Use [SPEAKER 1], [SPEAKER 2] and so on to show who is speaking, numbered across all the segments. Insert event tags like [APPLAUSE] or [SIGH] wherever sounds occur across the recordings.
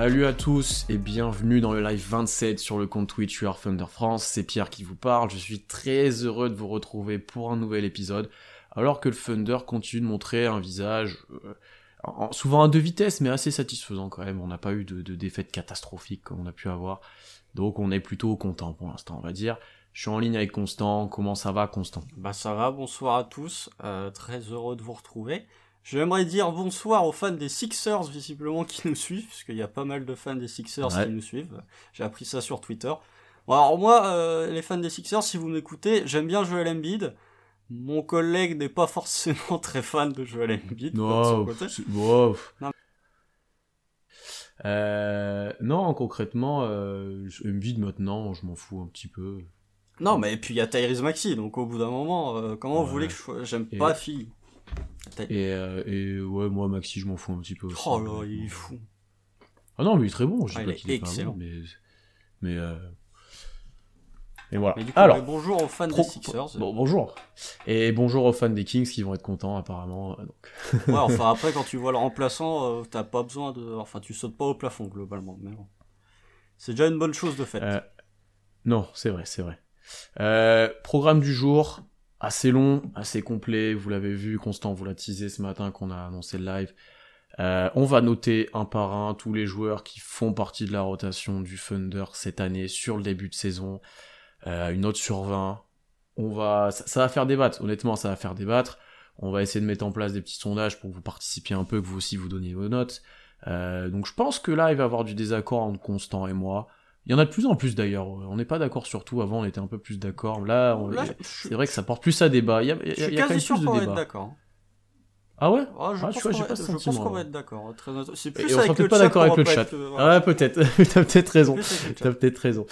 [SPEAKER 1] Salut à tous et bienvenue dans le live 27 sur le compte Twitch UR Thunder France. C'est Pierre qui vous parle. Je suis très heureux de vous retrouver pour un nouvel épisode. Alors que le Thunder continue de montrer un visage euh, en- souvent à deux vitesses, mais assez satisfaisant quand même. On n'a pas eu de, de défaite catastrophique comme on a pu avoir. Donc on est plutôt content pour l'instant, on va dire. Je suis en ligne avec Constant. Comment ça va, Constant?
[SPEAKER 2] Bah ça va, bonsoir à tous, euh, très heureux de vous retrouver. J'aimerais dire bonsoir aux fans des Sixers visiblement qui nous suivent, puisqu'il y a pas mal de fans des Sixers
[SPEAKER 1] Ouais.
[SPEAKER 2] qui nous suivent. J'ai appris ça sur Twitter. Bon, alors moi, euh, les fans des Sixers, si vous m'écoutez, j'aime bien Joel Embiid. Mon collègue n'est pas forcément [LAUGHS] très fan de Joel Embiid. de son côté.
[SPEAKER 1] c'est- wow.
[SPEAKER 2] Non.
[SPEAKER 1] Euh, non, concrètement, euh, Embiid maintenant, je m'en fous un petit peu.
[SPEAKER 2] Non, mais puis il y a Tyrese Maxi, donc au bout d'un moment, euh, comment
[SPEAKER 1] Ouais.
[SPEAKER 2] vous voulez que je j'aime
[SPEAKER 1] Et-
[SPEAKER 2] pas fille
[SPEAKER 1] Et, euh, et ouais, moi, Maxi, je m'en fous un petit peu. aussi.
[SPEAKER 2] Oh là, il est fou.
[SPEAKER 1] Ah non, mais il est très bon, je dis
[SPEAKER 2] Ah,
[SPEAKER 1] pas
[SPEAKER 2] est
[SPEAKER 1] pas
[SPEAKER 2] excellent.
[SPEAKER 1] bon, mais. Mais, euh... mais voilà.
[SPEAKER 2] Mais du coup,
[SPEAKER 1] Alors,
[SPEAKER 2] bonjour aux fans
[SPEAKER 1] pro-
[SPEAKER 2] des Sixers.
[SPEAKER 1] bon, bonjour. Et bonjour aux fans des Kings qui vont être contents, apparemment. euh, Donc.
[SPEAKER 2] Ouais, [LAUGHS] enfin après quand tu vois le remplaçant, euh, t'as pas besoin de, enfin tu sautes pas au plafond globalement, mais bon. c'est déjà une bonne chose de fait.
[SPEAKER 1] Euh, non, c'est vrai, c'est vrai. Euh, programme du jour, assez long, assez complet. Vous l'avez vu, Constant vous l'a teasé ce matin qu'on a annoncé le live. Euh, on va noter un par un tous les joueurs qui font partie de la rotation du Thunder cette année sur le début de saison. Euh, une note sur 20. On va, ça, va faire débattre. Honnêtement, ça va faire débattre. On va essayer de mettre en place des petits sondages pour que vous participiez un peu, que vous aussi vous donniez vos notes. Euh, donc je pense que là, il va y avoir du désaccord entre Constant et moi. Il y en a de plus en plus d'ailleurs. On n'est pas d'accord sur tout. Avant, on était un peu plus d'accord. Là, on-
[SPEAKER 2] Là, je-
[SPEAKER 1] c'est vrai que ça porte plus à débat. Il y a, il y a-
[SPEAKER 2] je suis
[SPEAKER 1] y a
[SPEAKER 2] quasi sûr qu'on va être
[SPEAKER 1] débat.
[SPEAKER 2] d'accord.
[SPEAKER 1] Ah ouais
[SPEAKER 2] Ah, je
[SPEAKER 1] Ah,
[SPEAKER 2] pense qu'on va-
[SPEAKER 1] sentiment,
[SPEAKER 2] qu'on va
[SPEAKER 1] là.
[SPEAKER 2] être d'accord. Très. C'est
[SPEAKER 1] Et
[SPEAKER 2] plus
[SPEAKER 1] on sera
[SPEAKER 2] avec le
[SPEAKER 1] peut-être pas d'accord
[SPEAKER 2] qu'on
[SPEAKER 1] avec le chat.
[SPEAKER 2] être, euh, voilà.
[SPEAKER 1] Ah, peut-être. [LAUGHS] T'as peut-être raison.
[SPEAKER 2] Le.
[SPEAKER 1] T'as peut-être raison.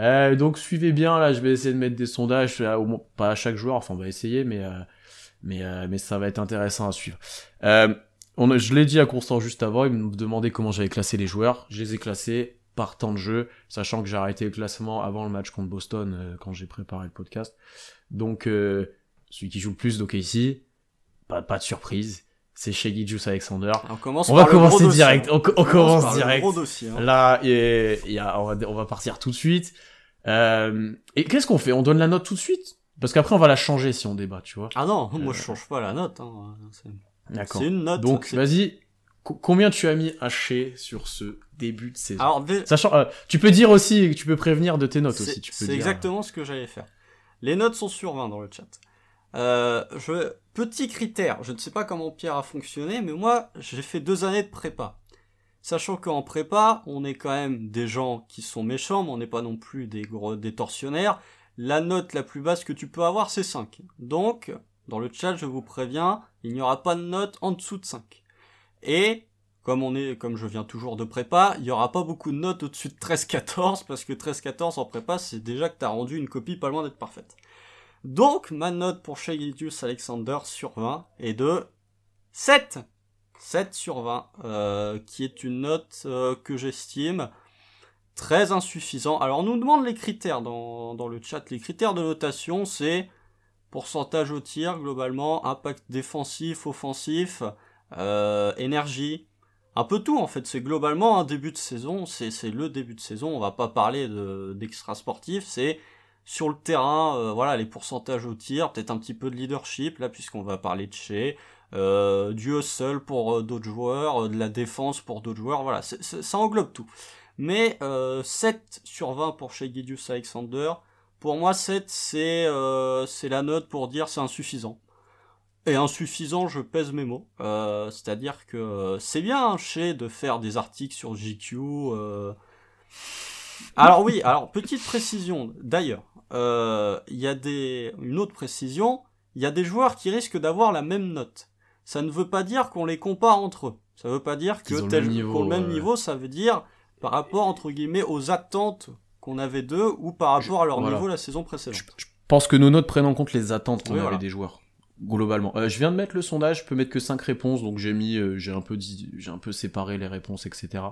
[SPEAKER 1] Euh, donc suivez bien, là je vais essayer de mettre des sondages, euh, au pas à chaque joueur, enfin on va essayer, mais, euh, mais, euh, mais ça va être intéressant à suivre. Euh, on a- je l'ai dit à Constant juste avant, il me demandait comment j'avais classé les joueurs, je les ai classés par temps de jeu, sachant que j'ai arrêté le classement avant le match contre Boston euh, quand j'ai préparé le podcast. Donc euh, celui qui joue le plus d'OKC, pas, pas de surprise, c'est Shea Gilgeous Alexander.
[SPEAKER 2] On commence
[SPEAKER 1] On va
[SPEAKER 2] le
[SPEAKER 1] commencer direct,
[SPEAKER 2] hein.
[SPEAKER 1] on, co- on commence direct.
[SPEAKER 2] dossier, hein.
[SPEAKER 1] Là, et, y a- on, va, on va partir tout de suite. Euh, et qu'est-ce qu'on fait? On donne la note tout de suite? Parce qu'après, on va la changer si on débat, tu vois.
[SPEAKER 2] Ah non, moi je change pas la note. Hein.
[SPEAKER 1] D'accord.
[SPEAKER 2] c'est une note.
[SPEAKER 1] Donc, vas-y. Co- Combien tu as mis haché sur ce début de saison?
[SPEAKER 2] Alors, dé-
[SPEAKER 1] Sachant, euh, tu peux dire aussi, tu peux prévenir de tes notes aussi. Tu peux
[SPEAKER 2] c'est
[SPEAKER 1] dire,
[SPEAKER 2] exactement ce que j'allais faire. Les notes sont sur 20 dans le chat. Euh, je... Petit critère, je ne sais pas comment Pierre a fonctionné, mais moi, j'ai fait deux années de prépa. Sachant qu'en prépa, on est quand même des gens qui sont méchants, mais on n'est pas non plus des gros des tortionnaires. La note la plus basse que tu peux avoir, c'est 5. Donc, dans le chat, je vous préviens, il n'y aura pas de note en dessous de 5. Et, comme on est, comme je viens toujours de prépa, il y aura pas beaucoup de notes au-dessus de 13-14, parce que 13-14 en prépa, c'est déjà que t'as rendu une copie pas loin d'être parfaite. Donc, ma note pour Shaggydius Alexander sur 20 est de 7. 7 sur 20, euh, qui est une note euh, que j'estime très insuffisant. Alors, on nous demande les critères dans, dans le chat. Les critères de notation, c'est pourcentage au tir, globalement, impact défensif, offensif, énergie, un peu tout en fait. C'est globalement un début de saison, c'est le début de saison. On va pas parler de d'extra sportif, c'est sur le terrain, euh, voilà les pourcentages au tir, peut-être un petit peu de leadership là puisqu'on va parler de chez euh, du hustle pour euh, d'autres joueurs, euh, de la défense pour d'autres joueurs, voilà, ça englobe tout. Mais euh, 7 sur 20 pour chez Gideus Alexander, pour moi 7 c'est euh, c'est la note pour dire c'est insuffisant. Et insuffisant, je pèse mes mots. Euh, C'est-à-dire que euh, c'est bien chez de faire des articles sur GQ. euh. Alors oui, alors petite précision. D'ailleurs, euh, il y a des une autre précision. Il y a des joueurs qui risquent d'avoir la même note. Ça ne veut pas dire qu'on les compare entre eux. Ça veut pas dire que
[SPEAKER 1] le niveau,
[SPEAKER 2] qu'ont le même niveau. Ça veut dire par rapport entre guillemets aux attentes qu'on avait d'eux ou par rapport à leur
[SPEAKER 1] voilà.
[SPEAKER 2] niveau la saison précédente.
[SPEAKER 1] Je, je pense que nos notes prennent en compte les attentes qu'on
[SPEAKER 2] Oui,
[SPEAKER 1] avait
[SPEAKER 2] voilà.
[SPEAKER 1] des joueurs. Globalement. Euh, je viens de mettre le sondage, je peux mettre que 5 réponses, donc j'ai mis, euh, j'ai un peu dit, j'ai un peu séparé les réponses, etc.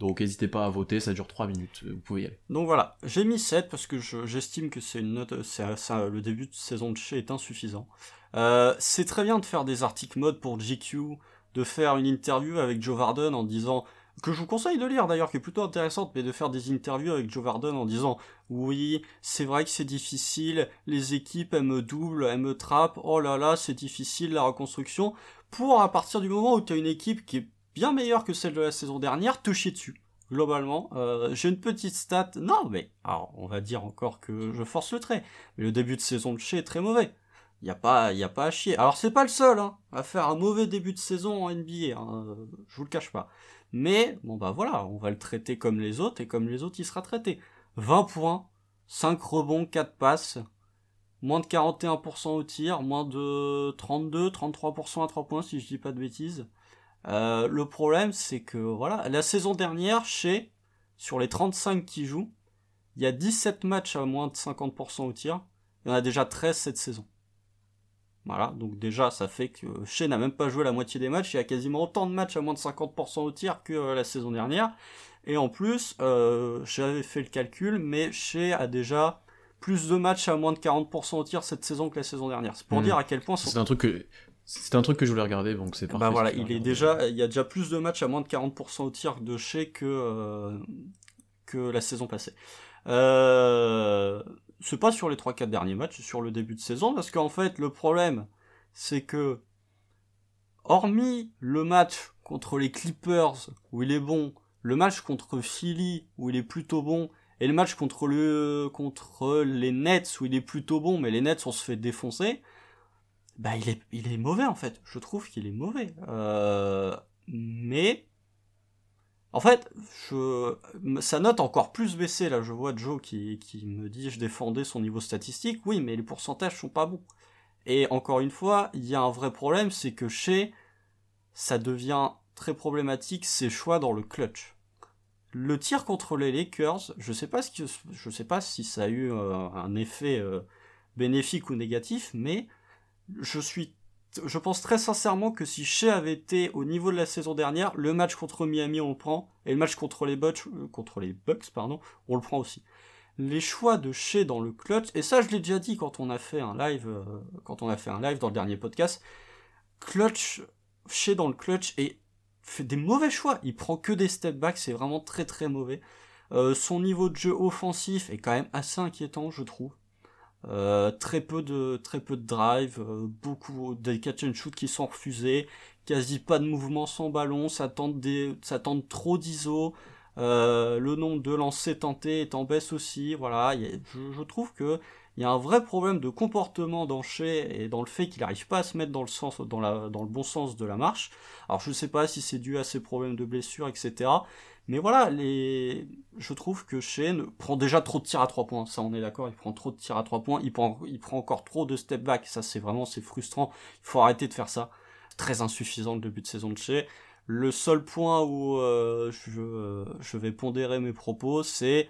[SPEAKER 1] Donc n'hésitez pas à voter, ça dure 3 minutes, euh, vous pouvez y aller.
[SPEAKER 2] Donc voilà, j'ai mis 7 parce que je- j'estime que c'est une note, c'est, c'est- le début de saison de chez est insuffisant. C'est très bien de faire des articles mode pour GQ, de faire une interview avec Joe Varden en disant que je vous conseille de lire d'ailleurs, qui est plutôt intéressante, mais de faire des interviews avec Joe Varden en disant oui, c'est vrai que c'est difficile, les équipes elles me doublent, elles me trappent, oh là là, c'est difficile la reconstruction, pour à partir du moment où tu as une équipe qui est bien meilleure que celle de la saison dernière, te chier dessus. Globalement, euh, j'ai une petite stat. Non, mais alors on va dire encore que je force le trait. Mais le début de saison de chez est très mauvais. Il y a pas, y a pas à chier. Alors c'est pas le seul hein, à faire un mauvais début de saison en NBA. Hein, je vous le cache pas. Mais bon bah voilà, on va le traiter comme les autres et comme les autres il sera traité. 20 points, 5 rebonds, 4 passes, moins de 41% au tir, moins de 32, 33% à 3 points si je dis pas de bêtises. Euh, le problème c'est que voilà, la saison dernière chez sur les 35 qui jouent, il y a 17 matchs à moins de 50% au tir, il y en a déjà 13 cette saison. Voilà, donc déjà ça fait que Shea n'a même pas joué la moitié des matchs, il y a quasiment autant de matchs à moins de 50% au tir que euh, la saison dernière. Et en plus, euh, j'avais fait le calcul, mais Shea a déjà plus de matchs à moins de 40% au tir cette saison que la saison dernière. C'est pour hmm. dire à quel point...
[SPEAKER 1] C'est un truc que... C'est un truc que je voulais regarder, donc c'est
[SPEAKER 2] bah parfait. Bah voilà, il est déjà, il y a déjà plus de matchs à moins de 40% au tir de Shea que euh, que la saison passée. Euh, c'est pas sur les 3-4 derniers matchs, c'est sur le début de saison, parce qu'en fait, le problème, c'est que, hormis le match contre les Clippers, où il est bon, le match contre Philly, où il est plutôt bon, et le match contre le, contre les Nets, où il est plutôt bon, mais les Nets, on se fait défoncer, bah, il est, il est mauvais, en fait. Je trouve qu'il est mauvais. Euh, mais, en fait, je, sa note encore plus baissé. Là, je vois Joe qui, qui me dit je défendais son niveau statistique. Oui, mais les pourcentages sont pas bons. Et encore une fois, il y a un vrai problème, c'est que chez ça devient très problématique ses choix dans le clutch. Le tir contre les Lakers, je sais pas ce je sais pas si ça a eu euh, un effet euh, bénéfique ou négatif, mais je suis je pense très sincèrement que si Shea avait été au niveau de la saison dernière, le match contre Miami on le prend, et le match contre les Bucks, euh, pardon, on le prend aussi. Les choix de Shea dans le clutch, et ça je l'ai déjà dit quand on a fait un live, euh, quand on a fait un live dans le dernier podcast, clutch, Shea dans le clutch et fait des mauvais choix. Il prend que des step backs, c'est vraiment très très mauvais. Euh, son niveau de jeu offensif est quand même assez inquiétant, je trouve. Euh, très peu de très peu de drive, euh, beaucoup de catch and shoot qui sont refusés, quasi pas de mouvement sans ballon, ça tente des ça tente trop d'ISO, euh, le nombre de lancers tentés est en baisse aussi, voilà, je, trouve que il y a un vrai problème de comportement dans et dans le fait qu'il n'arrive pas à se mettre dans le sens dans la dans le bon sens de la marche. Alors je sais pas si c'est dû à ses problèmes de blessure, etc. Mais voilà, les... je trouve que Shane prend déjà trop de tirs à 3 points. Ça, on est d'accord, il prend trop de tirs à 3 points. Il prend, il prend encore trop de step back. Ça, c'est vraiment, c'est frustrant. Il faut arrêter de faire ça. Très insuffisant le début de saison de Shea. Le seul point où euh, je, je vais pondérer mes propos, c'est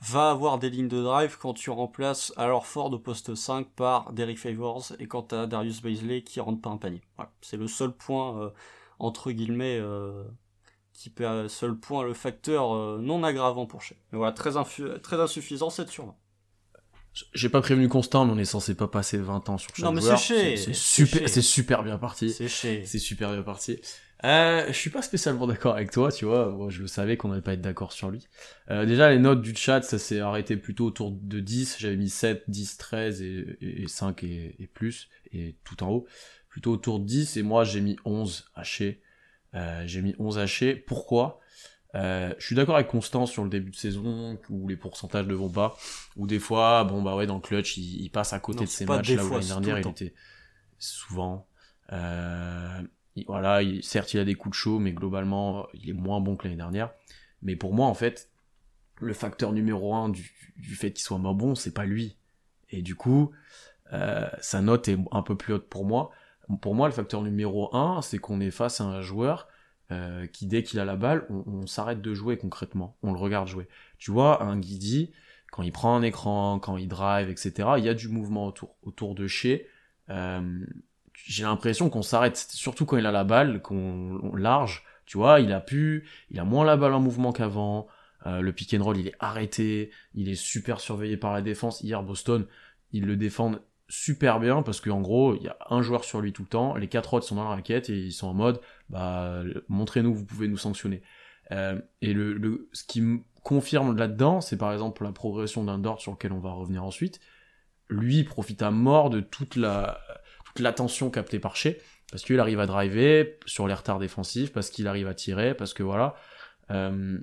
[SPEAKER 2] va avoir des lignes de drive quand tu remplaces alors Ford au poste 5 par Derrick Favors et quand tu as Darius Baisley qui rentre pas un panier. Voilà. C'est le seul point, euh, entre guillemets, euh, qui peut seul point le facteur euh, non aggravant pour chez. Mais voilà, très, très insuffisant, 7 sur 20.
[SPEAKER 1] J'ai pas prévenu Constant, mais on est censé pas passer 20 ans sur chaque non, mais C'est super, c'est super bien parti.
[SPEAKER 2] C'est
[SPEAKER 1] C'est super bien parti. Euh, je suis pas spécialement d'accord avec toi, tu vois. Moi, je le savais qu'on allait pas être d'accord sur lui. Euh, déjà, les notes du chat, ça s'est arrêté plutôt autour de 10. J'avais mis 7, 10, 13 et, et 5 et, et, plus, et tout en haut. Plutôt autour de 10, et moi, j'ai mis 11 haché. Euh, j'ai mis 11 hachés. Pourquoi? Euh, je suis d'accord avec Constant sur le début de saison où les pourcentages ne vont pas, ou des fois, bon bah ouais, dans le clutch, il, passe à côté de ses matchs là où l'année dernière il était souvent. Euh, voilà, il, certes il a des coups de chaud, mais globalement il est moins bon que l'année dernière. Mais pour moi en fait, le facteur numéro un du, du fait qu'il soit moins bon, c'est pas lui. Et du coup, euh, sa note est un peu plus haute pour moi pour moi, le facteur numéro un, c'est qu'on est face à un joueur euh, qui, dès qu'il a la balle, on, s'arrête de jouer concrètement. On le regarde jouer. Tu vois, un Guidi, quand il prend un écran, quand il drive, etc., il y a du mouvement autour, autour de chez. Euh, j'ai l'impression qu'on s'arrête, surtout quand il a la balle, qu'on large. Tu vois, il a pu, il a moins la balle en mouvement qu'avant. Euh, le pick and roll, il est arrêté, il est super surveillé par la défense. Hier, Boston, ils le défendent super bien parce qu'en gros, il y a un joueur sur lui tout le temps, les quatre autres sont dans la raquette et ils sont en mode, bah, montrez-nous, vous pouvez nous sanctionner. Euh, et le, ce qui me confirme là-dedans, c'est par exemple la progression d'un Dort sur lequel on va revenir ensuite. Lui profite à mort de toute la toute l'attention captée par Shea parce qu'il arrive à driver sur les retards défensifs, parce qu'il arrive à tirer, parce que voilà. Euh,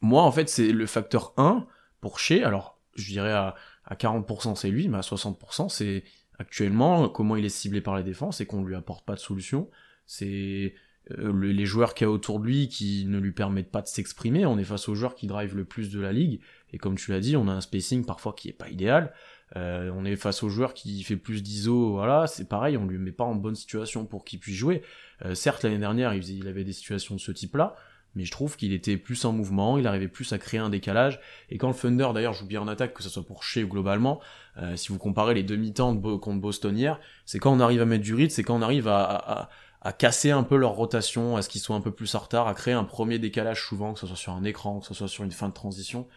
[SPEAKER 1] moi, en fait, c'est le facteur 1 pour Shea. Alors, je dirais à, à 40% c'est lui, mais à 60% c'est actuellement comment il est ciblé par les défenses et qu'on lui apporte pas de solution. C'est euh, les joueurs qu'il y a autour de lui qui ne lui permettent pas de s'exprimer. On est face aux joueurs qui drive le plus de la ligue. Et comme tu l'as dit, on a un spacing parfois qui est pas idéal. Euh, on est face aux joueurs qui fait plus d'ISO, voilà, c'est pareil, on lui met pas en bonne situation pour qu'il puisse jouer. Euh, certes, l'année dernière, il, il, avait des situations de ce type-là, mais je trouve qu'il était plus en mouvement, il arrivait plus à créer un décalage. Et quand le Thunder, d'ailleurs, joue bien en attaque, que ce soit pour Shea ou globalement, euh, si vous comparez les demi-temps de contre Boston hier, c'est quand on arrive à mettre du rythme, c'est quand on arrive à, à, à, casser un peu leur rotation, à ce qu'ils soient un peu plus en retard, à créer un premier décalage souvent, que ce soit sur un écran, que ce soit sur une fin de transition.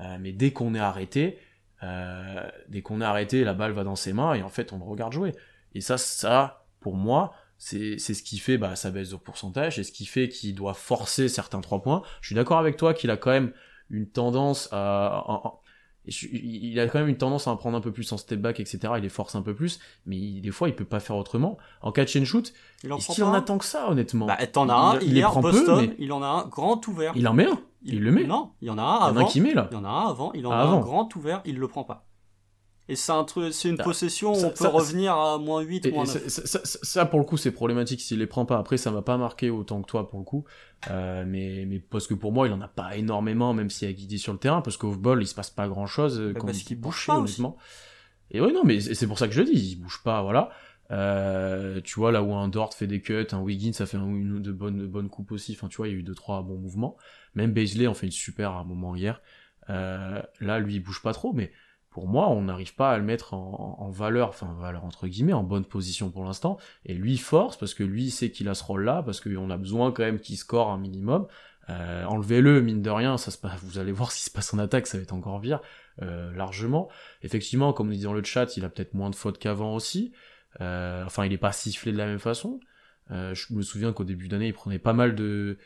[SPEAKER 1] Euh, mais dès qu'on est arrêté, euh, dès qu'on est arrêté, la balle va dans ses mains et en fait on le regarde jouer. Et ça, ça, pour moi, c'est ce qui fait bah, sa baisse de pourcentage et ce qui fait qu'il doit forcer certains trois points. Je suis d'accord avec toi qu'il a quand même une tendance à, il a quand même une tendance à en prendre un peu plus en step back, etc. Il les force un peu plus, mais des fois il peut pas faire autrement. En catch and shoot, est-ce qu'il en a tant que ça, honnêtement?
[SPEAKER 2] Bah, t'en as un, il, il, est Boston, il en a un grand ouvert.
[SPEAKER 1] Il en met un il, le met
[SPEAKER 2] Non, il y en a un avant. Il y en a un
[SPEAKER 1] qui met là.
[SPEAKER 2] Il y en a un avant, il en a un grand ouvert, il le prend pas. Et c'est un truc, c'est une bah, possession où on peut revenir à moins 8, moins 9.
[SPEAKER 1] Ça, ça, pour le coup, c'est problématique s'il les prend pas. Après, ça m'a pas marqué autant que toi, pour le coup. Euh, mais, mais parce que pour moi, il en a pas énormément, même s'il a guidé sur le terrain, parce qu'au ball, il se passe pas grand chose.
[SPEAKER 2] Bah, parce qu'il bouge pas, honnêtement.
[SPEAKER 1] Et oui, non, mais c'est pour ça que je le dis, il bouge pas, voilà. Euh, tu vois, là où un Dort fait des cuts, un Wiggins, ça fait une de bonnes, de bonnes coupes aussi. Enfin, tu vois, il y a eu deux, trois bons mouvements. Même Baisley en fait une super à un moment hier. Euh, là, lui, il bouge pas trop, mais pour moi, on n'arrive pas à le mettre en, valeur, enfin valeur entre guillemets, en bonne position pour l'instant. Et lui force parce que lui sait qu'il a ce rôle-là, parce qu'on a besoin quand même qu'il score un minimum. Euh, enlevez-le, mine de rien, ça se passe, vous allez voir [LAUGHS] ce se passe en attaque, ça va être encore pire, euh, largement. Effectivement, comme on dit dans le chat, il a peut-être moins de fautes qu'avant aussi. Euh, enfin, il est pas sifflé de la même façon. Je me souviens qu'au début d'année, il prenait pas mal de,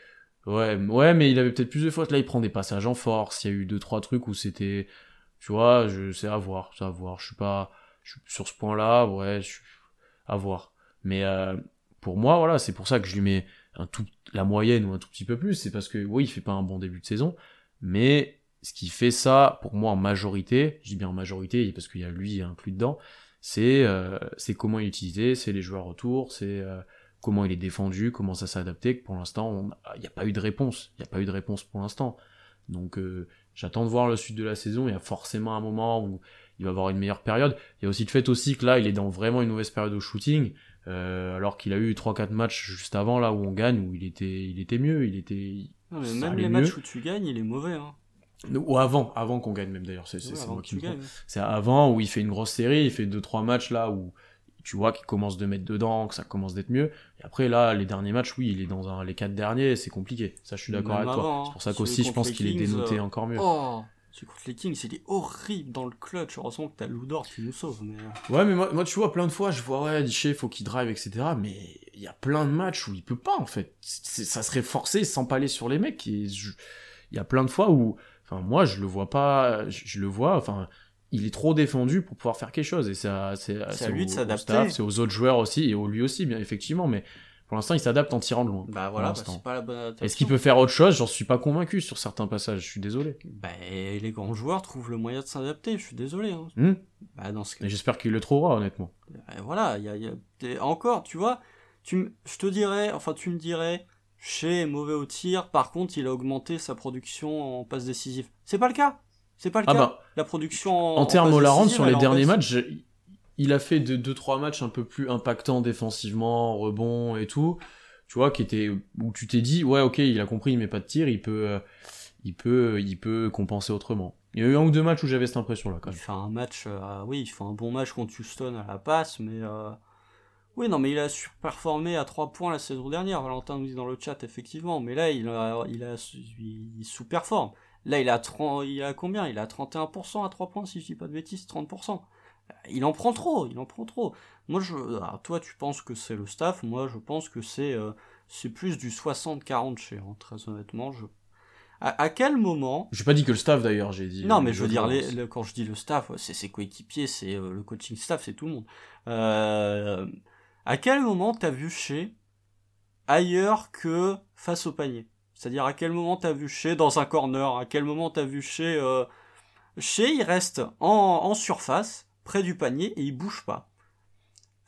[SPEAKER 1] ouais, ouais, mais il avait peut-être plus de fautes. Là, il prend des passages en force. Il y a eu deux trois trucs où c'était tu vois, je sais à voir, c'est à voir. Je suis pas je, sur ce point-là, ouais, je, à voir. Mais euh, pour moi, voilà, c'est pour ça que je lui mets un tout la moyenne ou un tout petit peu plus. C'est parce que oui, il fait pas un bon début de saison, mais ce qui fait ça, pour moi, en majorité, je dis bien en majorité parce qu'il y a lui inclus dedans, c'est euh, c'est comment il est utilisé, c'est les joueurs autour, c'est euh, comment il est défendu, comment ça s'est adapté. Que pour l'instant, il n'y a pas eu de réponse. Il n'y a pas eu de réponse pour l'instant. Donc euh, J'attends de voir le suite de la saison. Il y a forcément un moment où il va avoir une meilleure période. Il y a aussi le fait aussi que là, il est dans vraiment une mauvaise période au shooting, euh, alors qu'il a eu 3-4 matchs juste avant là où on gagne, où il était, il était mieux, il était.
[SPEAKER 2] Non, mais même les matchs où tu gagnes, il est mauvais. Hein.
[SPEAKER 1] Ou avant, avant qu'on gagne même d'ailleurs. C'est moi qui C'est avant où il fait une grosse série, il fait 2-3 matchs là où tu vois qu'il commence de mettre dedans, que ça commence d'être mieux. Et après, là, les derniers matchs, oui, il est dans un, les quatre derniers, c'est compliqué. Ça, je suis d'accord avec toi. C'est pour ça qu'aussi, je pense qu'il est dénoté euh, encore mieux.
[SPEAKER 2] Oh celui contre les Kings, il est horrible dans le clutch. Heureusement que t'as Loudor qui nous sauve. Mais... Euh.
[SPEAKER 1] Ouais, mais moi, moi, tu vois, plein de fois, je vois, ouais, il faut qu'il drive, etc. Mais il y a plein de matchs où il peut pas, en fait. Ça serait forcé sans aller sur les mecs. Il y a plein de fois où, enfin, moi, je le vois pas, je le vois, enfin, il est trop défendu pour pouvoir faire quelque chose. Et c'est à,
[SPEAKER 2] lui de s'adapter.
[SPEAKER 1] C'est aux autres joueurs aussi, et au lui aussi, bien effectivement. Mais pour l'instant, il s'adapte en tirant de loin.
[SPEAKER 2] Bah voilà, bah, c'est pas la bonne
[SPEAKER 1] Est-ce qu'il peut faire autre chose? J'en suis pas convaincu sur certains passages, je suis désolé.
[SPEAKER 2] Bah, les grands joueurs trouvent le moyen de s'adapter, je suis désolé. Hein.
[SPEAKER 1] Hmm?
[SPEAKER 2] Bah, dans ce cas...
[SPEAKER 1] j'espère qu'il le trouvera, honnêtement.
[SPEAKER 2] Bah, voilà, il y a, y a... encore, tu vois, tu je te dirais, enfin, tu me dirais, chez mauvais au tir, par contre, il a augmenté sa production en passe décisive. C'est pas le cas c'est pas le ah cas. Bah, la production
[SPEAKER 1] en, en termes Olarand sur les derniers matchs, il a fait 2 deux trois matchs un peu plus impactants défensivement, rebond et tout. Tu vois, qui était où tu t'es dit ouais ok il a compris il met pas de tir, il peut euh, il peut il peut compenser autrement. Il y a eu un ou deux matchs où j'avais cette impression là quand même.
[SPEAKER 2] Il fait un match euh, oui il fait un bon match contre Houston à la passe mais euh, oui non mais il a surperformé à 3 points la saison dernière. Valentin nous dit dans le chat effectivement mais là il a il a il sous-performe. Là, il a, 30, il a combien? Il a 31% à 3 points, si je dis pas de bêtises, 30%. il en prend trop, il en prend trop. Moi, je, toi, tu penses que c'est le staff, moi, je pense que c'est euh, c'est plus du 60-40 chez, hein, très honnêtement. Je... À, quel moment
[SPEAKER 1] J'ai pas dit que le staff d'ailleurs, j'ai dit.
[SPEAKER 2] Non, mais je veux dire, les, quand je dis le staff, c'est ses coéquipiers, c'est euh, le coaching staff, c'est tout le monde. Euh, à quel moment t'as vu chez ailleurs que face au panier? C'est-à-dire à quel moment t'as vu chez dans un corner? À quel moment t'as vu chez chez il reste en, en surface près du panier et il bouge pas.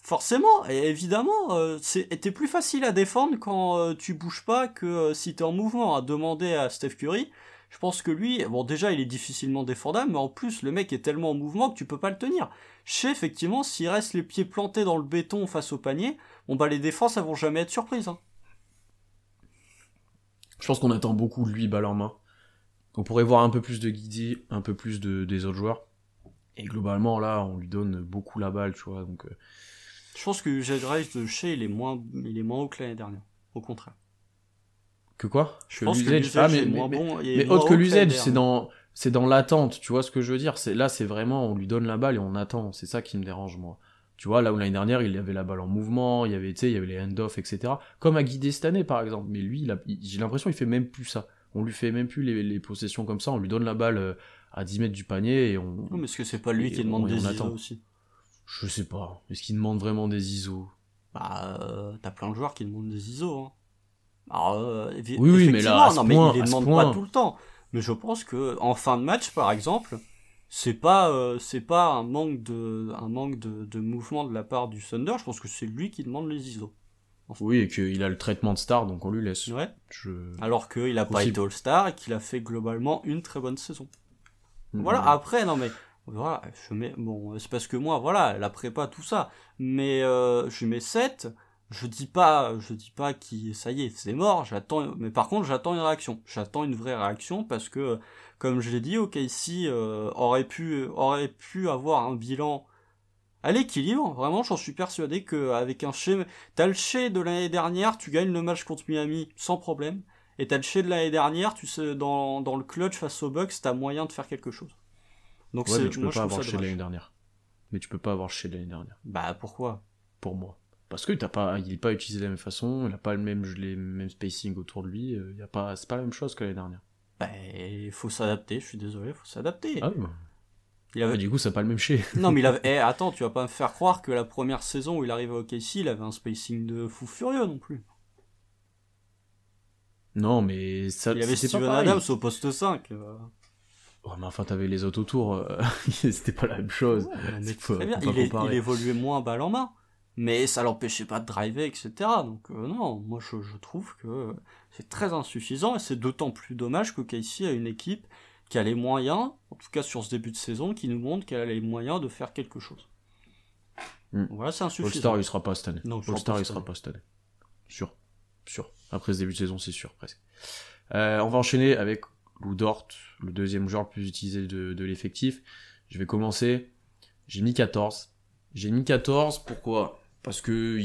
[SPEAKER 2] Forcément, et évidemment, euh, c'était plus facile à défendre quand euh, tu bouges pas que euh, si tu es en mouvement. À demander à Steph Curry, je pense que lui, bon déjà il est difficilement défendable, mais en plus le mec est tellement en mouvement que tu peux pas le tenir. Je effectivement, s'il reste les pieds plantés dans le béton face au panier, bon bah les défenses elles vont jamais être surprises. Hein.
[SPEAKER 1] Je pense qu'on attend beaucoup de lui balle en main. On pourrait voir un peu plus de Guidi, un peu plus de, des autres joueurs. Et globalement, là, on lui donne beaucoup la balle, tu vois. Donc, euh.
[SPEAKER 2] Je pense que Jed de chez, il est moins, il est moins haut que l'année dernière. Au contraire.
[SPEAKER 1] Que quoi?
[SPEAKER 2] Je pense que ah, mais, moins bon.
[SPEAKER 1] Mais, autre que l'usage, c'est dans, c'est dans l'attente, tu vois ce que je veux dire. C'est là, c'est vraiment, on lui donne la balle et on attend. C'est ça qui me dérange moi. Tu vois, là où l'année dernière, il y avait la balle en mouvement, il y avait, il y avait les hand-off, etc. Comme à guider cette année, par exemple. Mais lui, j'ai l'impression qu'il fait même plus ça. On lui fait même plus les, les, possessions comme ça. On lui donne la balle euh, à 10 mètres du panier et on.
[SPEAKER 2] mais est-ce que c'est pas lui qui demande des ISO aussi?
[SPEAKER 1] Je sais pas. Est-ce qu'il demande vraiment des ISO?
[SPEAKER 2] Bah, euh, t'as plein de joueurs qui demandent des ISO. Hein. Alors, euh,
[SPEAKER 1] oui, oui, mais là, non, mais
[SPEAKER 2] il les demande pas tout le temps. Mais je pense que en fin de match, par exemple, c'est pas euh, c'est pas un manque de un manque de, de, mouvement de la part du Thunder. Je pense que c'est lui qui demande les ISO.
[SPEAKER 1] Oui, et qu'il a le traitement de star, donc on lui laisse.
[SPEAKER 2] Ouais. Je... Alors qu'il a pas été All-Star et qu'il a fait globalement une très bonne saison. Voilà, après, non mais, voilà, je mets, bon, c'est parce que moi, voilà, la prépa, tout ça, mais euh, je mets 7, je dis pas, je dis pas qui, ça y est, c'est mort, j'attends, mais par contre, j'attends une réaction, j'attends une vraie réaction parce que, comme je l'ai dit, OKC euh, aurait pu, aurait pu avoir un bilan à l'équilibre, vraiment, j'en suis persuadé qu'avec un chez, t'as le chez de l'année dernière, tu gagnes le match contre Miami sans problème. Et t'as le chez de l'année dernière, tu sais, dans, dans le clutch face aux Bucks, t'as moyen de faire quelque chose.
[SPEAKER 1] Donc ouais, mais tu peux pas avoir chez de l'année dernière. Mais tu peux pas avoir chez de l'année dernière.
[SPEAKER 2] Bah pourquoi?
[SPEAKER 1] Pour moi. Parce que t'as pas, il est pas utilisé de la même façon, il a pas le même, les mêmes spacing autour de lui, euh, il y a pas, c'est pas la même chose que l'année dernière.
[SPEAKER 2] Bah, il faut s'adapter, je suis désolé, faut s'adapter.
[SPEAKER 1] Ah bah. Il avait... du coup, c'est pas le même chez. [LAUGHS]
[SPEAKER 2] non, mais il avait. [LAUGHS] Eh, attends, tu vas pas me faire croire que la première saison où il arrivait au KC, il avait un spacing de fou furieux non plus.
[SPEAKER 1] Non, mais ça.
[SPEAKER 2] Il y avait Steven Adams au poste 5. Euh.
[SPEAKER 1] mais enfin, t'avais les autres autour, euh, [LAUGHS] c'était pas la même chose.
[SPEAKER 2] très bien. Il, il, évoluait moins balle en main, mais ça l'empêchait pas de driver, etc. Donc, euh, non, moi je, je trouve que c'est très insuffisant et c'est d'autant plus dommage que Casey a une équipe qui a les moyens, en tout cas sur ce début de saison, qui nous montre qu'elle a les moyens de faire quelque chose.
[SPEAKER 1] Hmm. Voilà, c'est insuffisant. All-Star, il sera pas cette année. All-Star, il sera pas cette année. Sûr. Sûr. Après ce début de saison, c'est sûr, presque. Euh, on va enchaîner avec Lou Dort, le deuxième joueur le plus utilisé de, de l'effectif. Je vais commencer. J'ai mis 14. J'ai mis 14, pourquoi? Parce que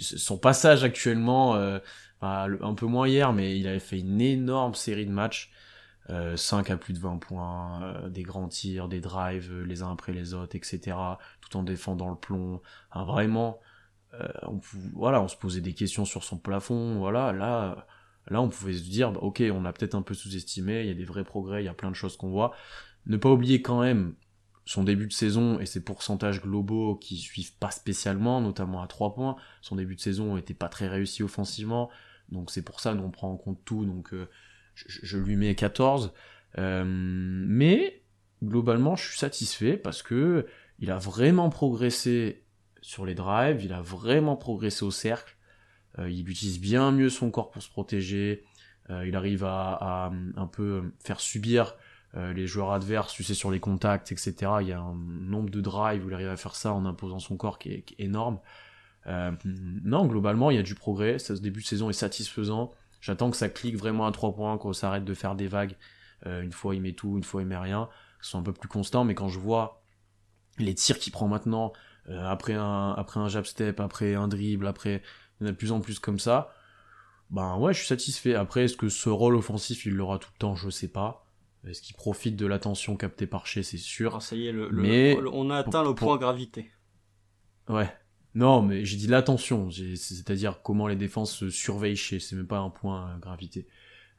[SPEAKER 1] son passage actuellement, euh, un peu moins hier, mais il avait fait une énorme série de matchs. Euh, 5 à plus de 20 points, euh, des grands tirs, des drives euh, les uns après les autres, etc. Tout en défendant le plomb. vraiment, on, voilà, on se posait des questions sur son plafond. Voilà, là, là, on pouvait se dire, bah, ok, on a peut-être un peu sous-estimé. Il y a des vrais progrès, il y a plein de choses qu'on voit. Ne pas oublier quand même son début de saison et ses pourcentages globaux qui suivent pas spécialement, notamment à 3 points. Son début de saison était pas très réussi offensivement, donc c'est pour ça qu'on prend en compte tout. Donc euh, je, lui mets 14. Euh, mais globalement, je suis satisfait parce que il a vraiment progressé sur les drives, il a vraiment progressé au cercle, euh, il utilise bien mieux son corps pour se protéger, il arrive à, un peu faire subir euh, les joueurs adverses, tu sais, sur les contacts, etc. Il y a un nombre de drives où il arrive à faire ça en imposant son corps qui est, énorme. non, globalement, il y a du progrès, ce début de saison est satisfaisant, j'attends que ça clique vraiment à trois points, qu'on s'arrête de faire des vagues, une fois il met tout, une fois il met rien, ce soit un peu plus constant, mais quand je vois les tirs qu'il prend maintenant, euh, après un après un jab step, après un dribble, après il y en a de plus en plus comme ça. Ben ouais, je suis satisfait. Après, est-ce que ce rôle offensif, il l'aura tout le temps? Je sais pas. Est-ce qu'il profite de l'attention captée par Shea, c'est sûr.
[SPEAKER 2] Ah, ça y est, le, le-
[SPEAKER 1] Mais-
[SPEAKER 2] le- on a atteint le
[SPEAKER 1] pour-
[SPEAKER 2] point gravité.
[SPEAKER 1] Ouais. Non, mais j'ai dit l'attention, c'est-à-dire comment les défenses se surveillent chez, c'est même pas un point gravité.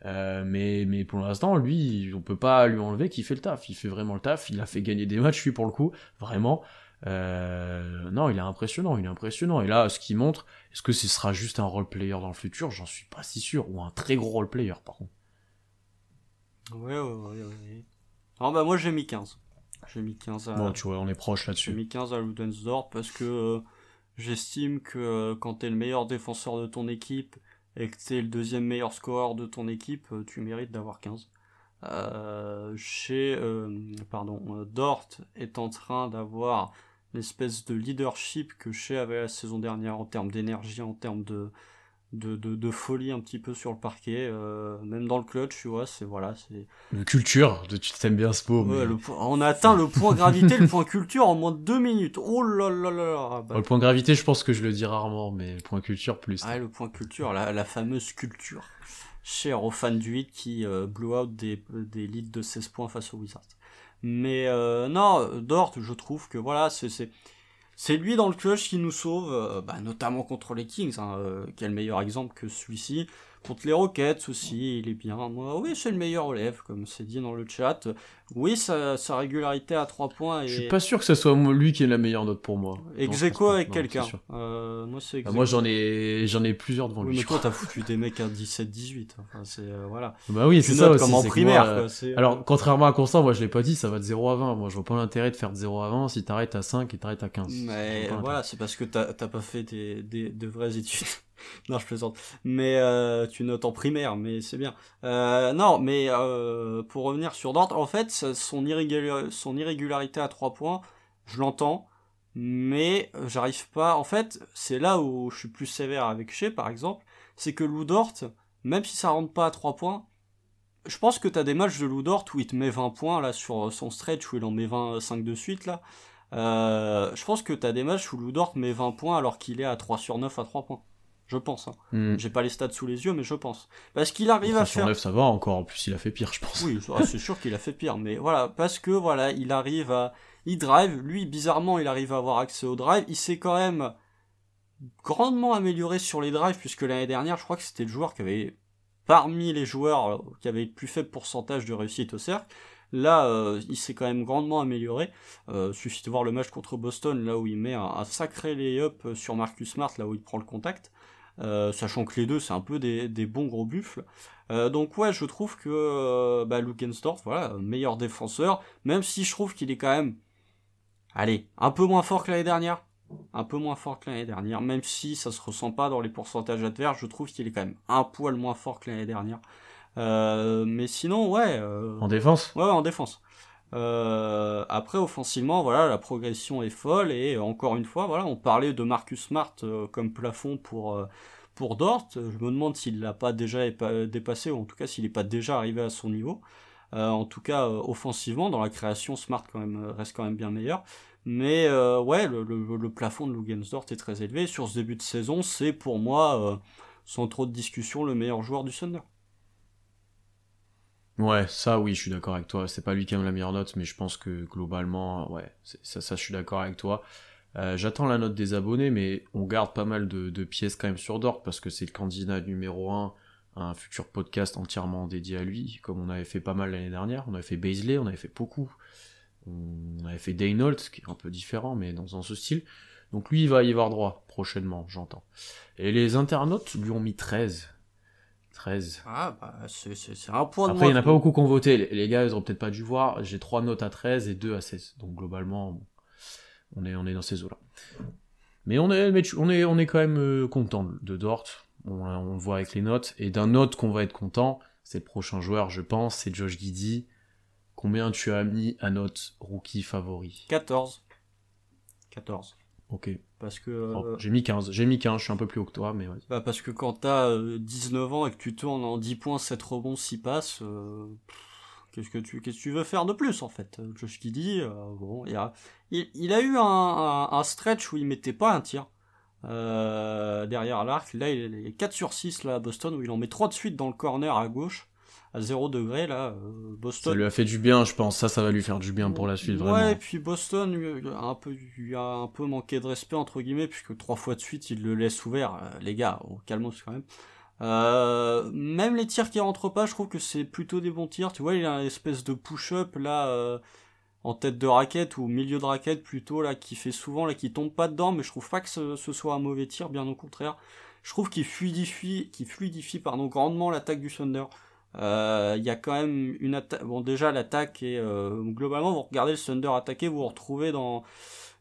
[SPEAKER 1] Euh, mais, mais pour l'instant, lui, on peut pas lui enlever qu'il fait le taf. Il fait vraiment le taf. Il a fait gagner des matchs, lui, pour le coup, vraiment. Euh, non, il est impressionnant, il est impressionnant. Et là, ce qu'il montre, est-ce que ce sera juste un role player dans le futur? J'en suis pas si sûr. Ou un très gros role player, par contre.
[SPEAKER 2] Ouais, ouais, ouais, ouais. Alors bah moi j'ai mis 15. J'ai mis 15 à,
[SPEAKER 1] Bon, tu vois, on est proche
[SPEAKER 2] j'ai
[SPEAKER 1] là-dessus.
[SPEAKER 2] mis 15 à Ludensdorf parce que euh, j'estime que euh, quand t'es le meilleur défenseur de ton équipe et que t'es le deuxième meilleur scoreur de ton équipe, euh, tu mérites d'avoir 15. Euh, chez pardon, Dort est en train d'avoir l'espèce de leadership que Shea avait la saison dernière en termes d'énergie, en termes de, de, de, de folie un petit peu sur le parquet, euh, même dans le clutch, tu vois, c'est voilà, c'est
[SPEAKER 1] De culture, tu t'aimes bien ce mot.
[SPEAKER 2] Ouais,
[SPEAKER 1] mais-
[SPEAKER 2] le point- on a atteint le point gravité, le point culture en moins de deux minutes. Oh là là là.
[SPEAKER 1] Bon,
[SPEAKER 2] Bah,
[SPEAKER 1] le point gravité, je pense que je le dis rarement, mais le point culture, plus.
[SPEAKER 2] ah, le point culture, la, la fameuse culture. Cher aux fans du 8 qui euh, blew out des, des leads de 16 points face aux Wizards. Mais euh, non, Dort, je trouve que voilà, c'est c'est lui dans le clutch qui nous sauve, euh, bah, notamment contre les Kings, hein, euh, quel meilleur exemple que celui-ci. Contre les Rockets aussi, il est bien. Moi, oui, c'est le meilleur relève, comme c'est dit dans le chat. Oui, sa, sa régularité à 3 points est...
[SPEAKER 1] Je suis pas sûr que ce soit lui qui est la meilleure note pour moi. Non,
[SPEAKER 2] Ex
[SPEAKER 1] je pense
[SPEAKER 2] aequo
[SPEAKER 1] pas.
[SPEAKER 2] avec quelqu'un. Euh, moi, c'est ex
[SPEAKER 1] Ah, moi, j'en ai, j'en ai plusieurs devant
[SPEAKER 2] Oui,
[SPEAKER 1] lui.
[SPEAKER 2] mais toi, t'as foutu des mecs à 17-18. Enfin, c'est, euh, voilà.
[SPEAKER 1] Bah oui, c'est ça aussi.
[SPEAKER 2] comme en primaire,
[SPEAKER 1] moi,
[SPEAKER 2] quoi. c'est, euh,
[SPEAKER 1] Alors, contrairement à Constant, moi, je l'ai pas dit, ça va de 0 à 20. Moi, je vois pas l'intérêt de faire de 0 à 20 si t'arrêtes à 5 et t'arrêtes à 15. Je
[SPEAKER 2] Mais voilà, c'est parce que t'as t'as pas fait des, des, de vraies études. [LAUGHS] non, je plaisante. Mais euh, tu notes en primaire, mais c'est bien. Euh, non, mais euh, pour revenir sur Dort, en fait, son, son irrégularité à 3 points, je l'entends, mais j'arrive pas... En fait, c'est là où je suis plus sévère avec Shea, par exemple, c'est que Lou Dort, même si ça rentre pas à 3 points, je pense que t'as des matchs de Lou Dort où il te met 20 points, là, sur son stretch, où il en met 25 de suite, là. Je pense que t'as des matchs où Lou Dort met 20 points alors qu'il est à 3 sur 9 à 3 points. Je pense. Hein.
[SPEAKER 1] Hmm.
[SPEAKER 2] J'ai pas les stats sous les yeux, mais je pense. Parce qu'il arrive
[SPEAKER 1] 3
[SPEAKER 2] à
[SPEAKER 1] sur
[SPEAKER 2] faire.
[SPEAKER 1] 9, ça va encore. En plus, il a fait pire, je pense.
[SPEAKER 2] Oui, ça, c'est sûr qu'il a fait pire, mais voilà, parce que voilà, il arrive à. Il drive, lui, bizarrement, il arrive à avoir accès au drive. Il s'est quand même grandement amélioré sur les drives, puisque l'année dernière, je crois que c'était le joueur qui avait, parmi les joueurs euh, qui avait le plus faible pourcentage de réussite au cercle. Là, euh, il s'est quand même grandement amélioré. Euh, suffit de voir le match contre Boston, là où il met un, un sacré lay-up sur Marcus Smart, là où il prend le contact. Euh, sachant que les deux, c'est un peu des, des bons gros buffles. Euh, donc ouais, je trouve que euh, bah, Lugensdorf, voilà, meilleur défenseur, même si je trouve qu'il est quand même, allez, un peu moins fort que l'année dernière. Un peu moins fort que l'année dernière, même si ça se ressent pas dans les pourcentages adverses, je trouve qu'il est quand même un poil moins fort que l'année dernière. Euh, mais sinon, ouais, euh,
[SPEAKER 1] En défense?
[SPEAKER 2] ouais, en défense. Euh, après, offensivement, voilà, la progression est folle et euh, encore une fois, voilà, on parlait de Marcus Smart euh, comme plafond pour Dort. Je me demande s'il l'a pas déjà épa- dépassé ou en tout cas s'il n'est pas déjà arrivé à son niveau. En tout cas, offensivement, dans la création, Smart reste quand même bien meilleur. Mais ouais, le, plafond de Lugensdort est très élevé. Sur ce début de saison, c'est pour moi, sans trop de discussion, le meilleur joueur du Thunder.
[SPEAKER 1] Ouais, ça oui, je suis d'accord avec toi. C'est pas lui qui a la meilleure note, mais je pense que globalement, ouais, ça, ça, je suis d'accord avec toi. Euh, J'attends la note des abonnés, mais on garde pas mal de, pièces quand même sur Dort parce que c'est le candidat numéro un un futur podcast entièrement dédié à lui, comme on avait fait pas mal l'année dernière. On avait fait Baisley, on avait fait beaucoup. On avait fait Daynolt, qui est un peu différent, mais dans, dans ce style. Donc lui, il va y avoir droit prochainement, j'entends. Et les internautes lui ont mis 13. 13.
[SPEAKER 2] Ah, bah, c'est c'est- c'est un point de
[SPEAKER 1] Après, il n'y en a pas beaucoup qui ont voté. Les, les gars, ils auraient peut-être pas dû voir. J'ai 3 notes à 13 et 2 à 16. Donc, globalement, on est, on est dans ces eaux-là. Mais on est, mais tu- on est, on est quand même euh, content de Dort. On, on le voit avec les notes. Et d'un autre qu'on va être content, c'est le prochain joueur, je pense, c'est Josh Giddy. Combien tu as mis à notre rookie favori?
[SPEAKER 2] 14. 14.
[SPEAKER 1] Ok.
[SPEAKER 2] Parce que,
[SPEAKER 1] Oh,
[SPEAKER 2] euh,
[SPEAKER 1] j'ai mis 15. J'ai mis 15. Je suis un peu plus haut que toi, mais vas-y.
[SPEAKER 2] bah parce que quand t'as euh, 19 ans et que tu tournes en 10 points, 7 rebonds, 6 passes, euh, qu'est-ce que tu qu'est-ce que tu veux faire de plus en fait? Euh, Josh Giddy, euh, bon, il a, il, il a eu un, un, un stretch où il mettait pas un tir euh, derrière l'arc. Là, il est 4 sur 6 là, à Boston où il en met 3 de suite dans le corner à gauche. À 0 degré là. Boston.
[SPEAKER 1] Ça lui a fait du bien, je pense. Ça, ça va lui faire du bien pour la suite, vraiment.
[SPEAKER 2] Ouais, et puis Boston a un peu, il a un peu manqué de respect entre guillemets puisque trois fois de suite il le laisse ouvert. les gars, au calmos quand même. Euh, même les tirs qui rentrent pas, je trouve que c'est plutôt des bons tirs. Tu vois, il a une espèce de push-up là euh, en tête de raquette ou milieu de raquette plutôt là qui fait souvent là qui tombe pas dedans, mais je trouve pas que ce, soit un mauvais tir, bien au contraire. Je trouve qu'il fluidifie, qu'il fluidifie pardon grandement l'attaque du Thunder. Euh, il y a quand même une attaque. Bon, déjà l'attaque est globalement vous regardez le Thunder attaquer, vous vous retrouvez dans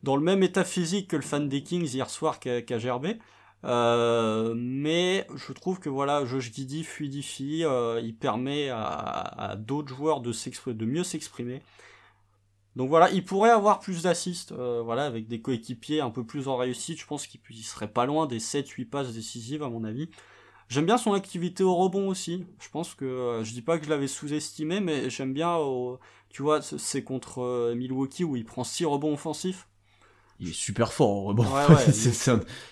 [SPEAKER 2] dans le même état physique que le fan des Kings hier soir qu'a qu gerbé. Euh, mais je trouve que voilà, Josh Giddy fluidifie, euh, il permet à, d'autres joueurs de, de mieux s'exprimer. Donc voilà, il pourrait avoir plus d'assists, euh, voilà, avec des coéquipiers un peu plus en réussite. Je pense qu'il serait pas loin des 7-8 passes décisives à mon avis. J'aime bien son activité au rebond aussi. Je pense que je dis pas que je l'avais sous-estimé, mais j'aime bien. tu vois, c'est contre Milwaukee où il prend 6 rebonds offensifs
[SPEAKER 1] il est super fort au rebond. [LAUGHS] c'est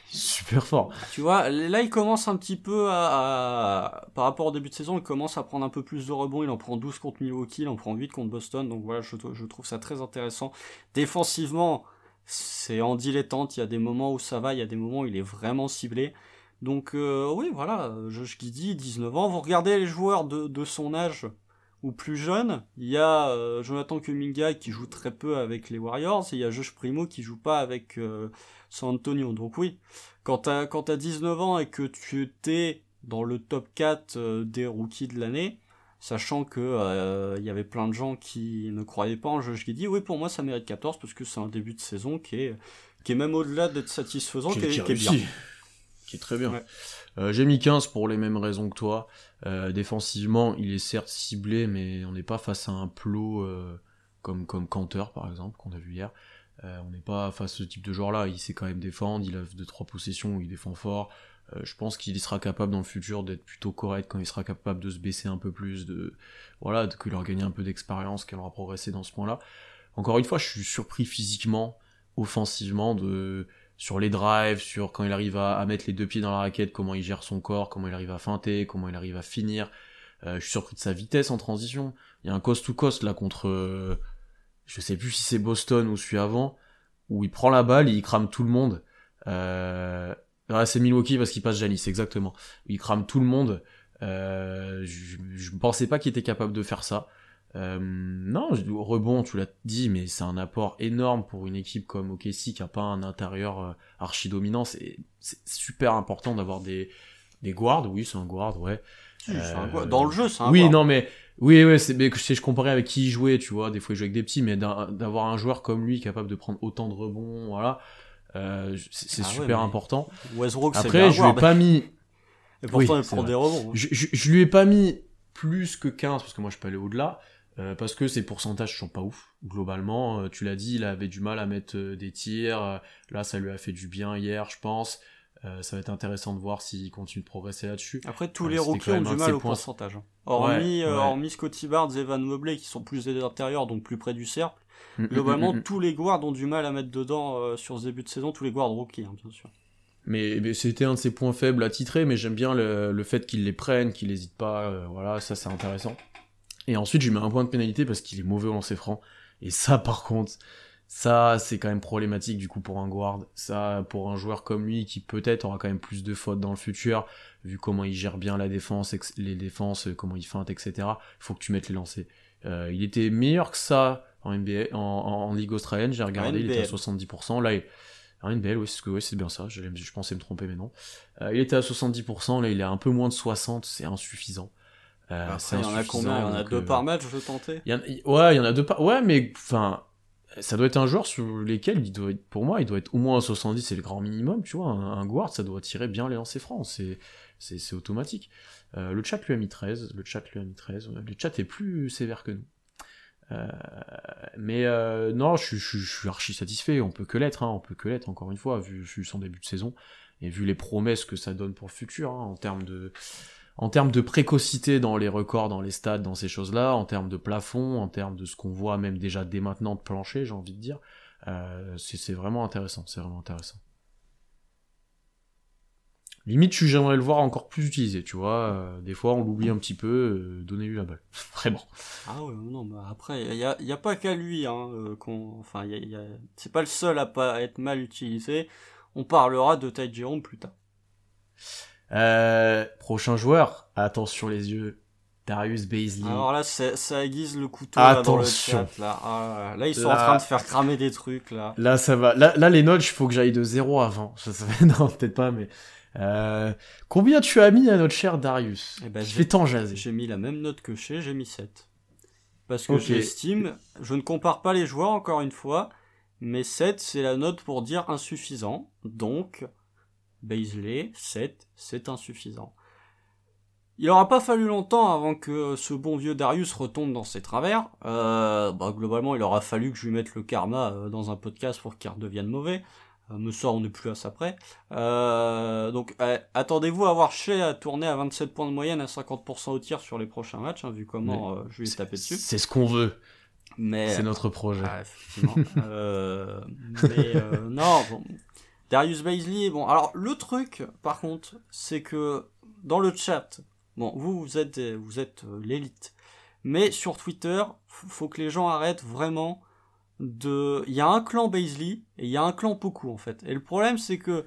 [SPEAKER 1] super fort.
[SPEAKER 2] Tu vois, là il commence un petit peu à, par rapport au début de saison, il commence à prendre un peu plus de rebonds. Il en prend 12 contre Milwaukee, il en prend 8 contre Boston. Donc voilà, je, je trouve ça très intéressant. Défensivement, c'est en dilettante. Il y a des moments où ça va, il y a des moments où il est vraiment ciblé. Donc euh, oui, voilà, Josh Giddy, 19 ans. Vous regardez les joueurs de, de son âge ou plus jeune, il y a euh, Jonathan Kuminga qui joue très peu avec les Warriors et il y a Josh Primo qui joue pas avec euh, San Antonio. Donc oui, quand t'as quand as 19 ans et que tu t'es dans le top 4 euh, des rookies de l'année, sachant que il y avait plein de gens qui ne croyaient pas en Josh Giddy, oui pour moi ça mérite 14 parce que c'est un début de saison qui est qui est même au-delà d'être satisfaisant, qui, est, bien.
[SPEAKER 1] Qui est très bien. J'ai mis 15 pour les mêmes raisons que toi. Euh, défensivement, il est certes ciblé, mais on n'est pas face à un plot euh, comme, comme Cantor, par exemple, qu'on a vu hier. Euh, on n'est pas face à ce type de joueur-là. Il sait quand même défendre, il a deux trois possessions où il défend fort. je pense qu'il sera capable dans le futur d'être plutôt correct quand il sera capable de se baisser un peu plus, de voilà, qu'il aura gagné un peu d'expérience, qu'il aura progressé dans ce point-là. Encore une fois, je suis surpris physiquement, offensivement, de sur les drives, sur quand il arrive à, mettre les deux pieds dans la raquette, comment il gère son corps, comment il arrive à feinter, comment il arrive à finir. Euh, je suis surpris de sa vitesse en transition. Il y a un cost to cost là contre, euh, je sais plus si c'est Boston ou celui avant, où il prend la balle, et il crame tout le monde. Euh, c'est Milwaukee parce qu'il passe Janis, exactement. Il crame tout le monde. Euh, je, ne pensais pas qu'il était capable de faire ça. Euh, non, rebond, tu l'as dit, mais c'est un apport énorme pour une équipe comme OKC qui a pas un intérieur euh, archi dominant. C'est super important d'avoir des des guards. Oui, c'est un guard, ouais.
[SPEAKER 2] Euh, Dans le jeu, c'est un
[SPEAKER 1] Oui, non, mais oui, oui, c'est je comparais avec qui il jouait, tu vois. Des fois, il jouait avec des petits, mais d'avoir un joueur comme lui capable de prendre autant de rebonds, voilà, euh, c'est ah super important.
[SPEAKER 2] Westbrook,
[SPEAKER 1] Après, je lui ai pas mis.
[SPEAKER 2] Et pourtant, il prend des rebonds. Hein.
[SPEAKER 1] Je, je, je, lui ai pas mis plus que 15 parce que moi je peux aller au-delà. Euh, parce que ses pourcentages sont pas ouf. Globalement, euh, tu l'as dit, il avait du mal à mettre euh, des tirs. là, ça lui a fait du bien hier, je pense. ça va être intéressant de voir s'il continue de progresser là-dessus.
[SPEAKER 2] Après, tous les rookies ont du mal au pourcentage. Hein. Hormis, Scotty Barnes et Evan Mobley qui sont plus des intérieurs, donc plus près du cercle. Mm, mm, Globalement, mm, tous les guards ont du mal à mettre dedans sur ce début de saison, tous les guards rookies, hein, bien sûr.
[SPEAKER 1] Mais, c'était un de ses points faibles à titrer, mais j'aime bien le, le fait qu'il les prenne, qu'il n'hésite pas. voilà, ça c'est intéressant. Et ensuite, je lui mets un point de pénalité parce qu'il est mauvais au lancer franc. Et ça, par contre, ça, c'est quand même problématique du coup pour un guard. Ça, pour un joueur comme lui qui peut-être aura quand même plus de fautes dans le futur, vu comment il gère bien la défense, les défenses, comment il feinte, etc. Il faut que tu mettes les lancers. Euh, il était meilleur que ça en NBA, en, Ligue australienne, j'ai regardé, il était à 70%. Là, il... En NBL, oui, c'est oui, bien ça. Je, je, pensais me tromper, mais non. Euh, il était à 70%, là, il est à un peu moins de 60, c'est insuffisant.
[SPEAKER 2] Euh, il y en a combien? Il y en a deux euh, par match, je veux tenter
[SPEAKER 1] Ouais, il y en a deux par. Ouais, mais enfin, ça doit être un joueur sur lesquels il doit être, pour moi, il doit être au moins à 70, c'est le grand minimum, tu vois. Un, guard, ça doit tirer bien les lancers francs, c'est, c'est, automatique. Euh, le chat lui a mis 13, le chat lui a mis 13, le chat est plus sévère que nous. mais non, je, je, je, suis archi satisfait, on peut que l'être, hein, on peut que l'être, encore une fois, vu, vu, son début de saison, et vu les promesses que ça donne pour le futur, hein, en termes de en termes de précocité dans les records, dans les stades, dans ces choses-là, en termes de plafond, en termes de ce qu'on voit même déjà dès maintenant de plancher, j'ai envie de dire, euh, c'est vraiment intéressant, c'est vraiment intéressant. Limite, j'aimerais le voir encore plus utilisé, tu vois. Euh, des fois, on l'oublie un petit peu, euh, donnez-lui la balle. [LAUGHS] Vraiment.
[SPEAKER 2] Ah ouais, non, mais après, il y a, y a, pas qu'à lui, hein, euh, enfin, y a, y a... c'est pas le seul à pas être mal utilisé. On parlera de Jerome plus tard.
[SPEAKER 1] Euh, prochain joueur, attention les yeux, Darius Baisley.
[SPEAKER 2] Alors là, ça aiguise le couteau là, dans le chat. Là, ah, là ils sont en train de faire cramer des trucs. Là,
[SPEAKER 1] là ça va. Là, là les notes, il faut que j'aille de zéro avant. Ça, ça... [LAUGHS] non, peut-être pas, mais euh, combien tu as mis à notre cher Darius?
[SPEAKER 2] Eh ben,
[SPEAKER 1] tant jaser.
[SPEAKER 2] J'ai mis la même note que chez, j'ai mis 7. Parce que j'estime, je ne compare pas les joueurs encore une fois, mais 7 c'est la note pour dire insuffisant. Donc, Baisley, 7, c'est insuffisant. Il aura pas fallu longtemps avant que ce bon vieux Darius retombe dans ses travers. Euh, bah, globalement, il aura fallu que je lui mette le karma euh, dans un podcast pour qu'il redevienne mauvais. Euh, me sort, on n'est plus à ça près. Euh, donc, euh, attendez-vous à voir Shea à tourner à 27 points de moyenne à 50% au tir sur les prochains matchs, hein, vu comment je vais taper dessus.
[SPEAKER 1] C'est ce qu'on veut. Mais c'est notre projet.
[SPEAKER 2] Ah, effectivement. mais non, bon. Darius Baisley, bon, alors le truc, par contre, c'est que dans le chat, bon, vous, vous êtes, vous êtes l'élite, mais sur Twitter, faut que les gens arrêtent vraiment de, il y a un clan Baisley et il y a un clan Poku en fait. Et le problème c'est que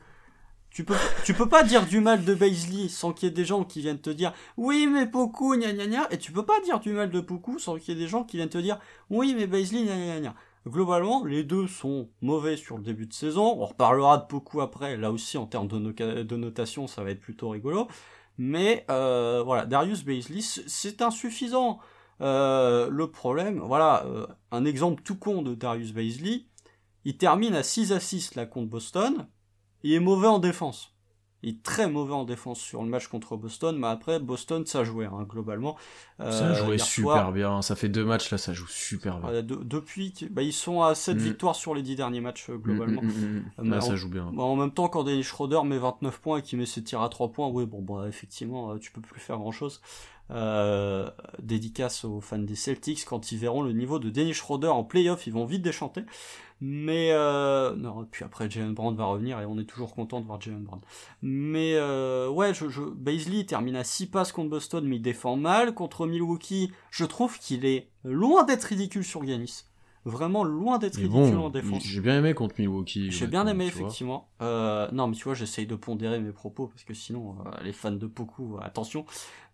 [SPEAKER 2] tu peux, tu peux pas dire du mal de Baisley sans qu'il y ait des gens qui viennent te dire oui mais Poku gna gna gna et tu peux pas dire du mal de Poku sans qu'il y ait des gens qui viennent te dire oui mais Baisley gna gna gna. Globalement, les deux sont mauvais sur le début de saison. On reparlera de Poku après. Là aussi, en termes de, de notation, ça va être plutôt rigolo. Mais euh, voilà, Darius Baisley, c'est insuffisant. Euh, le problème, voilà, euh, un exemple tout con de Darius Baisley, il termine à 6 à 6 là contre Boston, il est mauvais en défense. Il est très mauvais en défense sur le match contre Boston, mais après Boston ça jouait hein, globalement.
[SPEAKER 1] Euh, ça jouait super bien, ça fait deux matchs là, ça joue super bien.
[SPEAKER 2] depuis, bah, ils sont à 7 mm. victoires sur les 10 derniers matchs euh, globalement. Mm,
[SPEAKER 1] mm, là, ça joue bien.
[SPEAKER 2] en même temps, quand Dennis Schroeder met 29 points et qu'il met ses tirs à 3 points, oui bon bah effectivement tu peux plus faire grand chose. Euh, dédicace aux fans des Celtics quand ils verront le niveau de Dennis Schroeder en playoff, ils vont vite déchanter. Mais euh, non, puis après Jalen Brown va revenir et on est toujours content de voir Jalen Brown. Mais euh, ouais, je, je, Baisley termine à 6 passes contre Boston, mais il défend mal contre Milwaukee. Je trouve qu'il est loin d'être ridicule sur Giannis vraiment loin d'être ridicule en défense.
[SPEAKER 1] J'ai bien aimé contre Milwaukee.
[SPEAKER 2] J'ai bien aimé effectivement. Euh, non, mais tu vois, j'essaye de pondérer mes propos parce que sinon, euh, les fans de Poku, attention.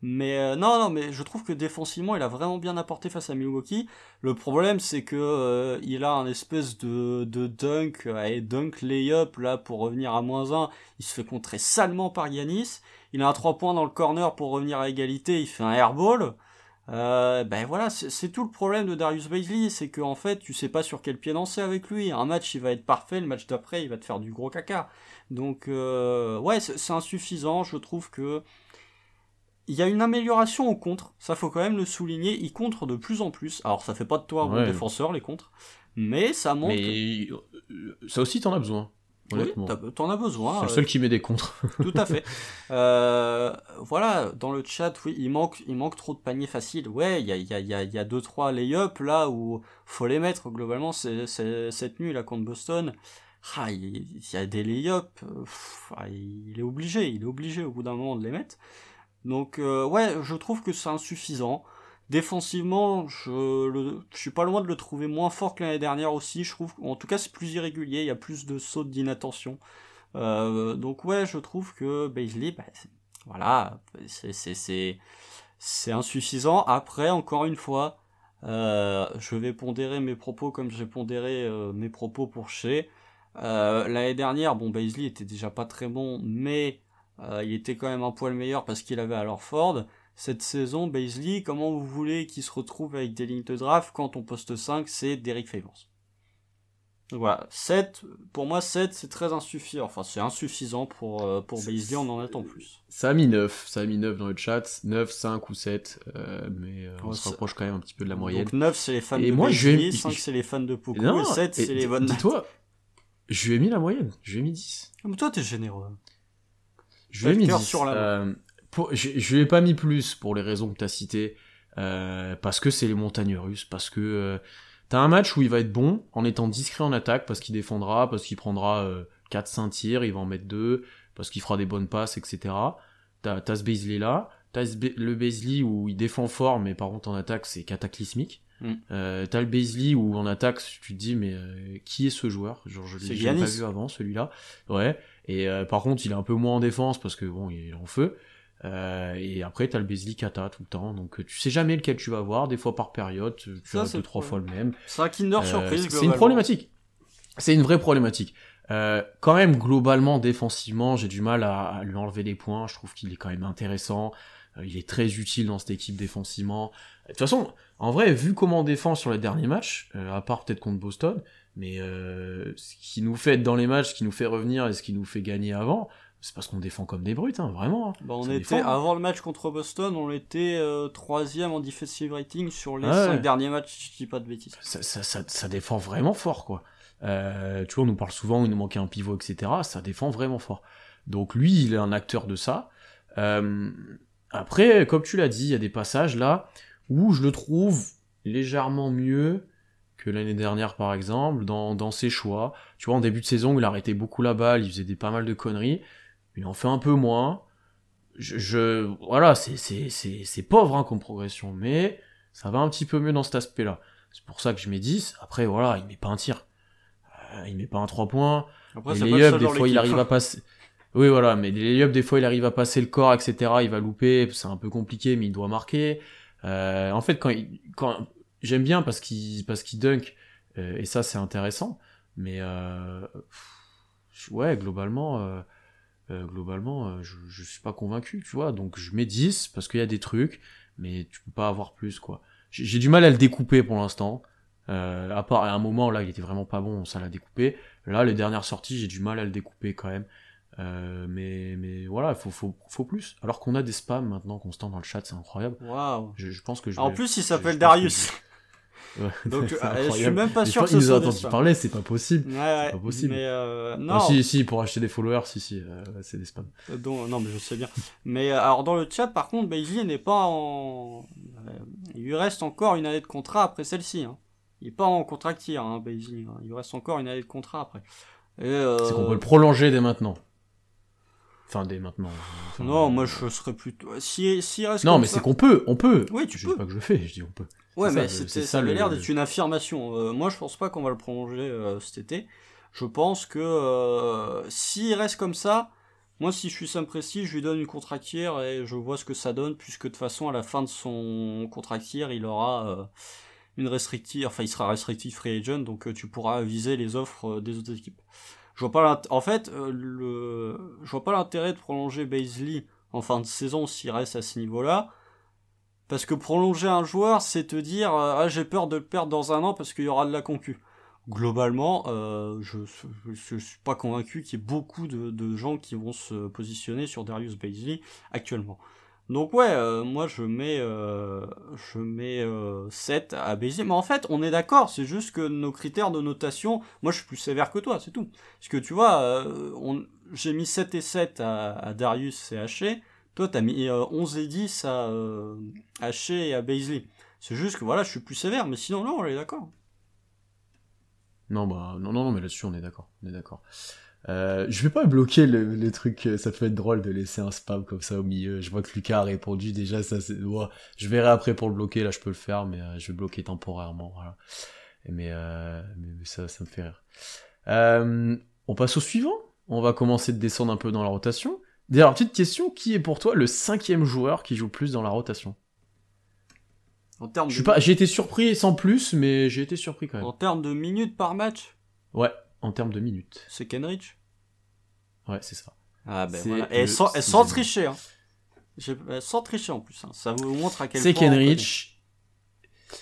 [SPEAKER 2] Mais euh, non, non, mais je trouve que défensivement, il a vraiment bien apporté face à Milwaukee. Le problème, c'est que euh, il a un espèce de, de dunk et dunk layup là pour revenir à moins 1. Il se fait contrer salement par Yanis. Il a un 3 points dans le corner pour revenir à égalité. Il fait un airball. Euh, ben voilà, c'est tout le problème de Darius Baisley, c'est qu'en en fait, tu sais pas sur quel pied danser avec lui. Un match, il va être parfait, le match d'après, il va te faire du gros caca. Donc, euh, ouais, c'est insuffisant. Je trouve que il y a une amélioration au contre. Ça, faut quand même le souligner. Il contre de plus en plus. Alors, ça fait pas de toi un défenseur les contres, mais ça montre.
[SPEAKER 1] Mais euh, ça aussi, t'en as besoin.
[SPEAKER 2] Oui, t'en as besoin.
[SPEAKER 1] C'est le seul qui met des contres. [LAUGHS]
[SPEAKER 2] Tout à fait. Euh, voilà, dans le chat, oui, il manque, il manque trop de paniers faciles. Ouais, il y a, y, a, y, a, y a deux trois lay-up là où faut les mettre. Globalement, c'est cette nuit là contre Boston. Ah, il y, a des lay-up. Ah, il est obligé, il est obligé au bout d'un moment de les mettre. Donc euh, ouais, je trouve que c'est insuffisant. Défensivement, je, je suis pas loin de le trouver moins fort que l'année dernière aussi. Je trouve, en tout cas, c'est plus irrégulier. Il y a plus de sautes d'inattention. Euh, donc ouais, je trouve que Baisley, bah, voilà, c'est insuffisant. Après, encore une fois, euh, je vais pondérer mes propos comme j'ai pondéré euh, mes propos pour. Euh, l'année dernière, bon, Baisley était déjà pas très bon, mais il était quand même un poil meilleur parce qu'il avait alors Ford cette saison, Baisley, comment vous voulez qu'il se retrouve avec des lignes de draft quand ton poste 5 c'est Derek Favors? Donc voilà, 7, pour moi 7 c'est très insuffisant, enfin c'est insuffisant pour, euh, pour Baisley, on en attend plus.
[SPEAKER 1] Ça a mis 9, ça a mis 9 dans le chat, 9, 5 ou 7, euh, mais euh, on se rapproche quand même un petit peu de la moyenne.
[SPEAKER 2] Donc 9 c'est les fans de moi, Baisley, 5 c'est les fans de Poco, et 7 c'est les bonnes
[SPEAKER 1] Dis-toi, je lui ai mis la moyenne, je lui ai mis 10.
[SPEAKER 2] Ah, mais toi t'es généreux.
[SPEAKER 1] Je lui ai mis 10. Sur la je, je lui ai pas mis plus pour les raisons que tu as citées, euh, parce que c'est les montagnes russes, parce que euh, t'as un match où il va être bon en étant discret en attaque, parce qu'il défendra, parce qu'il prendra euh, 4-5 tirs, il va en mettre 2, parce qu'il fera des bonnes passes, etc. T'as as ce Beasley là, t'as le Beasley où il défend fort, mais par contre en attaque c'est cataclysmique.
[SPEAKER 2] Mm.
[SPEAKER 1] Euh, t'as le Beasley où en attaque tu te dis mais euh, qui est ce joueur? Genre je l'ai pas vu avant celui-là. Ouais. Et euh, par contre il est un peu moins en défense parce que bon il est en feu. Euh, et après t'as le Beasley Kata tout le temps, donc euh, tu sais jamais lequel tu vas voir, des fois par période, tu
[SPEAKER 2] Ça,
[SPEAKER 1] as
[SPEAKER 2] c'est
[SPEAKER 1] deux trois fois le même.
[SPEAKER 2] C'est un Kinder
[SPEAKER 1] Euh,
[SPEAKER 2] surprise,
[SPEAKER 1] c'est- une problématique. C'est une vraie problématique. Euh, quand même, globalement, défensivement, j'ai du mal à, à lui enlever des points. Je trouve qu'il est quand même intéressant. Euh, il est très utile dans cette équipe défensivement. De toute façon, en vrai, vu comment on défend sur les derniers matchs, euh, à part peut-être contre Boston, mais euh, ce qui nous fait être dans les matchs, ce qui nous fait revenir et ce qui nous fait gagner avant, c'est parce qu'on défend comme des brutes, hein, vraiment. hein.
[SPEAKER 2] Bah, on était,
[SPEAKER 1] défend, hein.
[SPEAKER 2] avant le match contre Boston, on était euh, troisième en defensive rating sur les cinq derniers matchs, si je dis pas de bêtises.
[SPEAKER 1] ça, ça, ça, ça défend vraiment fort, quoi. Euh, tu vois, on nous parle souvent, il nous manquait un pivot, etc. Ça défend vraiment fort. Donc lui, il est un acteur de ça. Euh, après, comme tu l'as dit, il y a des passages là où je le trouve légèrement mieux que l'année dernière, par exemple, dans, dans ses choix. Tu vois, en début de saison, il arrêtait beaucoup la balle, il faisait des, pas mal de conneries. Il en fait un peu moins. Je, je voilà, c'est c'est c'est c'est pauvre hein, comme progression, mais ça va un petit peu mieux dans cet aspect-là. C'est pour ça que je mets 10. Après, voilà, il met pas un tir. Euh, il met pas un 3 points.
[SPEAKER 2] Après,
[SPEAKER 1] les layups, des fois, il arrive à passer. Oui, voilà, mais les layups, des fois, il arrive à passer le corps, etc. Il va louper. C'est un peu compliqué, mais il doit marquer. Euh, en fait, quand, il, quand j'aime bien parce qu'il parce qu'il dunk, euh, et ça, c'est intéressant. Mais euh, pff, ouais, globalement, euh, globalement, euh, je, je suis pas convaincu, tu vois. Donc, je mets 10 parce qu'il y a des trucs, mais tu peux pas avoir plus, quoi. J'ai du mal à le découper pour l'instant. Euh, à part à un moment là, il était vraiment pas bon, ça l'a découpé. Là, les dernières sorties, j'ai du mal à le découper quand même. Euh, mais mais voilà, il faut, faut, faut plus. Alors qu'on a des spams maintenant constants dans le chat, c'est incroyable.
[SPEAKER 2] Waouh.
[SPEAKER 1] Je, je pense que je
[SPEAKER 2] En
[SPEAKER 1] vais-
[SPEAKER 2] plus, il s'appelle Darius. Donc, [LAUGHS] euh, je suis même pas sûr que ce
[SPEAKER 1] il nous
[SPEAKER 2] soit
[SPEAKER 1] a
[SPEAKER 2] des
[SPEAKER 1] entendu
[SPEAKER 2] spams.
[SPEAKER 1] parler, c'est pas possible.
[SPEAKER 2] Ouais, ouais.
[SPEAKER 1] pas possible.
[SPEAKER 2] Mais euh, non,
[SPEAKER 1] Ah, si, si, pour acheter des followers, si, si, euh, c'est des spams.
[SPEAKER 2] Donc, non, mais je sais bien. Mais alors dans le chat, par contre, Beasley n'est pas en. il lui reste encore une année de contrat après celle-ci. Hein. Il est pas en contractier, hein, Beasley. hein. Il lui reste encore une année de contrat après. Euh,
[SPEAKER 1] C'est qu'on peut le prolonger dès maintenant. Enfin, dès maintenant. Enfin,
[SPEAKER 2] Non,
[SPEAKER 1] euh,
[SPEAKER 2] moi je serais plutôt. Si, si reste
[SPEAKER 1] Non,
[SPEAKER 2] comme
[SPEAKER 1] mais
[SPEAKER 2] ça-
[SPEAKER 1] c'est qu'on peut, on peut.
[SPEAKER 2] Oui, tu
[SPEAKER 1] je
[SPEAKER 2] peux.
[SPEAKER 1] dis pas que je fais, je dis on peut.
[SPEAKER 2] Ouais, mais
[SPEAKER 1] ça,
[SPEAKER 2] ça,
[SPEAKER 1] ça,
[SPEAKER 2] avait
[SPEAKER 1] le-
[SPEAKER 2] l'air d'être une affirmation. Euh, moi, je pense pas qu'on va le prolonger euh, cet été. Je pense que euh, s'il reste comme ça, moi, si je suis Sam Presti, je lui donne une contractière et je vois ce que ça donne, puisque de toute façon, à la fin de son contractière, il aura euh, une restrictive, enfin, il sera restrictive free agent, donc euh, tu pourras viser les offres euh, des autres équipes. Je vois pas en fait, euh, le, vois pas l'intérêt de prolonger Baisley en fin de saison s'il reste à ce niveau-là. Parce que prolonger un joueur, c'est te dire euh, ah j'ai peur de le perdre dans un an parce qu'il y aura de la concu. Globalement, euh, je, je, je suis pas convaincu qu'il y ait beaucoup de, de gens qui vont se positionner sur Darius Baisley actuellement. Donc ouais, euh, moi je mets euh, je mets euh, 7 à Baisley. Mais en fait, on est d'accord, c'est juste que nos critères de notation, moi je suis plus sévère que toi, c'est tout. Parce que tu vois, euh, j'ai mis 7 et 7 à, Darius et Haché. Toi, t'as mis euh, 11 et 10 à euh, Haché et à Baisley. C'est juste que voilà, je suis plus sévère, mais sinon, non, on est d'accord.
[SPEAKER 1] Non, bah, non, non, non, mais là-dessus, on est d'accord. On est d'accord. Euh, je vais pas bloquer le, les trucs, euh, ça peut être drôle de laisser un spam comme ça au milieu. Je vois que Lucas a répondu déjà, ça c'est. ouais, je verrai après pour le bloquer, là je peux le faire, mais euh, je vais bloquer temporairement. Voilà. Mais, euh, mais, ça, ça me fait rire. Euh, on passe au suivant. On va commencer de descendre un peu dans la rotation. D'ailleurs, petite question, qui est pour toi le cinquième joueur qui joue le plus dans la rotation?
[SPEAKER 2] En termes de,
[SPEAKER 1] j'ai été surpris sans plus, mais j'ai été surpris quand même.
[SPEAKER 2] en termes de minutes par match,
[SPEAKER 1] Ouais, en termes de minutes.
[SPEAKER 2] c'est Kenrich?
[SPEAKER 1] Ouais, c'est ça.
[SPEAKER 2] Ah ben
[SPEAKER 1] C'est
[SPEAKER 2] voilà. Et sans, tricher. Hein. Euh, Sans tricher en plus. hein. Ça vous montre à quel
[SPEAKER 1] C'est
[SPEAKER 2] point. connaît.
[SPEAKER 1] Kenrich.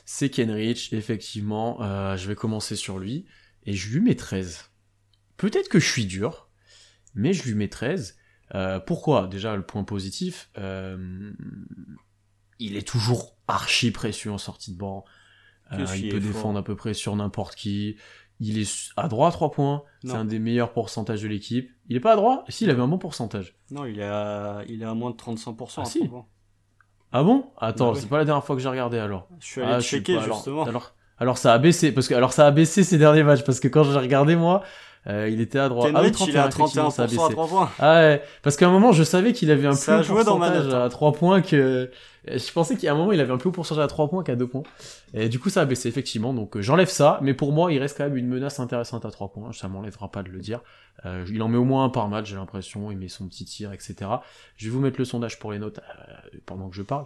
[SPEAKER 1] C'est Kenrich, effectivement. Euh, je vais commencer sur lui. Et je lui mets 13. Peut-être que je suis dur, mais je lui mets 13. Euh, pourquoi? Déjà, le point positif, euh, il est toujours archi précieux en sortie de banc. Il peut défendre à peu près sur n'importe qui. Il est à droit à 3 points. C'est un des meilleurs pourcentages de l'équipe. Il est pas à droit? Si, il avait un bon pourcentage.
[SPEAKER 2] Non, il est à, il est à moins de 35%.
[SPEAKER 1] Ah,
[SPEAKER 2] à
[SPEAKER 1] si. Ah bon? Attends,
[SPEAKER 2] Bah ouais.
[SPEAKER 1] c'est pas la dernière fois que j'ai regardé alors.
[SPEAKER 2] Je suis allé
[SPEAKER 1] Ah,
[SPEAKER 2] checker
[SPEAKER 1] pas-
[SPEAKER 2] justement.
[SPEAKER 1] Alors, alors, ça a baissé parce que alors ça a baissé ces derniers matchs parce que quand j'ai regardé moi, Euh, il était à droite.
[SPEAKER 2] ah oui, 31, il est à 31% à 3 points.
[SPEAKER 1] Ah ouais, parce qu'à un moment, je savais qu'il avait un plus pourcentage à 3 points que... Je pensais qu'à un moment, il avait un plus haut pourcentage à 3 points qu'à 2 points. Et du coup, ça a baissé, effectivement. Donc, euh, j'enlève ça. Mais pour moi, il reste quand même une menace intéressante à 3 points. Ça m'enlèvera pas de le dire. Euh, il en met au moins un par match, j'ai l'impression. Il met son petit tir, etc. Je vais vous mettre le sondage pour les notes euh, pendant que je parle.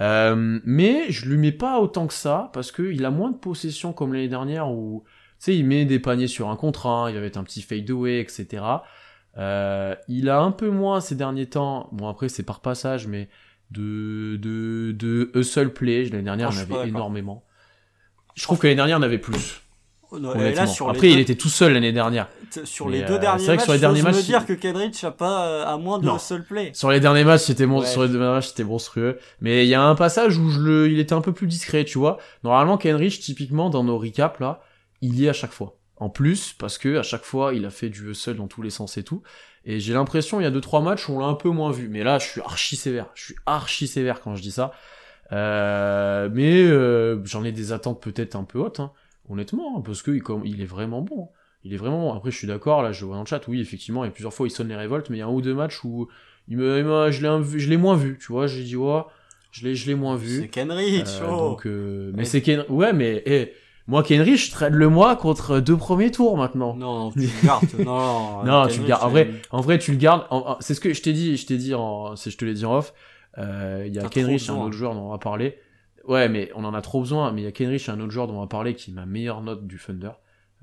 [SPEAKER 1] Euh, mais je lui mets pas autant que ça, parce qu'il a moins de possession comme l'année dernière où tu sais, il met des paniers sur un contre un, il va être un petit fade away, etc. Euh, il a un peu moins ces derniers temps, bon après c'est par passage, mais de, de, de hustle play, l'année dernière ah, on avait énormément. Je trouve que l'année dernière on avait plus. Oh, là, sur Après, il était tout seul l'année dernière.
[SPEAKER 2] Sur les deux euh, derniers matchs, sur les derniers matchs, me dire que Kenrich a pas euh, à moins de hustle play.
[SPEAKER 1] Sur les derniers matchs, c'était mon... sur les derniers matchs, c'était monstrueux. Mais il y a un passage où je le, il était un peu plus discret, tu vois. Normalement, Kenrich, typiquement dans nos recaps là, il y est à chaque fois. En plus, parce que à chaque fois, il a fait du seul dans tous les sens et tout. Et j'ai l'impression, il y a deux trois matchs où on l'a un peu moins vu. Mais là, je suis archi sévère. Je suis archi sévère quand je dis ça. Euh, mais euh, j'en ai des attentes peut-être un peu hautes, hein, honnêtement, hein, parce que il, est vraiment bon. Il est vraiment bon. Après, je suis d'accord, là, je vois dans le chat, oui, effectivement, il y a plusieurs fois, il sonne les révoltes, mais il y a un ou deux matchs où il me, je l'ai moins vu, tu vois, j'ai dit, ouais, je l'ai, je l'ai moins vu.
[SPEAKER 2] C'est Kenrich, euh, oh.
[SPEAKER 1] donc, euh, mais c'est Ken, ouais, mais, eh, moi, Kenrich, trade le moi contre deux premiers tours maintenant.
[SPEAKER 2] Non, tu le gardes. [LAUGHS] non,
[SPEAKER 1] non tu le gardes. En vrai, en vrai, tu le gardes. C'est ce que je t'ai dit. Je t'ai dit en, je te l'ai dit en off. Euh, il y a Kenrich, un autre joueur dont on va parler. Ouais, mais on en a trop besoin. Mais il y a Kenrich, un autre joueur dont on va parler, qui est ma meilleure note du Thunder,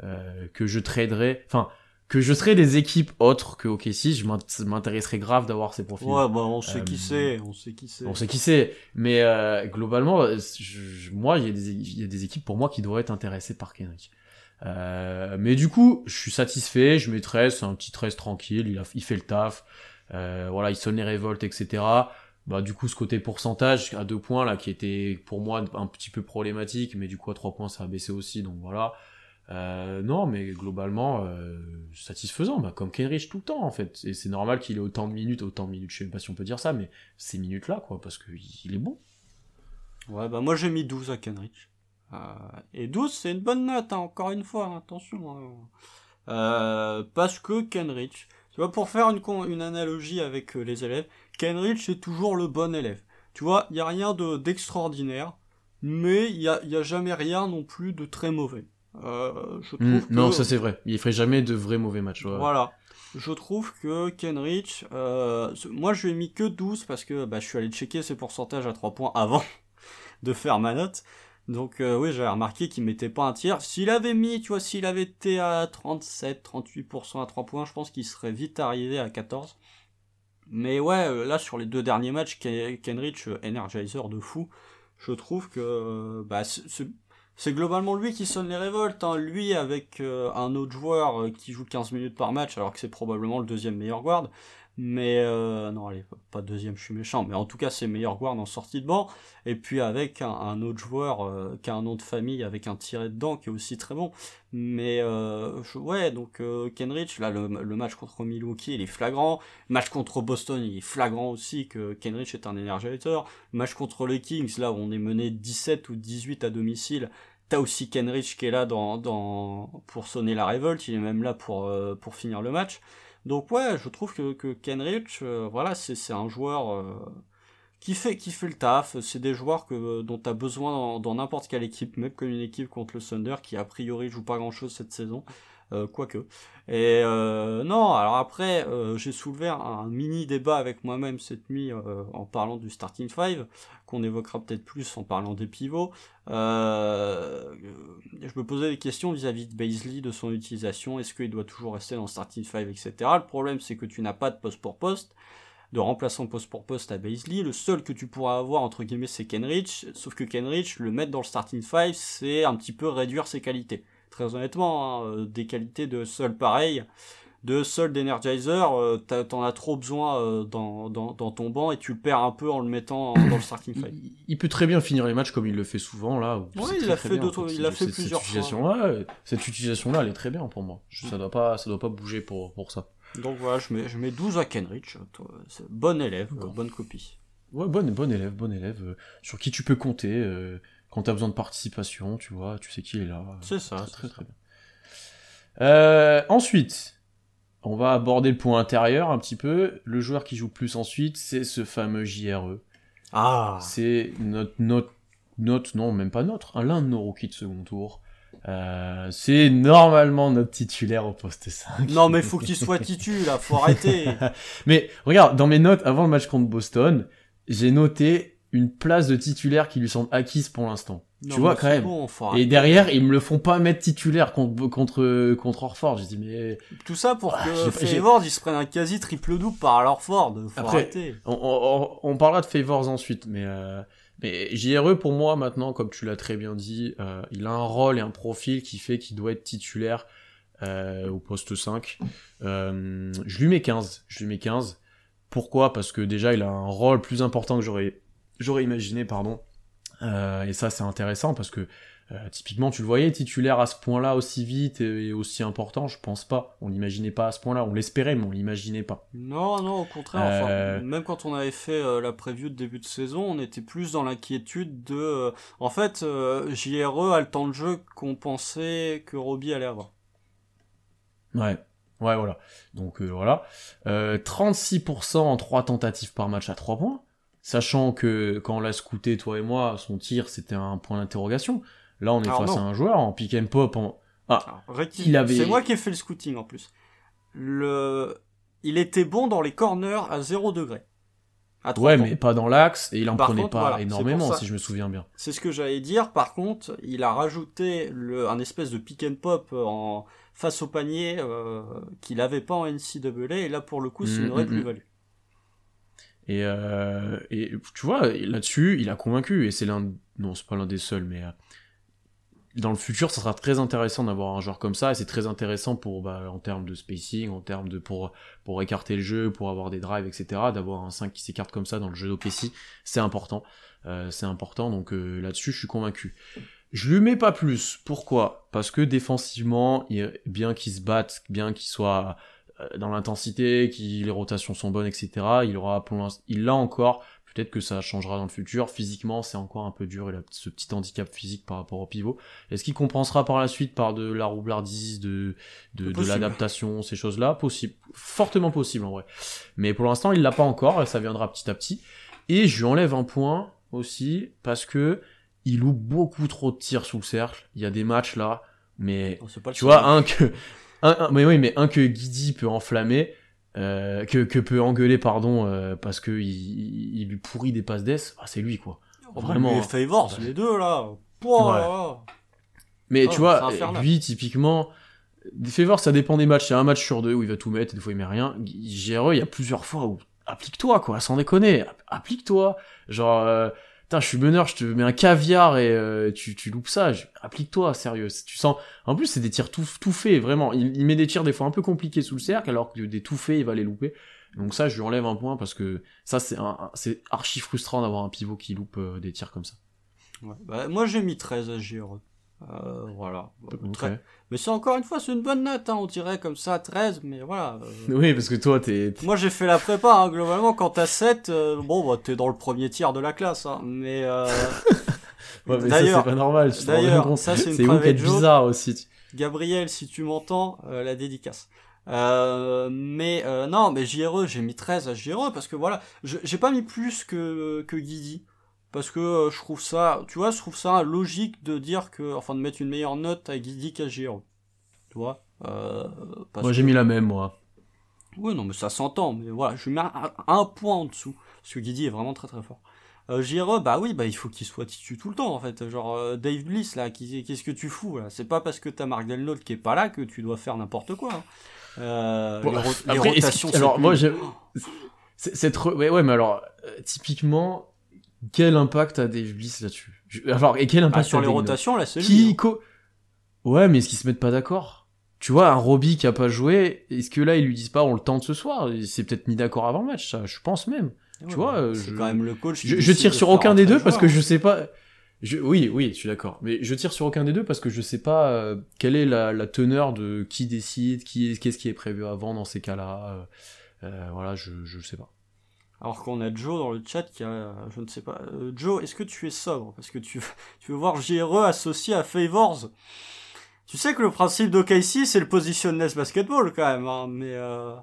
[SPEAKER 1] euh, que je traderai. Enfin, que je serais des équipes autres que OKC, je m'intéresserais grave d'avoir ces profils.
[SPEAKER 2] Ouais, bah on sait qui euh, c'est, on sait qui c'est.
[SPEAKER 1] On sait qui c'est, mais euh, globalement, moi, il y, a des, y a des équipes pour moi qui devraient être intéressées par Kenrich. Euh, mais du coup, je suis satisfait, je mets 13, c'est un petit 13 tranquille, il, a, il fait le taf, euh, voilà, il sonne les révoltes, etc. Bah du coup, ce côté pourcentage à deux points là, qui était pour moi un petit peu problématique, mais du coup à trois points ça a baissé aussi, donc voilà. Euh, non, mais globalement, euh, satisfaisant, bah, comme Kenrich tout le temps, en fait. Et c'est normal qu'il ait autant de minutes, autant de minutes, je sais pas si on peut dire ça, mais ces minutes-là, quoi, parce qu'il est bon.
[SPEAKER 2] Ouais, bah moi j'ai mis 12 à Kenrich. Euh, et 12, c'est une bonne note, hein, encore une fois, hein, attention. Hein. parce que Kenrich, tu vois, pour faire une, analogie avec les élèves, Kenrich est toujours le bon élève. Tu vois, il n'y a rien d'extraordinaire, mais il y a jamais rien non plus de très mauvais. Euh, je
[SPEAKER 1] hmm, trouve Non, ça c'est vrai. Il ferait jamais de vrais mauvais matchs.
[SPEAKER 2] Voilà. Je trouve que Kenrich, euh, moi je lui ai mis que 12 parce que bah, je suis allé checker ses pourcentages à 3 points avant [LAUGHS] de faire ma note. Donc euh, oui, j'avais remarqué qu'il mettait pas un tiers. S'il avait mis, tu vois, s'il avait été à 37, 38% à 3 points, je pense qu'il serait vite arrivé à 14. Mais ouais, là sur les deux derniers matchs, Kenrich, Energizer de fou, je trouve que bah, c'est globalement lui qui sonne les révoltes. Hein. Lui avec euh, un autre joueur euh, qui joue 15 minutes par match, alors que c'est probablement le deuxième meilleur guard. Mais euh, non, allez, pas deuxième, je suis méchant. Mais en tout cas, c'est meilleur guard en sortie de banc. Et puis avec un, autre joueur euh, qui a un nom de famille avec un tiré dedans qui est aussi très bon. Mais euh, ouais, donc euh, Kenrich, là, le, match contre Milwaukee, il est flagrant. Le match contre Boston, il est flagrant aussi que Kenrich est un énergéteur. Le match contre les Kings, là où on est mené 17 ou 18 à domicile, T'as aussi Kenrich qui est là dans, dans, pour sonner la révolte, il est même là pour, pour finir le match. Donc ouais, je trouve que, que Kenrich, euh, voilà, c'est un joueur euh, qui fait qui fait le taf. C'est des joueurs que dont tu as besoin dans n'importe quelle équipe, même comme une équipe contre le Thunder qui a priori joue pas grand chose cette saison. Euh, quoique. Et euh, non, alors après, euh, j'ai soulevé un, mini débat avec moi-même cette nuit en parlant du starting five, qu'on évoquera peut-être plus en parlant des pivots. je me posais des questions vis-à-vis de Baisley, de son utilisation, est-ce qu'il doit toujours rester dans starting five, etc. Le problème, c'est que tu n'as pas de poste pour poste de remplaçant poste pour poste à Baisley. Le seul que tu pourras avoir, entre guillemets, c'est Kenrich. Sauf que Kenrich, le mettre dans le starting five, c'est un petit peu réduire ses qualités très honnêtement, hein, euh, des qualités de sol pareil, de sol d'Energizer, euh, t'en as trop besoin euh, dans, dans, ton banc et tu le perds un peu en le mettant dans le starting five.
[SPEAKER 1] Il, peut très bien finir les matchs comme il le fait souvent là.
[SPEAKER 2] Oui, il l'a fait, d'autres, il a fait plusieurs
[SPEAKER 1] cette utilisation fois. Là, cette utilisation là, elle est très bien pour moi. Ça doit pas, ça doit pas bouger pour, pour ça.
[SPEAKER 2] Donc voilà, je mets, je mets 12 à Kenrich. Bon élève, bonne copie.
[SPEAKER 1] Ouais, bonne, bonne élève, bonne élève, sur qui tu peux compter quand t'as besoin de participation, tu vois, tu sais qui est là.
[SPEAKER 2] C'est ça.
[SPEAKER 1] Très, très, bien. Euh, ensuite, on va aborder le point intérieur un petit peu. Le joueur qui joue plus ensuite, c'est ce fameux JRE.
[SPEAKER 2] Ah
[SPEAKER 1] C'est notre, notre, notre, non, même pas notre, l'un de nos rookies de second tour. Euh, c'est normalement notre titulaire au poste 5.
[SPEAKER 2] Non, mais faut qu'il soit titu, là, faut arrêter. [LAUGHS]
[SPEAKER 1] Mais regarde, dans mes notes avant le match contre Boston, j'ai noté une place de titulaire qui lui semble acquise pour l'instant. Tu vois, quand même.
[SPEAKER 2] bon,
[SPEAKER 1] Et derrière, ils me le font pas mettre titulaire contre, contre, contre Orford. J'ai dit, mais
[SPEAKER 2] Tout ça pour
[SPEAKER 1] Ah,
[SPEAKER 2] que Favors, ils se prennent un quasi triple double par Alorford. Faut
[SPEAKER 1] Après,
[SPEAKER 2] arrêter.
[SPEAKER 1] on, on, on parlera de Favors ensuite, mais, euh, mais JRE pour moi maintenant, comme tu l'as très bien dit, euh, il a un rôle et un profil qui fait qu'il doit être titulaire euh, au poste 5. Euh, je lui mets 15. Je lui mets 15. Pourquoi? Parce que déjà il a un rôle plus important que j'aurais j'aurais imaginé, pardon. Euh, et ça c'est intéressant parce que euh, typiquement tu le voyais titulaire à ce point-là aussi vite et, et aussi important, je pense pas. On l'imaginait pas à ce point-là. On l'espérait, mais on l'imaginait pas.
[SPEAKER 2] Non, non, au contraire. enfin,
[SPEAKER 1] Euh,
[SPEAKER 2] même quand on avait fait euh, la preview de début de saison, on était plus dans l'inquiétude de. euh, en fait, euh, JRE a le temps de jeu qu'on pensait que Robbie allait avoir.
[SPEAKER 1] Ouais, ouais, voilà. Donc euh, voilà. Euh, 36% en 3 tentatives par match à 3 points. Sachant que quand on l'a scouté, toi et moi, son tir, c'était un point d'interrogation. Là, on est
[SPEAKER 2] Alors
[SPEAKER 1] face
[SPEAKER 2] non.
[SPEAKER 1] à un joueur en pick and pop. En...
[SPEAKER 2] Alors, recti-
[SPEAKER 1] Il avait-
[SPEAKER 2] C'est moi qui ai fait le scouting en plus. Le... Il était bon dans les corners à 0 degré. À 3
[SPEAKER 1] Ouais, mais pas dans l'axe et il en
[SPEAKER 2] Par
[SPEAKER 1] prenait
[SPEAKER 2] contre,
[SPEAKER 1] pas
[SPEAKER 2] voilà,
[SPEAKER 1] énormément, si je me souviens bien.
[SPEAKER 2] C'est ce que j'allais dire. Par contre, il a rajouté le, un espèce de pick and pop en face au panier euh, qu'il avait pas en NCAA. Et là, pour le coup, c'est
[SPEAKER 1] Mm,
[SPEAKER 2] une vraie
[SPEAKER 1] mm, mm.
[SPEAKER 2] plus-value.
[SPEAKER 1] Et, euh, tu vois, là-dessus, il a convaincu. Et c'est l'un, non, c'est pas l'un des seuls, mais euh, dans le futur, ça sera très intéressant d'avoir un joueur comme ça. Et c'est très intéressant pour, bah, en termes de spacing, en termes de pour pour écarter le jeu, pour avoir des drives, etc. D'avoir un 5 qui s'écarte comme ça dans le jeu d'OKC, c'est important. Euh, c'est important. Donc euh, là-dessus, je suis convaincu. Je lui mets pas plus. Pourquoi? Parce que défensivement, bien qu'il se batte, bien qu'il soit dans l'intensité, que les rotations sont bonnes, etc. Il aura pour l'instant, il l'a encore. Peut-être que ça changera dans le futur. Physiquement, c'est encore un peu dur. Il a ce petit handicap physique par rapport au pivot. Est-ce qu'il compensera par la suite par de la roublardise, de, de, de l'adaptation, ces choses-là? Possible. Fortement possible, en vrai. Mais pour l'instant, il l'a pas encore, et ça viendra petit à petit. Et je lui enlève un point aussi, parce que il loupe beaucoup trop de tirs sous le cercle. Il y a des matchs là, mais tu vois, un que, un, un- mais oui, mais un que Guidi peut enflammer, euh, que, que peut engueuler, pardon, euh, parce que il, il- lui pourrit des passes d'ess, ah, c'est lui, quoi.
[SPEAKER 2] Oh,
[SPEAKER 1] vraiment,
[SPEAKER 2] et
[SPEAKER 1] hein.
[SPEAKER 2] Favors, les deux là. Pouah,
[SPEAKER 1] Ouais. Mais
[SPEAKER 2] Oh,
[SPEAKER 1] tu vois, lui, typiquement, fais voir, ça dépend des matchs. Il y a un match sur deux où il va tout mettre, et des fois il met rien. GRE, il y a plusieurs fois où, applique-toi, quoi, sans déconner, app- applique-toi. Genre, euh, putain, je suis meneur, je te mets un caviar et euh, tu, tu loupes ça. Applique-toi, sérieux. Tu sens, en plus, c'est des tirs tout, tout faits, vraiment. Il, il met des tirs des fois un peu compliqués sous le cercle, alors que des tout faits, il va les louper. Donc ça, je lui enlève un point parce que ça, c'est un, c'est archi frustrant d'avoir un pivot qui loupe euh, des tirs comme ça.
[SPEAKER 2] Ouais. Bah, moi j'ai mis 13 à JRE. Euh, voilà. Mais c'est encore une fois, c'est une bonne note, hein, on dirait comme ça, 13, mais voilà. euh,
[SPEAKER 1] Oui, parce que toi, t'es,
[SPEAKER 2] Moi j'ai fait la prépa, hein, globalement, quand t'as 7, euh, bon, bah, t'es dans le premier tiers de la classe, hein, mais... Euh... [LAUGHS]
[SPEAKER 1] Ouais, mais ça,
[SPEAKER 2] D'ailleurs-
[SPEAKER 1] c'est pas normal. je
[SPEAKER 2] d'ailleurs, ça, c'est une
[SPEAKER 1] C'est bizarre aussi.
[SPEAKER 2] Gabriel, si tu m'entends, euh, la dédicace. Euh, mais euh, non, mais JRE, j'ai mis 13 à JRE parce que voilà, j'ai pas mis plus que que Guidi parce que euh, je trouve ça, tu vois, je trouve ça logique de dire que, enfin, de mettre une meilleure note à Guidi qu'à JRE. Tu vois. Euh,
[SPEAKER 1] Moi, j'ai
[SPEAKER 2] que-
[SPEAKER 1] mis la même, moi.
[SPEAKER 2] Ouais, non, mais ça s'entend, mais voilà, je lui mets un, un point en dessous, parce que Guidi est vraiment très très fort. Euh, JRE, bah oui, bah il faut qu'il soit titu tout le temps, en fait. Genre, euh, Dave Bliss, là, qu'est-ce que tu fous, là? C'est pas parce que t'as Mark Delnote qui est pas là que tu dois faire n'importe quoi. hein. Euh,
[SPEAKER 1] Bon,
[SPEAKER 2] les, ro- les
[SPEAKER 1] après, est-ce que-
[SPEAKER 2] rotations,
[SPEAKER 1] alors, moi,
[SPEAKER 2] plus-
[SPEAKER 1] j'ai- C'est- Cette re- ouais, ouais, mais alors, typiquement, quel impact a Dave Bliss là-dessus? Alors, et quel
[SPEAKER 2] Ah,
[SPEAKER 1] impact
[SPEAKER 2] sur
[SPEAKER 1] a
[SPEAKER 2] les rotations, là, c'est
[SPEAKER 1] Qui co- Ouais, mais est-ce qu'ils se mettent pas d'accord? Tu vois, un Robbie qui a pas joué, est-ce que là, ils lui disent pas, on le tente ce soir? Il s'est peut-être mis d'accord avant le match, ça, je pense même.
[SPEAKER 2] Ouais,
[SPEAKER 1] tu vois,
[SPEAKER 2] bah,
[SPEAKER 1] euh,
[SPEAKER 2] c'est
[SPEAKER 1] je-
[SPEAKER 2] quand même le coach.
[SPEAKER 1] Je, je tire sur aucun des deux parce que je sais pas. Je, oui, oui, je suis d'accord. Mais je tire sur aucun des deux parce que je sais pas euh, quelle est la, la teneur de qui décide, qui est- qu'est-ce qui est prévu avant dans ces cas-là. euh, euh, voilà, je, je sais pas.
[SPEAKER 2] Alors qu'on a Joe dans le chat qui a, je ne sais pas, Euh, Joe, est-ce que tu es sobre? Parce que tu, [LAUGHS] tu veux voir JRE associé à Favors. Tu sais que le principe d'OKC, c'est le positionless basketball quand même, hein, mais euh...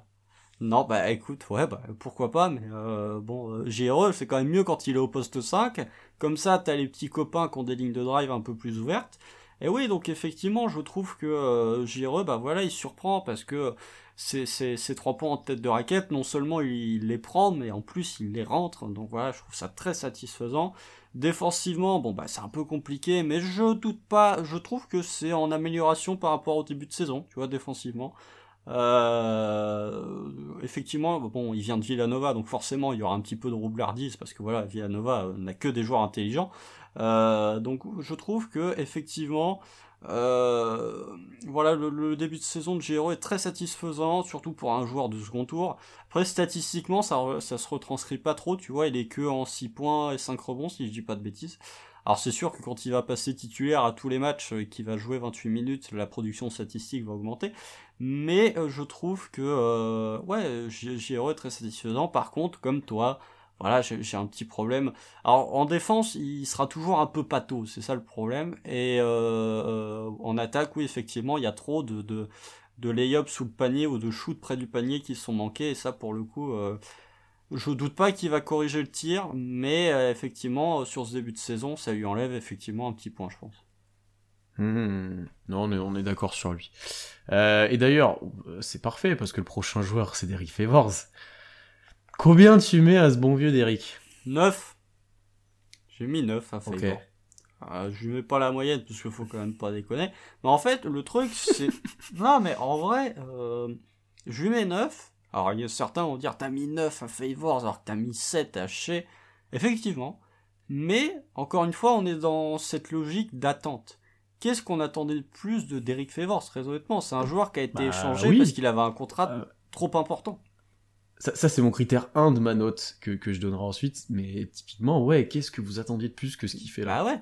[SPEAKER 2] non, bah écoute, ouais, bah pourquoi pas, mais euh, bon, euh, JRE, c'est quand même mieux quand il est au poste 5, comme ça t'as les petits copains qui ont des lignes de drive un peu plus ouvertes, et oui, donc effectivement, je trouve que euh, JRE, bah voilà, il surprend parce que ces, ces, ces trois points en tête de raquette, non seulement il, les prend, mais en plus il les rentre, donc voilà, je trouve ça très satisfaisant. Défensivement, bon bah c'est un peu compliqué, mais je doute pas, je trouve que c'est en amélioration par rapport au début de saison, tu vois, défensivement. Euh, effectivement, bon, il vient de Villanova, donc forcément il y aura un petit peu de roublardise parce que voilà, Villanova n'a que des joueurs intelligents. Euh, donc je trouve que effectivement, euh, voilà, le, début de saison de Giro est très satisfaisant, surtout pour un joueur de second tour. Après, statistiquement, ça, ça se retranscrit pas trop, tu vois, il est que en 6 points et 5 rebonds, si je dis pas de bêtises. Alors c'est sûr que quand il va passer titulaire à tous les matchs et qu'il va jouer 28 minutes, la production statistique va augmenter. Mais euh, je trouve que, euh, ouais, Giro est très satisfaisant. Par contre, comme toi, voilà, j'ai un petit problème. Alors en défense, il sera toujours un peu pâteau, c'est ça le problème. Et euh, euh, en attaque, oui, effectivement, il y a trop de, de, de lay-up sous le panier ou de shoot près du panier qui sont manqués. Et ça, pour le coup, euh, je doute pas qu'il va corriger le tir, mais euh, effectivement, sur ce début de saison, ça lui enlève effectivement un petit point, je pense.
[SPEAKER 1] Mmh, non, on est, d'accord sur lui. Euh, et d'ailleurs, c'est parfait parce que le prochain joueur, c'est Derrick Favors. Combien tu mets à ce bon vieux Derrick
[SPEAKER 2] 9. J'ai mis 9 à Favor. Okay. Euh, je mets pas la moyenne parce qu'il faut quand même pas déconner. Mais en fait, le truc, c'est. [LAUGHS] non, mais en vrai, euh, je lui mets 9. Alors, il y a certains vont dire t'as mis 9 à Favors alors que t'as mis 7 à Shea. Effectivement. Mais, encore une fois, on est dans cette logique d'attente. Qu'est-ce qu'on attendait de plus de Derrick Favors, très honnêtement? C'est un joueur qui a été bah, échangé oui. parce qu'il avait un contrat euh... trop important
[SPEAKER 1] ça, ça c'est mon critère 1 de ma note que, que je donnerai ensuite. Mais typiquement, ouais, qu'est-ce que vous attendiez de plus que ce qu'il fait là
[SPEAKER 2] Bah ouais.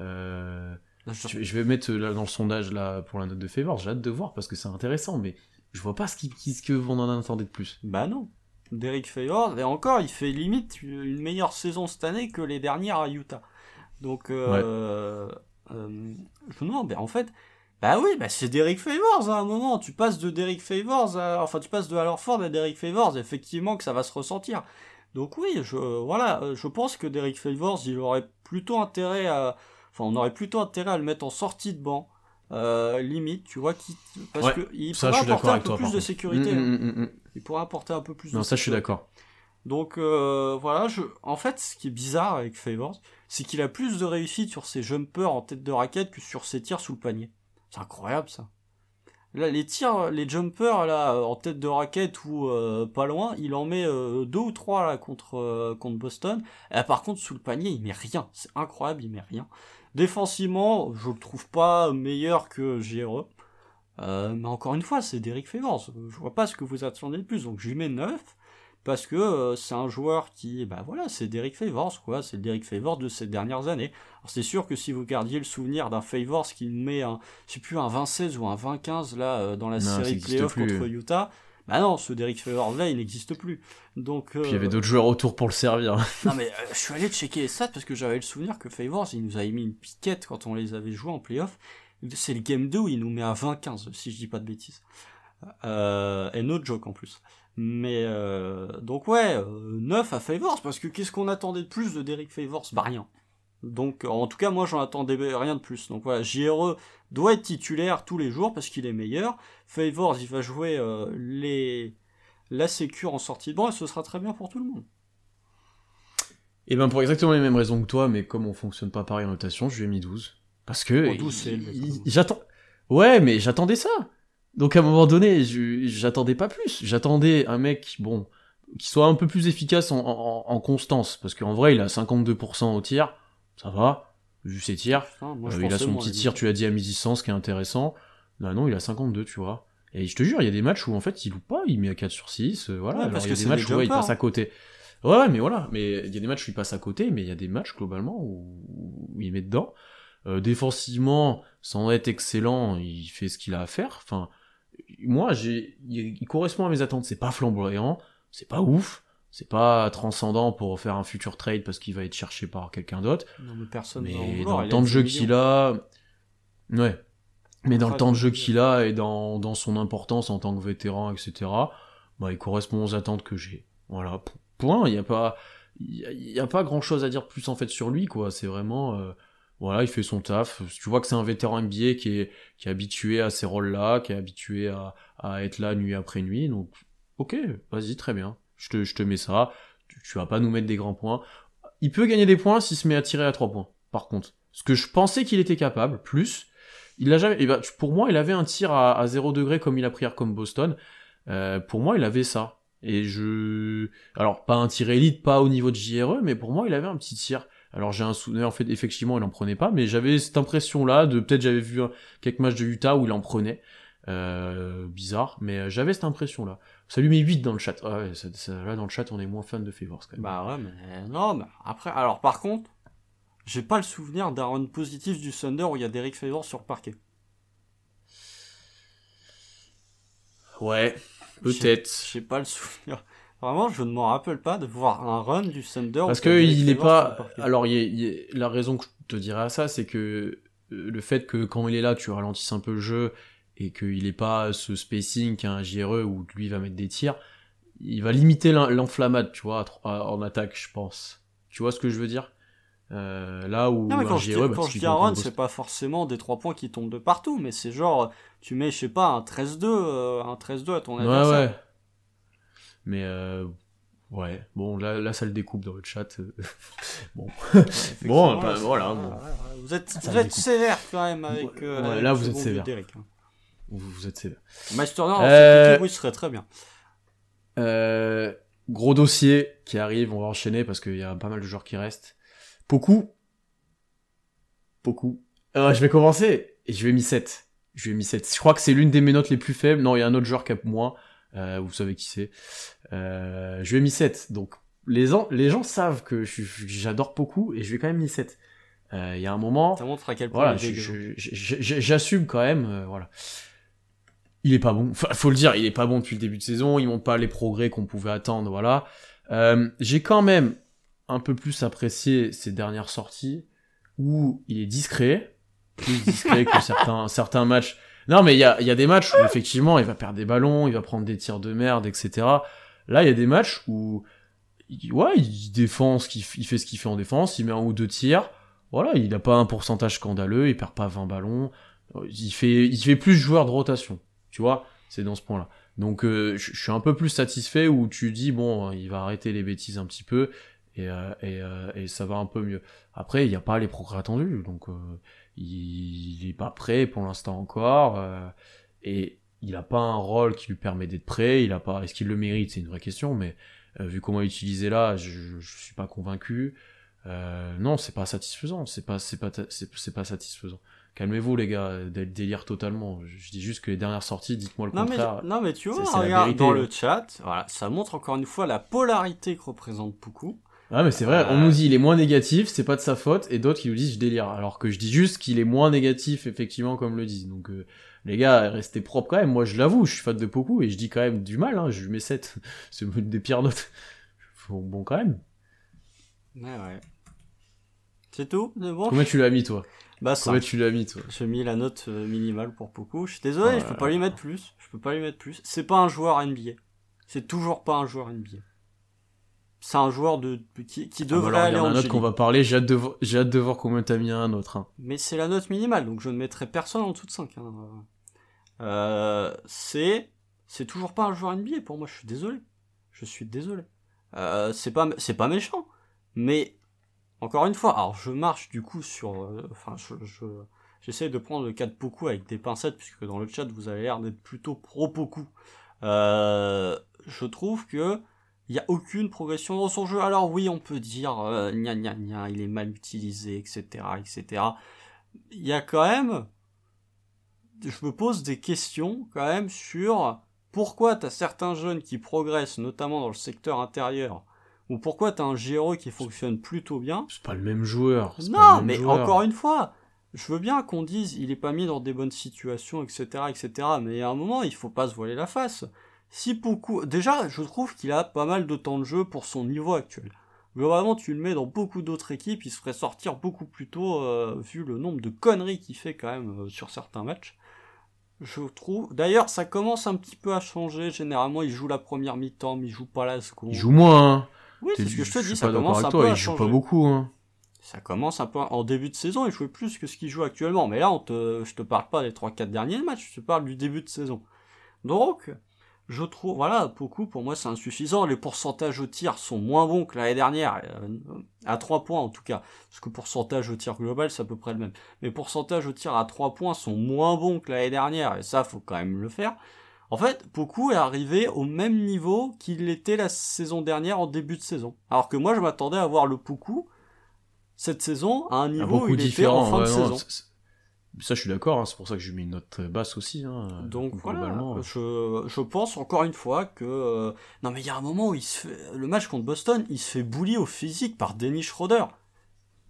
[SPEAKER 1] Euh, je, je, vais mettre là dans le sondage là pour la note de Favor. J'ai hâte de voir parce que c'est intéressant, mais je vois pas ce, qui, ce que vous en attendez de plus.
[SPEAKER 2] Bah non. Derek Favor, et encore, il fait limite une meilleure saison cette année que les dernières à Utah. Donc, euh, ouais. euh, je me demande, en fait, bah oui, bah c'est Derek Favors à un moment. Tu passes de Derek Favors à, enfin tu passes de Hallerford à Derek Favors, effectivement que ça va se ressentir. Donc oui, je voilà, je pense que Derek Favors, il aurait plutôt intérêt à, enfin on aurait plutôt intérêt à le mettre en sortie de banc, euh, limite, tu vois, qui, parce
[SPEAKER 1] ouais,
[SPEAKER 2] que il pourrait apporter un peu
[SPEAKER 1] toi,
[SPEAKER 2] plus de sécurité.
[SPEAKER 1] Mmh, mmh, mmh.
[SPEAKER 2] Il pourrait apporter un peu plus.
[SPEAKER 1] Non,
[SPEAKER 2] de
[SPEAKER 1] ça je suis d'accord.
[SPEAKER 2] Donc euh, voilà, je... en fait, ce qui est bizarre avec Favors, c'est qu'il a plus de réussite sur ses jumpers en tête de raquette que sur ses tirs sous le panier. C'est incroyable ça. Là, les tirs, les jumpers là en tête de raquette ou euh, pas loin, il en met euh, deux ou trois là contre euh, contre Boston. Et, par contre sous le panier, il met rien. C'est incroyable, il met rien. Défensivement, je le trouve pas meilleur que JRE. mais encore une fois, c'est Derek Favors. Je vois pas ce que vous attendez de plus, donc je lui mets 9 parce que euh, c'est un joueur qui, bah voilà, c'est Derek Favors, quoi, c'est le Derek Favors de ces dernières années. Alors c'est sûr que si vous gardiez le souvenir d'un Favors qui met un, je sais plus, un 20-16 ou un 20-15 là, euh, dans la
[SPEAKER 1] non,
[SPEAKER 2] série playoff contre Utah, bah non, ce Derek Favors là, il n'existe plus. Donc,
[SPEAKER 1] Puis il y avait d'autres joueurs autour pour le servir. [LAUGHS]
[SPEAKER 2] non mais euh, je suis allé checker les stats parce que j'avais le souvenir que Favors, il nous avait mis une piquette quand on les avait joués en playoff. C'est le game 2 où il nous met un 20-15, si je dis pas de bêtises. Euh, et no joke en plus. Mais euh, donc ouais, euh, 9 à Favors, parce que qu'est-ce qu'on attendait de plus de Derek Favors? Bah rien. Donc en tout cas moi j'en attendais rien de plus. Donc voilà, JRE doit être titulaire tous les jours parce qu'il est meilleur. Favors il va jouer euh, les la sécure en sortie de banc et ce sera très bien pour tout le monde.
[SPEAKER 1] Et ben pour exactement les mêmes raisons que toi, mais comme on fonctionne pas pareil en notation, je lui ai mis 12. Parce que
[SPEAKER 2] oh, 12,
[SPEAKER 1] j'attends. Ouais, mais j'attendais ça. Donc à un moment donné, j'attendais pas plus. J'attendais un mec, bon, qui soit un peu plus efficace en, en, en constance, parce qu'en vrai, il a 52% au tir, ça va, vu ses tirs.
[SPEAKER 2] Moi,
[SPEAKER 1] euh, il a son petit tir, tu l'as dit à mi-distance, qui est intéressant. Non, non, il a 52, tu vois. Et je te jure, il y a des matchs où en fait, il loupe pas, il met à 4 sur 6, euh, voilà.
[SPEAKER 2] Ouais,
[SPEAKER 1] Alors,
[SPEAKER 2] parce
[SPEAKER 1] il y a
[SPEAKER 2] que
[SPEAKER 1] des matchs où ouais, il passe à côté. Ouais, mais voilà, mais il y a des matchs où il passe à côté, mais il y a des matchs globalement où, où il met dedans. Euh, défensivement, sans être excellent, il fait ce qu'il a à faire. Enfin, moi, j'ai, il, il correspond à mes attentes. C'est pas flamboyant, c'est pas ouf, c'est pas transcendant pour faire un futur trade parce qu'il va être cherché par quelqu'un d'autre.
[SPEAKER 2] Non, mais personne vouloir,
[SPEAKER 1] dans le temps de
[SPEAKER 2] 10
[SPEAKER 1] jeu qu'il a, ouais. Mais dans le temps de
[SPEAKER 2] je-
[SPEAKER 1] jeu qu'il a et dans, dans son importance en tant que vétéran, etc., bah, il correspond aux attentes que j'ai. Voilà, point. Il n'y a pas, il y a, il y a pas grand chose à dire plus en fait sur lui, quoi. C'est vraiment, euh, voilà, il fait son taf. Tu vois que c'est un vétéran NBA qui est, qui est habitué à ces rôles-là, qui est habitué à, être là nuit après nuit. Donc, ok, vas-y, très bien. Je te, je mets ça. Tu, vas pas nous mettre des grands points. Il peut gagner des points s'il se met à tirer à trois points. Par contre, ce que je pensais qu'il était capable, plus, il l'a jamais. et ben, pour moi, il avait un tir à, à 0 degré comme il a pris comme Boston. Euh, pour moi, il avait ça. Et je, alors pas un tir élite, pas au niveau de JRE, mais pour moi, il avait un petit tir. Alors j'ai un souvenir, en fait, effectivement, il en prenait pas, mais j'avais cette impression-là de peut-être j'avais vu quelques matchs de Utah où il en prenait. Euh, bizarre, mais euh, j'avais cette impression-là. Ça lui met 8 dans le chat. Ah ouais, ça- ça- là, dans le chat, on est moins fan de Favors quand même.
[SPEAKER 2] Bah ouais, mais non, mais après, alors par contre, j'ai pas le souvenir d'un run positif du Thunder où il y a Derek Favors sur le parquet.
[SPEAKER 1] Ouais, peut-être.
[SPEAKER 2] J'ai pas le souvenir. Vraiment, je ne m'en rappelle pas de voir un run du Thunder.
[SPEAKER 1] Parce que il est
[SPEAKER 2] Favors sur le
[SPEAKER 1] pas. Alors, y a- il y a- la raison que je te dirais à ça, c'est que euh, le fait que quand il est là, tu ralentisses un peu le jeu et qu'il est pas ce spacing qu'a un JRE où lui va mettre des tirs, il va limiter l'en- l'enflammade, tu vois, en attaque, je pense. Tu vois ce que je veux dire? Euh, Là où
[SPEAKER 2] Non, mais quand
[SPEAKER 1] un
[SPEAKER 2] je dis,
[SPEAKER 1] JRE, bah,
[SPEAKER 2] quand je dis un run, c'est pas forcément des trois points qui tombent de partout, mais c'est genre, tu mets, je sais pas, un 13-2, euh, un 13-2 à ton
[SPEAKER 1] Ouais,
[SPEAKER 2] adversaire.
[SPEAKER 1] ouais. Mais euh, ouais, bon, là, là, ça le découpe dans le chat. euh. [LAUGHS] bon.
[SPEAKER 2] Ouais,
[SPEAKER 1] Bon, bah, voilà, bon.
[SPEAKER 2] Vous êtes, vous sévère quand même avec. euh,
[SPEAKER 1] Ouais,
[SPEAKER 2] avec
[SPEAKER 1] là,
[SPEAKER 2] ce
[SPEAKER 1] vous êtes sévère.
[SPEAKER 2] Derek, hein.
[SPEAKER 1] Vous, vous êtes sévère. Euh,
[SPEAKER 2] cette équipe, oui, ce serait très bien.
[SPEAKER 1] Euh, gros dossier qui arrive, on va enchaîner parce qu'il y a pas mal de joueurs qui restent. Poku. Poku. Euh, je vais commencer et je vais mis 7. Je vais mis 7. Je crois que c'est l'une des mes notes les plus faibles. Non, il y a un autre joueur qui a moins. Euh, vous savez qui c'est. Euh, je vais mis 7. Donc, les gens, les gens savent que j'adore Poku et je vais quand même mis 7. Euh, Il y a un moment.
[SPEAKER 2] Ça montre à quel point
[SPEAKER 1] Voilà, j'assume quand même, euh, voilà. Il est pas bon. Enfin, faut le dire, il est pas bon depuis le début de saison. Il montre pas les progrès qu'on pouvait attendre, voilà. Euh, J'ai quand même un peu plus apprécié ses dernières sorties où il est discret, plus discret que [LAUGHS] certains certains matchs. Non, mais il y a, y a des matchs où effectivement il va perdre des ballons, il va prendre des tirs de merde, etc. Là, il y a des matchs où, ouais, il défend ce qu'il fait ce qu'il fait en défense, il met un ou deux tirs voilà, il n'a pas un pourcentage scandaleux, il perd pas 20 ballons, il fait, il fait plus joueur de rotation, tu vois, c'est dans ce point-là. Donc euh, je je suis un peu plus satisfait où tu dis, bon, il va arrêter les bêtises un petit peu, et, euh, et, euh, et ça va un peu mieux. Après, il n'y a pas les progrès attendus, donc euh, il, il est pas prêt pour l'instant encore, euh, et il n'a pas un rôle qui lui permet d'être prêt, il a pas, est-ce qu'il le mérite, c'est une vraie question, mais euh, vu comment utilisé là, je, je suis pas convaincu. Euh, non, c'est pas satisfaisant, c'est pas, c'est pas, c'est, pas satisfaisant. Calmez-vous les gars, dé- délire totalement. Je, dis juste que les dernières sorties, dites-moi le
[SPEAKER 2] Non mais,
[SPEAKER 1] contraire.
[SPEAKER 2] non mais tu vois, regarde, dans le chat, voilà, ça montre encore une fois la polarité que représente beaucoup.
[SPEAKER 1] Ah mais c'est vrai, on nous dit il est moins négatif, c'est pas de sa faute, et d'autres qui nous disent je délire. Alors que je dis juste qu'il est moins négatif effectivement comme le disent. Donc euh, les gars, restez propres quand même. Moi je l'avoue, je suis fan de beaucoup et je dis quand même du mal. Hein. Je lui mets 7. [LAUGHS] c'est une des pires notes. [LAUGHS] Bon, bon quand même.
[SPEAKER 2] Ouais, ouais. C'est tout C'est bon?
[SPEAKER 1] Combien tu l'as mis toi?
[SPEAKER 2] Bah ça.
[SPEAKER 1] Combien tu l'as mis toi?
[SPEAKER 2] J'ai mis la note euh, minimale pour beaucoup. Je suis désolé, je peux pas lui mettre plus. Je peux pas lui mettre plus. C'est pas un joueur NBA. C'est toujours pas un joueur NBA. C'est un joueur de qui, qui
[SPEAKER 1] Ah, bah
[SPEAKER 2] devrait
[SPEAKER 1] alors,
[SPEAKER 2] aller
[SPEAKER 1] il y en a
[SPEAKER 2] en
[SPEAKER 1] un autre
[SPEAKER 2] G
[SPEAKER 1] qu'on va parler. J'ai hâte de, j'ai hâte de voir combien t'as mis à un autre. Hein.
[SPEAKER 2] Mais c'est la note minimale, donc je ne mettrai personne en dessous de 5. hein. Euh, c'est c'est toujours pas un joueur NBA pour moi. Je suis désolé. Je suis désolé. Euh, c'est pas c'est pas méchant, mais encore une fois, alors je marche du coup sur, euh, enfin je, je j'essaye de prendre le cas de Poku avec des pincettes puisque dans le chat vous avez l'air d'être plutôt pro Poku. Euh, je trouve que il y a aucune progression dans son jeu. Alors oui, on peut dire euh, gna gna gna, il est mal utilisé, etc., etc. Il y a quand même, je me pose des questions quand même sur pourquoi t'as certains jeunes qui progressent, notamment dans le secteur intérieur, ou pourquoi t'as un GRE qui fonctionne plutôt bien.
[SPEAKER 1] C'est pas le même joueur.
[SPEAKER 2] Non,
[SPEAKER 1] même
[SPEAKER 2] mais
[SPEAKER 1] joueur.
[SPEAKER 2] encore une fois, je veux bien qu'on dise il est pas mis dans des bonnes situations, etc., etc. Mais à un moment, il faut pas se voiler la face. Si beaucoup, déjà, je trouve qu'il a pas mal de temps de jeu pour son niveau actuel. Globalement, tu le mets dans beaucoup d'autres équipes, il se ferait sortir beaucoup plus tôt, euh, vu le nombre de conneries qu'il fait quand même euh, sur certains matchs. je trouve. D'ailleurs, ça commence un petit peu à changer. Généralement, il joue la première mi-temps, mais il joue pas la seconde.
[SPEAKER 1] Il joue moins. Hein.
[SPEAKER 2] Oui, c'est ce que je te dis. Ça commence un
[SPEAKER 1] toi,
[SPEAKER 2] peu à
[SPEAKER 1] il joue
[SPEAKER 2] changer.
[SPEAKER 1] pas beaucoup. Hein.
[SPEAKER 2] Ça commence un peu en début de saison. Il jouait plus que ce qu'il joue actuellement. Mais là, on te, je te parle pas des 3-4 derniers matchs. Je te parle du début de saison. Donc, je trouve, voilà, beaucoup pour moi c'est insuffisant. Les pourcentages au tir sont moins bons que l'année dernière, euh, à 3 points en tout cas. Parce que pourcentage au tir global c'est à peu près le même. Mais pourcentages au tir à 3 points sont moins bons que l'année dernière, et ça faut quand même le faire. En fait, Poku est arrivé au même niveau qu'il était la saison dernière en début de saison. Alors que moi je m'attendais à voir le Poku cette saison à un niveau
[SPEAKER 1] beaucoup
[SPEAKER 2] où il était en fin de
[SPEAKER 1] non,
[SPEAKER 2] saison.
[SPEAKER 1] Ça, je suis d'accord. hein, C'est pour ça que j'ai mis une note basse aussi. Hein,
[SPEAKER 2] Donc
[SPEAKER 1] globalement.
[SPEAKER 2] voilà, je, je pense encore une fois que euh, non mais il y a un moment où il se fait le match contre Boston, il se fait bully au physique par Dennis Schroeder.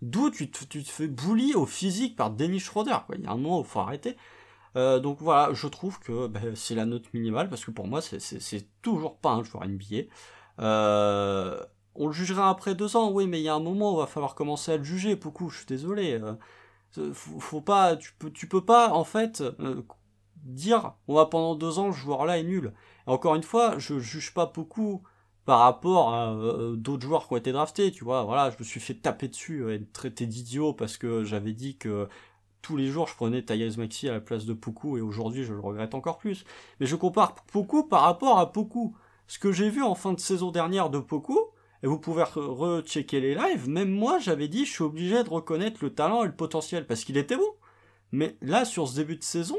[SPEAKER 2] D'où tu te, tu te fais bully au physique par Dennis Schroeder quoi. Il y a un moment où il faut arrêter. Euh, donc voilà, je trouve que ben, c'est la note minimale parce que pour moi c'est toujours pas un joueur NBA. Euh, on le jugera après deux ans, oui, mais il y a un moment où il va falloir commencer à le juger. Beaucoup, je suis désolé. euh, faut, faut pas, tu peux, tu peux pas en fait euh, dire on va pendant deux ans ce joueur-là est nul. Encore une fois, je juge pas beaucoup par rapport à euh, d'autres joueurs qui ont été draftés, tu vois. Voilà, je me suis fait taper dessus et traiter d'idiot parce que j'avais dit que tous les jours je prenais Tyrese Maxi à la place de Poku et aujourd'hui je le regrette encore plus. Mais je compare Poku par rapport à Poku. Ce que j'ai vu en fin de saison dernière de Poku, et vous pouvez re- rechecker les lives, même moi j'avais dit je suis obligé de reconnaître le talent et le potentiel parce qu'il était bon. Mais là sur ce début de saison,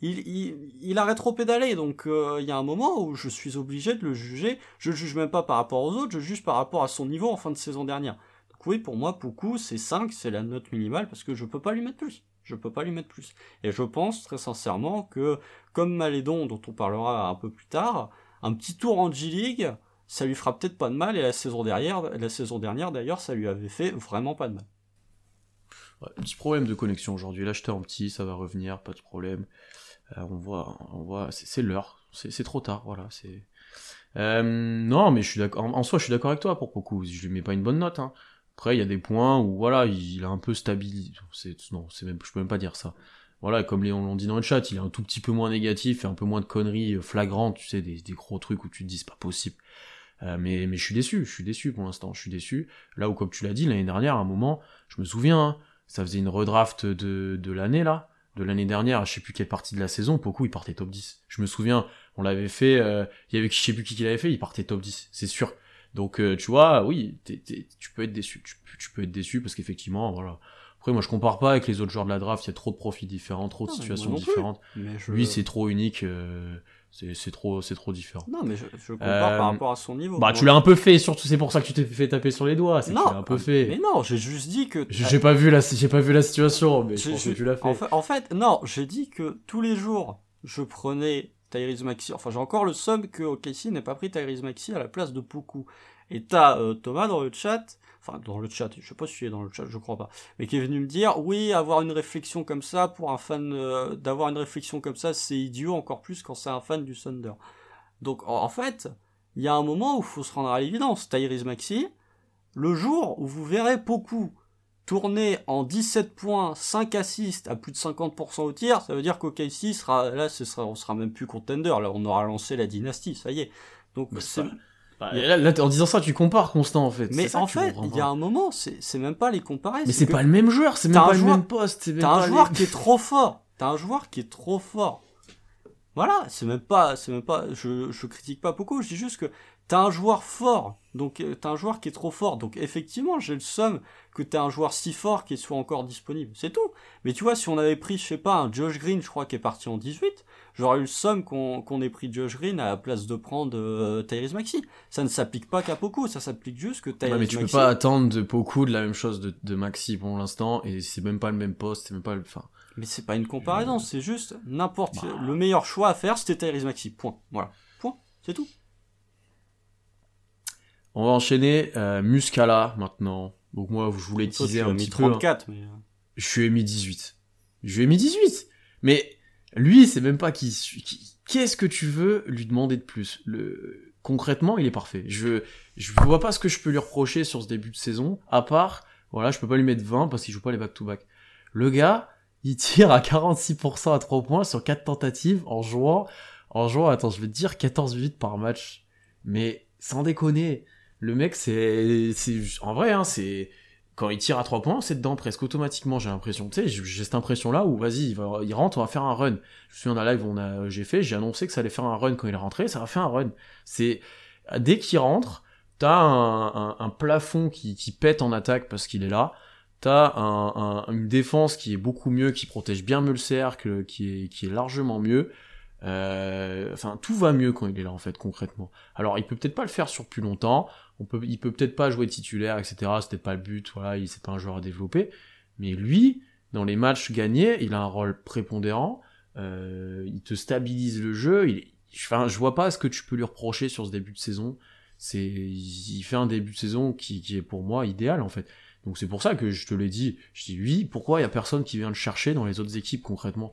[SPEAKER 2] il, il, il a rétro-pédalé, donc euh, il y a un moment où je suis obligé de le juger. Je le juge même pas par rapport aux autres, je juge par rapport à son niveau en fin de saison dernière. Donc oui, pour moi, Poukou, c'est 5, c'est la note minimale, parce que je peux pas lui mettre plus. Je peux pas lui mettre plus. Et je pense très sincèrement que, comme Malédon, dont on parlera un peu plus tard, un petit tour en G-League, ça lui fera peut-être pas de mal, et la saison dernière, la saison dernière d'ailleurs, ça lui avait fait vraiment pas de mal.
[SPEAKER 1] Petit problème de connexion aujourd'hui. Là, j'étais en petit, ça va revenir, pas de problème. Euh, on voit, on voit, c'est l'heure, c'est trop tard, voilà. Euh, non, mais je suis d'accord. En, en soi, je suis d'accord avec toi pour beaucoup. Je lui mets pas une bonne note. Hein. Après, il y a des points où voilà, il a un peu stabilisé. Non, c'est même, je peux même pas dire ça. Voilà, comme les, on l'ont dit dans le chat, il est un tout petit peu moins négatif et un peu moins de conneries euh, flagrantes, tu sais, des, des gros trucs où tu te dis c'est pas possible. Euh, mais, mais je suis déçu, je suis déçu pour l'instant, je suis déçu. Là où, comme tu l'as dit, l'année dernière, à un moment, je me souviens, hein, ça faisait une redraft de, de l'année là, de l'année dernière, je sais plus quelle partie de la saison, beaucoup il partait top 10. Je me souviens, on l'avait fait, euh, il y avait je sais plus qui qui l'avait fait, il partait top 10, c'est sûr. Donc euh, tu vois, oui, tu peux être déçu, tu, peux- tu peux être déçu parce qu'effectivement, voilà. Après moi je compare pas avec les autres joueurs de la draft, il y a trop de profils différents, trop de situations différentes.
[SPEAKER 2] Je...
[SPEAKER 1] Lui c'est trop unique, euh, c'est c'est trop, c'est trop différent.
[SPEAKER 2] Non, mais je, je compare
[SPEAKER 1] Euh,
[SPEAKER 2] par rapport à son niveau.
[SPEAKER 1] Bah tu l'as un peu fait, surtout c'est pour ça que tu t'es fait taper sur les doigts, c'est un peu fait.
[SPEAKER 2] Mais non, j'ai juste dit que.
[SPEAKER 1] Je- J'ai pas vu la, j'ai pas vu la situation, mais je
[SPEAKER 2] J'ai-
[SPEAKER 1] pense que tu l'as fait.
[SPEAKER 2] En fait, en fait, non, j'ai dit que tous les jours, je prenais Tyrese Maxi. Enfin, j'ai encore le somme que OKC n'ait pas pris Tyrese Maxi à la place de Poku. Et t'as euh, Thomas dans le chat, enfin dans le chat, je sais pas si tu es dans le chat, je crois pas, mais qui est venu me dire, oui, avoir une réflexion comme ça pour un fan, euh, d'avoir une réflexion comme ça, c'est idiot encore plus quand c'est un fan du Thunder. Donc en, fait, il y a un moment où il faut se rendre à l'évidence. Tyrese Maxi, le jour où vous verrez beaucoup tourner en 17 points, 5 assists à plus de 50% au tir, ça veut dire qu'OKC sera, là, ce sera, on sera même plus contender, là, on aura lancé la dynastie, ça y est. Donc, c'est-
[SPEAKER 1] là, là, en disant ça, tu compares Constant en fait.
[SPEAKER 2] mais en fait, il y a un moment, c'est, même pas les comparer.
[SPEAKER 1] Mais c'est
[SPEAKER 2] que
[SPEAKER 1] pas le même joueur, c'est même pas le
[SPEAKER 2] joueur-
[SPEAKER 1] même poste.
[SPEAKER 2] T'as un joueur
[SPEAKER 1] les-
[SPEAKER 2] qui est [LAUGHS] trop fort. T'as un joueur qui est trop fort. Voilà, c'est même pas, c'est même pas, je, je critique pas beaucoup, je dis juste que t'as un joueur fort, donc euh, t'as un joueur qui est trop fort, donc effectivement j'ai le somme que t'as un joueur si fort qui soit encore disponible, c'est tout. Mais tu vois, si on avait pris, je sais pas, un Josh Green, je crois, qui est parti en 18, j'aurais eu le somme qu'on qu'on ait pris Josh Green à la place de prendre euh, Tyrese Maxi. Ça ne s'applique pas qu'à beaucoup, ça s'applique juste que Tyrese
[SPEAKER 1] Ouais, mais tu peux
[SPEAKER 2] Maxey-
[SPEAKER 1] pas attendre de beaucoup de la même chose de, de Maxi pour l'instant, et c'est même pas le même poste, c'est même pas le. Enfin,
[SPEAKER 2] Mais c'est pas une comparaison, c'est juste n'importe
[SPEAKER 1] Bah.
[SPEAKER 2] le meilleur choix à faire, c'était Tyrese Maxi. Point. Voilà. Point. C'est tout.
[SPEAKER 1] on va enchaîner euh, Muscala maintenant. Donc moi, je voulais teaser un petit peu. hein.
[SPEAKER 2] 34, mais. euh,
[SPEAKER 1] Je lui ai mis 18. Je lui ai mis 18. Mais lui, c'est même pas qui. Qu'est-ce que tu veux lui demander de plus Le concrètement, il est parfait. Je je vois pas ce que je peux lui reprocher sur ce début de saison, à part voilà, je peux pas lui mettre 20 parce qu'il joue pas les back to back. Le gars, il tire à 46% à 3 points sur 4 tentatives en jouant, en jouant, attends, je vais te dire 14 minutes par match. Mais sans déconner, le mec, c'est, c'est, en vrai, hein, c'est, quand il tire à 3 points, c'est dedans presque automatiquement, j'ai l'impression. Tu sais, j'ai cette impression-là où, vas-y, il, rentre, on va faire un run. Je me souviens d'un live où j'ai fait, j'ai annoncé que ça allait faire un run quand il est rentré, ça va faire un run. C'est, dès qu'il rentre, t'as un, un, plafond qui, qui pète en attaque parce qu'il est là. T'as un, un, une défense qui est beaucoup mieux, qui protège bien mieux le cercle, qui est largement mieux. Euh, enfin, tout va mieux quand il est là, en fait, concrètement. Alors, il peut peut-être pas le faire sur plus longtemps. On peut, il peut peut-être pas jouer titulaire, etc. Peut-être pas le but. Voilà, il c'est pas un joueur à développer. Mais lui, dans les matchs gagnés, il a un rôle prépondérant. Euh, il te stabilise le jeu. Il, enfin, je vois pas ce que tu peux lui reprocher sur ce début de saison. C'est, il fait un début de saison qui, qui est pour moi idéal, en fait. Donc c'est pour ça que je te l'ai dit. Je dis oui, pourquoi il y a personne qui vient le chercher dans les autres équipes concrètement?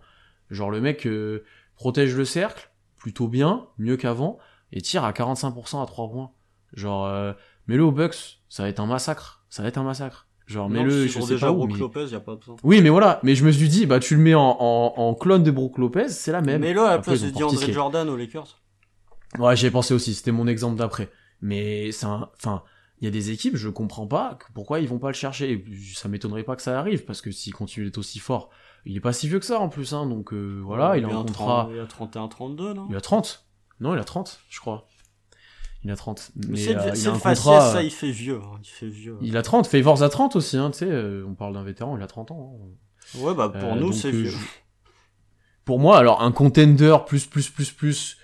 [SPEAKER 1] Genre le mec euh, protège le cercle plutôt bien, mieux qu'avant, et tire à 45% à 3 points. Genre euh, mets-le au Bucks, ça va être un massacre. Ça va être un massacre. Genre mets-le, je sais pas où. Mais...
[SPEAKER 2] Lopez, y a pas besoin.
[SPEAKER 1] Oui, mais voilà. Mais je me suis dit, bah tu le mets en, en, en clone de Brook Lopez, c'est la même.
[SPEAKER 2] Mets-le à la place de DeAndre Jordan aux Lakers.
[SPEAKER 1] Ouais, j'ai pensé aussi. C'était mon exemple d'après. Mais c'est un, enfin il y a des équipes, je comprends pas pourquoi ils vont pas le chercher. Ça m'étonnerait pas que ça arrive, parce que s'il continue d'être aussi fort, il est pas si vieux que ça en plus, hein, donc euh, voilà, il, a un contrat.
[SPEAKER 2] il a 31-32, non?
[SPEAKER 1] Il a 30 Non, il a 30, je crois. Il a 30.
[SPEAKER 2] Mais, c'est euh, il a un contrat... ça, il fait vieux. Hein, il fait vieux.
[SPEAKER 1] Il a 30, Favors à 30 aussi, hein, tu sais, euh, on parle d'un vétéran, il a 30 ans. Hein.
[SPEAKER 2] Ouais, bah pour nous, c'est vieux.
[SPEAKER 1] Pour moi, alors, un contender plus, plus, plus, plus,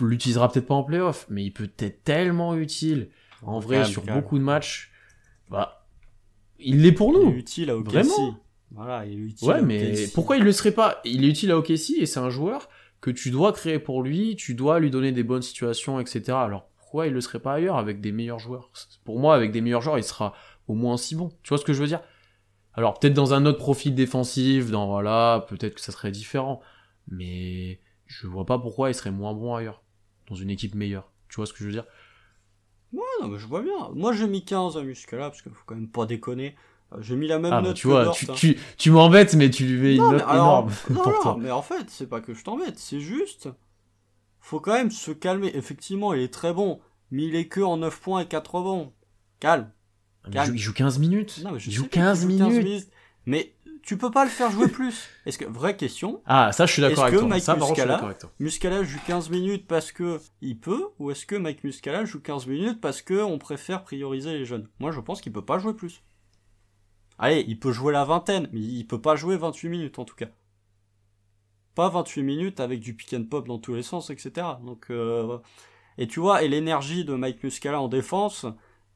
[SPEAKER 1] l'utilisera peut-être pas en playoff, mais il peut être tellement utile en vrai, sur beaucoup de matchs, bah, il l'est pour nous.
[SPEAKER 2] Il est utile à OKC. Vraiment. Voilà, il est utile
[SPEAKER 1] ouais, mais pourquoi il le serait pas? Il est utile à OKC et c'est un joueur que tu dois créer pour lui, tu dois lui donner des bonnes situations, etc. Alors pourquoi il le serait pas ailleurs avec des meilleurs joueurs? Pour moi, avec des meilleurs joueurs, il sera au moins si bon. Tu vois ce que je veux dire? Alors peut-être dans un autre profil défensif, dans voilà, peut-être que ça serait différent, mais je vois pas pourquoi il serait moins bon ailleurs, dans une équipe meilleure. Tu vois ce que je veux dire?
[SPEAKER 2] Ouais, non, mais je vois bien. Moi, j'ai mis 15 à Muscala, parce qu'il faut quand même pas déconner. J'ai mis la même
[SPEAKER 1] ah,
[SPEAKER 2] note
[SPEAKER 1] bah, tu vois, tu, hein. tu, tu m'embêtes, mais tu lui mets une note énorme. Non, [LAUGHS] non,
[SPEAKER 2] mais en fait, c'est pas que je t'embête, c'est juste. Faut quand même se calmer. Effectivement, il est très bon, mais il est que en 9 points et 4 rebonds. Calme.
[SPEAKER 1] Calme. Il joue 15 minutes. Non, mais je il joue 15 minutes. 15 minutes.
[SPEAKER 2] Mais tu peux pas le faire jouer plus. Est-ce que vraie question
[SPEAKER 1] Ah, ça je suis d'accord avec
[SPEAKER 2] toi.
[SPEAKER 1] Mike
[SPEAKER 2] ça, Muscala, Muscala joue 15 minutes parce que il peut ou est-ce que Mike Muscala joue 15 minutes parce que on préfère prioriser les jeunes? Moi, je pense qu'il peut pas jouer plus. Allez, il peut jouer la vingtaine, mais il peut pas jouer 28 minutes en tout cas. Pas 28 minutes avec du pick and pop dans tous les sens, etc. Donc euh... et tu vois, et l'énergie de Mike Muscala en défense,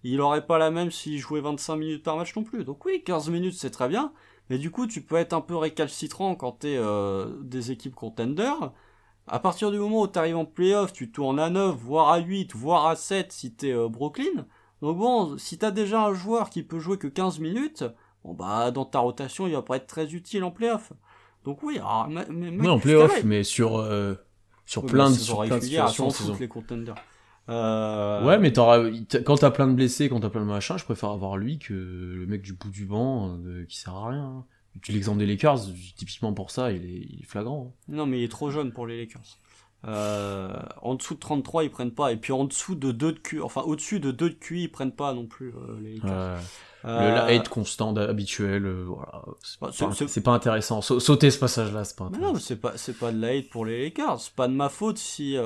[SPEAKER 2] il aurait pas la même s'il jouait 25 minutes par match non plus. Donc oui, 15 minutes c'est très bien, mais du coup, tu peux être un peu récalcitrant quand t'es euh, des équipes contenders. À partir du moment où t'arrives en playoff, tu tournes à 9, voire à 8, voire à 7 si t'es euh, Brooklyn. Donc bon, si t'as déjà un joueur qui peut jouer que 15 minutes, bon bah dans ta rotation, il va pas être très utile en playoff. Donc oui, alors,
[SPEAKER 1] mais, en playoff, mais sur euh, sur plein de sur plein de situations,
[SPEAKER 2] les contenders. Euh...
[SPEAKER 1] Ouais, mais quand t'as plein de blessés, quand t'as plein de machins, je préfère avoir lui que le mec du bout du banc euh, qui sert à rien. Hein. L'exemple des Lakers, typiquement pour ça, il est, il est flagrant. Hein.
[SPEAKER 2] Non, mais il est trop jeune pour les Lakers. Euh, en dessous de 33, ils prennent pas. Et puis en dessous de 2 de QI, enfin au-dessus de 2 de QI, ils prennent pas non plus euh, les Lakers.
[SPEAKER 1] Euh... Le hate constant habituel, euh, voilà. C'est pas, pas, intéressant. Sauter ce passage-là, c'est pas intéressant.
[SPEAKER 2] non, c'est pas, c'est pas de la hate pour les Lakers. C'est pas de ma faute si,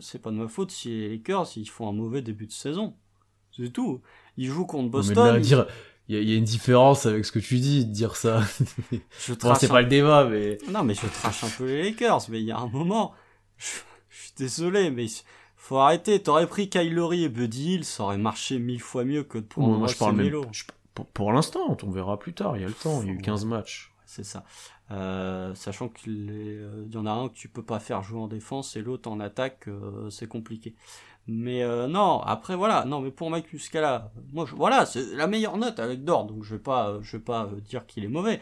[SPEAKER 2] c'est pas de ma faute si les Lakers, ils font un mauvais début de saison. C'est tout. Ils jouent contre Boston.
[SPEAKER 1] dire, il y, a une différence avec ce que tu dis, de dire ça. je [LAUGHS] bon, c'est pas le débat, mais.
[SPEAKER 2] Non, mais je trache un peu les Lakers, mais il y a un moment, je, je suis désolé, mais faut arrêter. T'aurais pris Kylori et Buddy Hill, ça aurait marché mille fois mieux que de prendre moi, je parle même,
[SPEAKER 1] pour, pour l'instant, on verra plus tard. Il y a le temps. Il y a eu 15 matchs.
[SPEAKER 2] C'est ça. Euh, sachant qu'il euh, y en a un que tu peux pas faire jouer en défense et l'autre en attaque, euh, c'est compliqué. Mais non, après voilà, non mais pour Mike Muscala, moi je, voilà, c'est la meilleure note avec Dor, donc je vais pas, je vais pas dire qu'il est mauvais.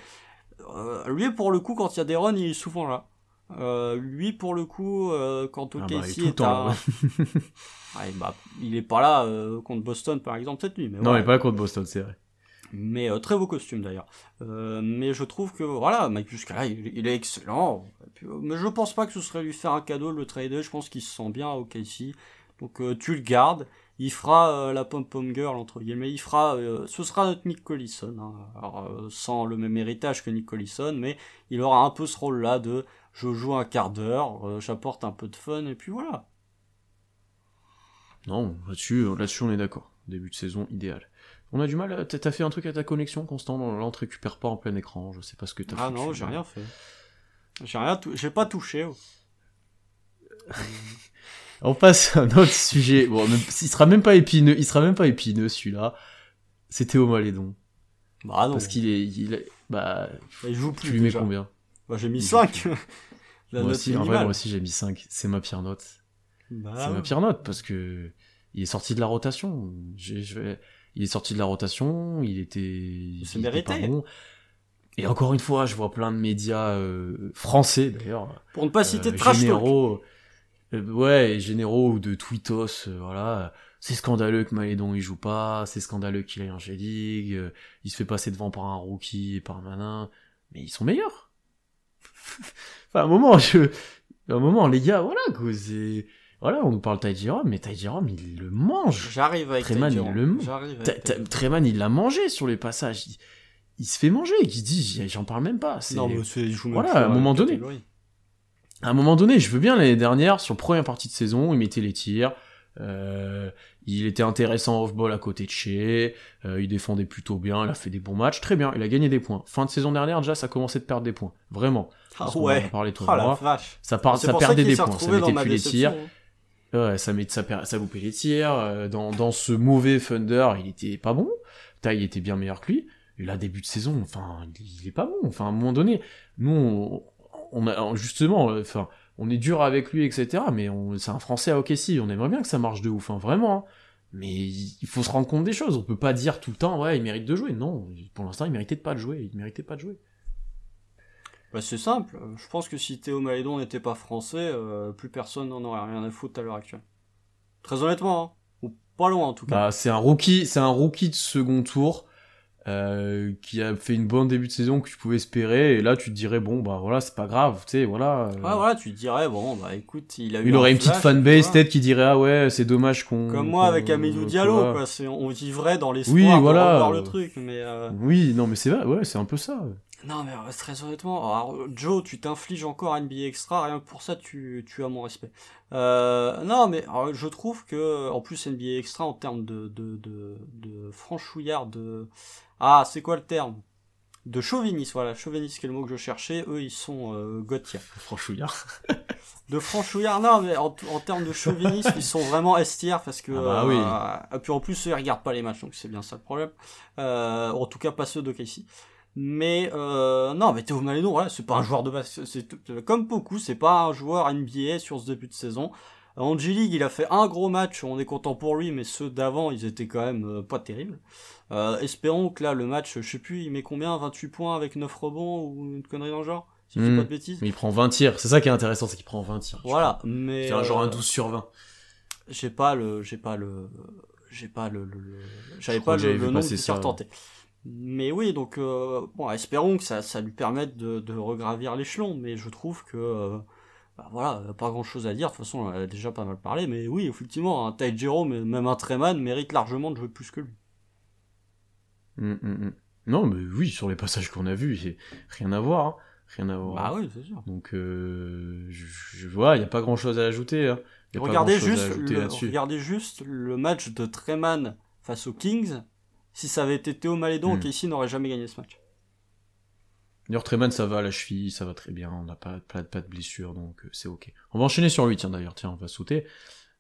[SPEAKER 2] lui pour le coup, quand il y a des runs, il est souvent là. Euh, lui, pour le coup, euh, quand OKC ah bah, est, est à... bah, [LAUGHS] il est pas là euh, contre Boston, par exemple, cette nuit. Mais
[SPEAKER 1] non, il est pas là contre Boston, c'est vrai.
[SPEAKER 2] Mais euh, très beau costume d'ailleurs. Mais je trouve que voilà, Mike Muscala, il, il est excellent. Puis, mais je pense pas que ce serait lui faire un cadeau de le trader. Je pense qu'il se sent bien au KC. Donc tu le gardes. Il fera la pom pom girl entre guillemets. Il fera, ce sera notre Nick Collison. hein. Alors, sans le même héritage que Nick Collison, mais il aura un peu ce rôle-là de je joue un quart d'heure, euh, j'apporte un peu de fun et puis voilà.
[SPEAKER 1] Non, là-dessus, là-dessus on est d'accord. Début de saison idéal. On a du mal. à- T'as fait un truc à ta connexion, Constant. Là, on te récupère pas en plein écran. Je sais pas ce que t'as fait.
[SPEAKER 2] Ah non, j'ai rien fait. J'ai rien, tou- j'ai pas touché. oh. [LAUGHS]
[SPEAKER 1] On passe à un autre sujet. Bon, même, il sera même pas épineux. Il sera même pas épineux celui-là. C'est Théo Malédon.
[SPEAKER 2] Bah non.
[SPEAKER 1] Parce qu'il est, il est- bah,
[SPEAKER 2] il joue
[SPEAKER 1] tu
[SPEAKER 2] plus.
[SPEAKER 1] lui mets
[SPEAKER 2] déjà.
[SPEAKER 1] combien?
[SPEAKER 2] Bah, j'ai mis
[SPEAKER 1] Il joue
[SPEAKER 2] 5. [LAUGHS] La
[SPEAKER 1] Moi
[SPEAKER 2] note
[SPEAKER 1] aussi, en vrai, moi aussi j'ai mis 5. C'est ma pire note.
[SPEAKER 2] Bah,
[SPEAKER 1] c'est ma pire note parce que il est sorti de la rotation. Je Il est sorti de la rotation. Il était. il
[SPEAKER 2] C'est
[SPEAKER 1] était
[SPEAKER 2] mérité.
[SPEAKER 1] pas bon. Et encore une fois, je vois plein de médias euh, français d'ailleurs.
[SPEAKER 2] Pour ne pas citer
[SPEAKER 1] euh,
[SPEAKER 2] Trash Talk.
[SPEAKER 1] généraux, euh, ouais, généraux ou de tweetos, euh, voilà. C'est scandaleux que Malédon il joue pas, c'est scandaleux qu'il aille en G-League, euh, il se fait passer devant par un rookie et par un manin, mais ils sont meilleurs. Enfin, à un moment, je, à un moment, les gars, voilà, quoi, c'est, voilà, on nous parle Ty Jerome, mais Ty Jerome, il le mange.
[SPEAKER 2] J'arrive avec
[SPEAKER 1] Treman, il le-
[SPEAKER 2] Ty-
[SPEAKER 1] Treman, il l'a mangé sur les passages. Il, il se fait manger, qui dit, j'en parle même pas.
[SPEAKER 2] Non, mais c'est,
[SPEAKER 1] Voilà, à un moment donné. à un moment donné, je veux bien l'année dernière, sur la première partie de saison, il mettait les tirs, euh, il était intéressant off-ball à côté de chez, euh, il défendait plutôt bien, il a fait des bons matchs, très bien, il a gagné des points. Fin de saison dernière, déjà, ça commençait de perdre des points, vraiment.
[SPEAKER 2] Ah
[SPEAKER 1] en
[SPEAKER 2] ouais.
[SPEAKER 1] toi
[SPEAKER 2] Oh la vache.
[SPEAKER 1] Ça, part, perdait des points, ça mettait plus les tirs. Ouais, ça, met, ça, loupait les tirs. euh, dans, dans ce mauvais Thunder, il était pas bon. Ty était bien meilleur que lui. Et là, début de saison, enfin, il, est pas bon. Enfin, à un moment donné, nous, on, on a justement, euh, enfin, on est dur avec lui, etc. Mais on- c'est un Français à OKC. On aimerait bien que ça marche de ouf, hein, vraiment. hein. Mais il il faut se rendre compte des choses. On peut pas dire tout le temps, ouais, il mérite de jouer. Non, pour l'instant, il méritait de pas de jouer. Il méritait pas de jouer.
[SPEAKER 2] Bah, c'est simple. Je pense que si Théo Malédon n'était pas français, euh, plus personne n'en aurait rien à foutre à l'heure actuelle. Très honnêtement, hein. Ou pas loin en tout cas.
[SPEAKER 1] Bah, c'est un rookie, c'est un rookie de second tour euh, qui a fait une bonne début de saison que tu pouvais espérer. Et là, tu te dirais bon, bah voilà, c'est pas grave, tu sais, voilà. euh,
[SPEAKER 2] Ouais, voilà, tu te dirais, bon, bah écoute, il a eu.
[SPEAKER 1] il
[SPEAKER 2] un
[SPEAKER 1] aurait une petite fanbase peut-être qui dirait ah ouais, c'est dommage qu'on.
[SPEAKER 2] Comme moi
[SPEAKER 1] qu'on-
[SPEAKER 2] avec Amidou
[SPEAKER 1] tu
[SPEAKER 2] Diallo, quoi. C'est, on vivrait dans l'espoir
[SPEAKER 1] Oui,
[SPEAKER 2] de
[SPEAKER 1] voilà.
[SPEAKER 2] revoir le truc, mais. euh,
[SPEAKER 1] Oui, non, mais c'est vrai, ouais, c'est un peu ça.
[SPEAKER 2] Non, mais euh, très honnêtement, alors, Joe, tu t'infliges encore NBA Extra, rien que pour ça, tu, tu as mon respect. Euh, non, mais alors, je trouve que, en plus, NBA Extra, en termes de, de, de, de franchouillard, de... Ah, c'est quoi le terme? De chauviniste, voilà, chauviniste, c'est le mot que je cherchais, eux, ils sont euh, Gauthier.
[SPEAKER 1] Franchouillard. [LAUGHS]
[SPEAKER 2] De franchouillard, non, mais en, en termes de chauvinisme, ils sont vraiment estières parce que.
[SPEAKER 1] Ah bah oui.
[SPEAKER 2] euh, et puis en plus, eux, ils regardent pas les matchs, donc c'est bien ça le problème. Euh, en tout cas, pas ceux de Casey. Mais euh, non, mais Théo Malédon, voilà, c'est pas un joueur de base. C'est comme beaucoup, c'est pas un joueur NBA sur ce début de saison. En G-League, il a fait un gros match, on est content pour lui, mais ceux d'avant, ils étaient quand même euh, pas terribles. Euh, espérons que là, le match, je sais plus, il met combien 28 points avec 9 rebonds ou une connerie dans le genre Si je dis
[SPEAKER 1] Hmm.
[SPEAKER 2] pas de bêtises.
[SPEAKER 1] Mais il prend 20 tirs. C'est ça qui est intéressant, c'est qu'il prend 20 tirs.
[SPEAKER 2] Voilà, mais.
[SPEAKER 1] C'est un genre
[SPEAKER 2] euh,
[SPEAKER 1] un 12 sur 20.
[SPEAKER 2] j'ai pas le j'ai pas le j'ai pas le, le- le- j'avais pas
[SPEAKER 1] que
[SPEAKER 2] le,
[SPEAKER 1] j'avais
[SPEAKER 2] le nombre de tirs tentés mais oui donc euh, bon espérons que ça ça lui permette de, de regravir l'échelon mais je trouve que euh, bah, voilà pas grand chose à dire de toute façon on a déjà pas mal parlé mais oui effectivement un et même un Treman mérite largement de jouer plus que lui
[SPEAKER 1] Hum, hum, hum. Non, mais oui, sur les passages qu'on a vus, rien à voir. hein. Rien à voir.
[SPEAKER 2] bah oui c'est sûr
[SPEAKER 1] Donc, euh, je, je vois, il n'y a pas grand chose à ajouter. hein. Y a pas
[SPEAKER 2] regardez
[SPEAKER 1] à
[SPEAKER 2] juste
[SPEAKER 1] ajouter
[SPEAKER 2] le, regardez juste le match de Treman face aux Kings si ça avait été Théo Malédon
[SPEAKER 1] Hmm.
[SPEAKER 2] Casey n'aurait jamais gagné ce match
[SPEAKER 1] D'ailleurs, Treman, ça va à la cheville, ça va très bien, on n'a pas, pas, pas de blessure, donc euh, c'est ok. On va enchaîner sur lui, tiens d'ailleurs, tiens, on va sauter.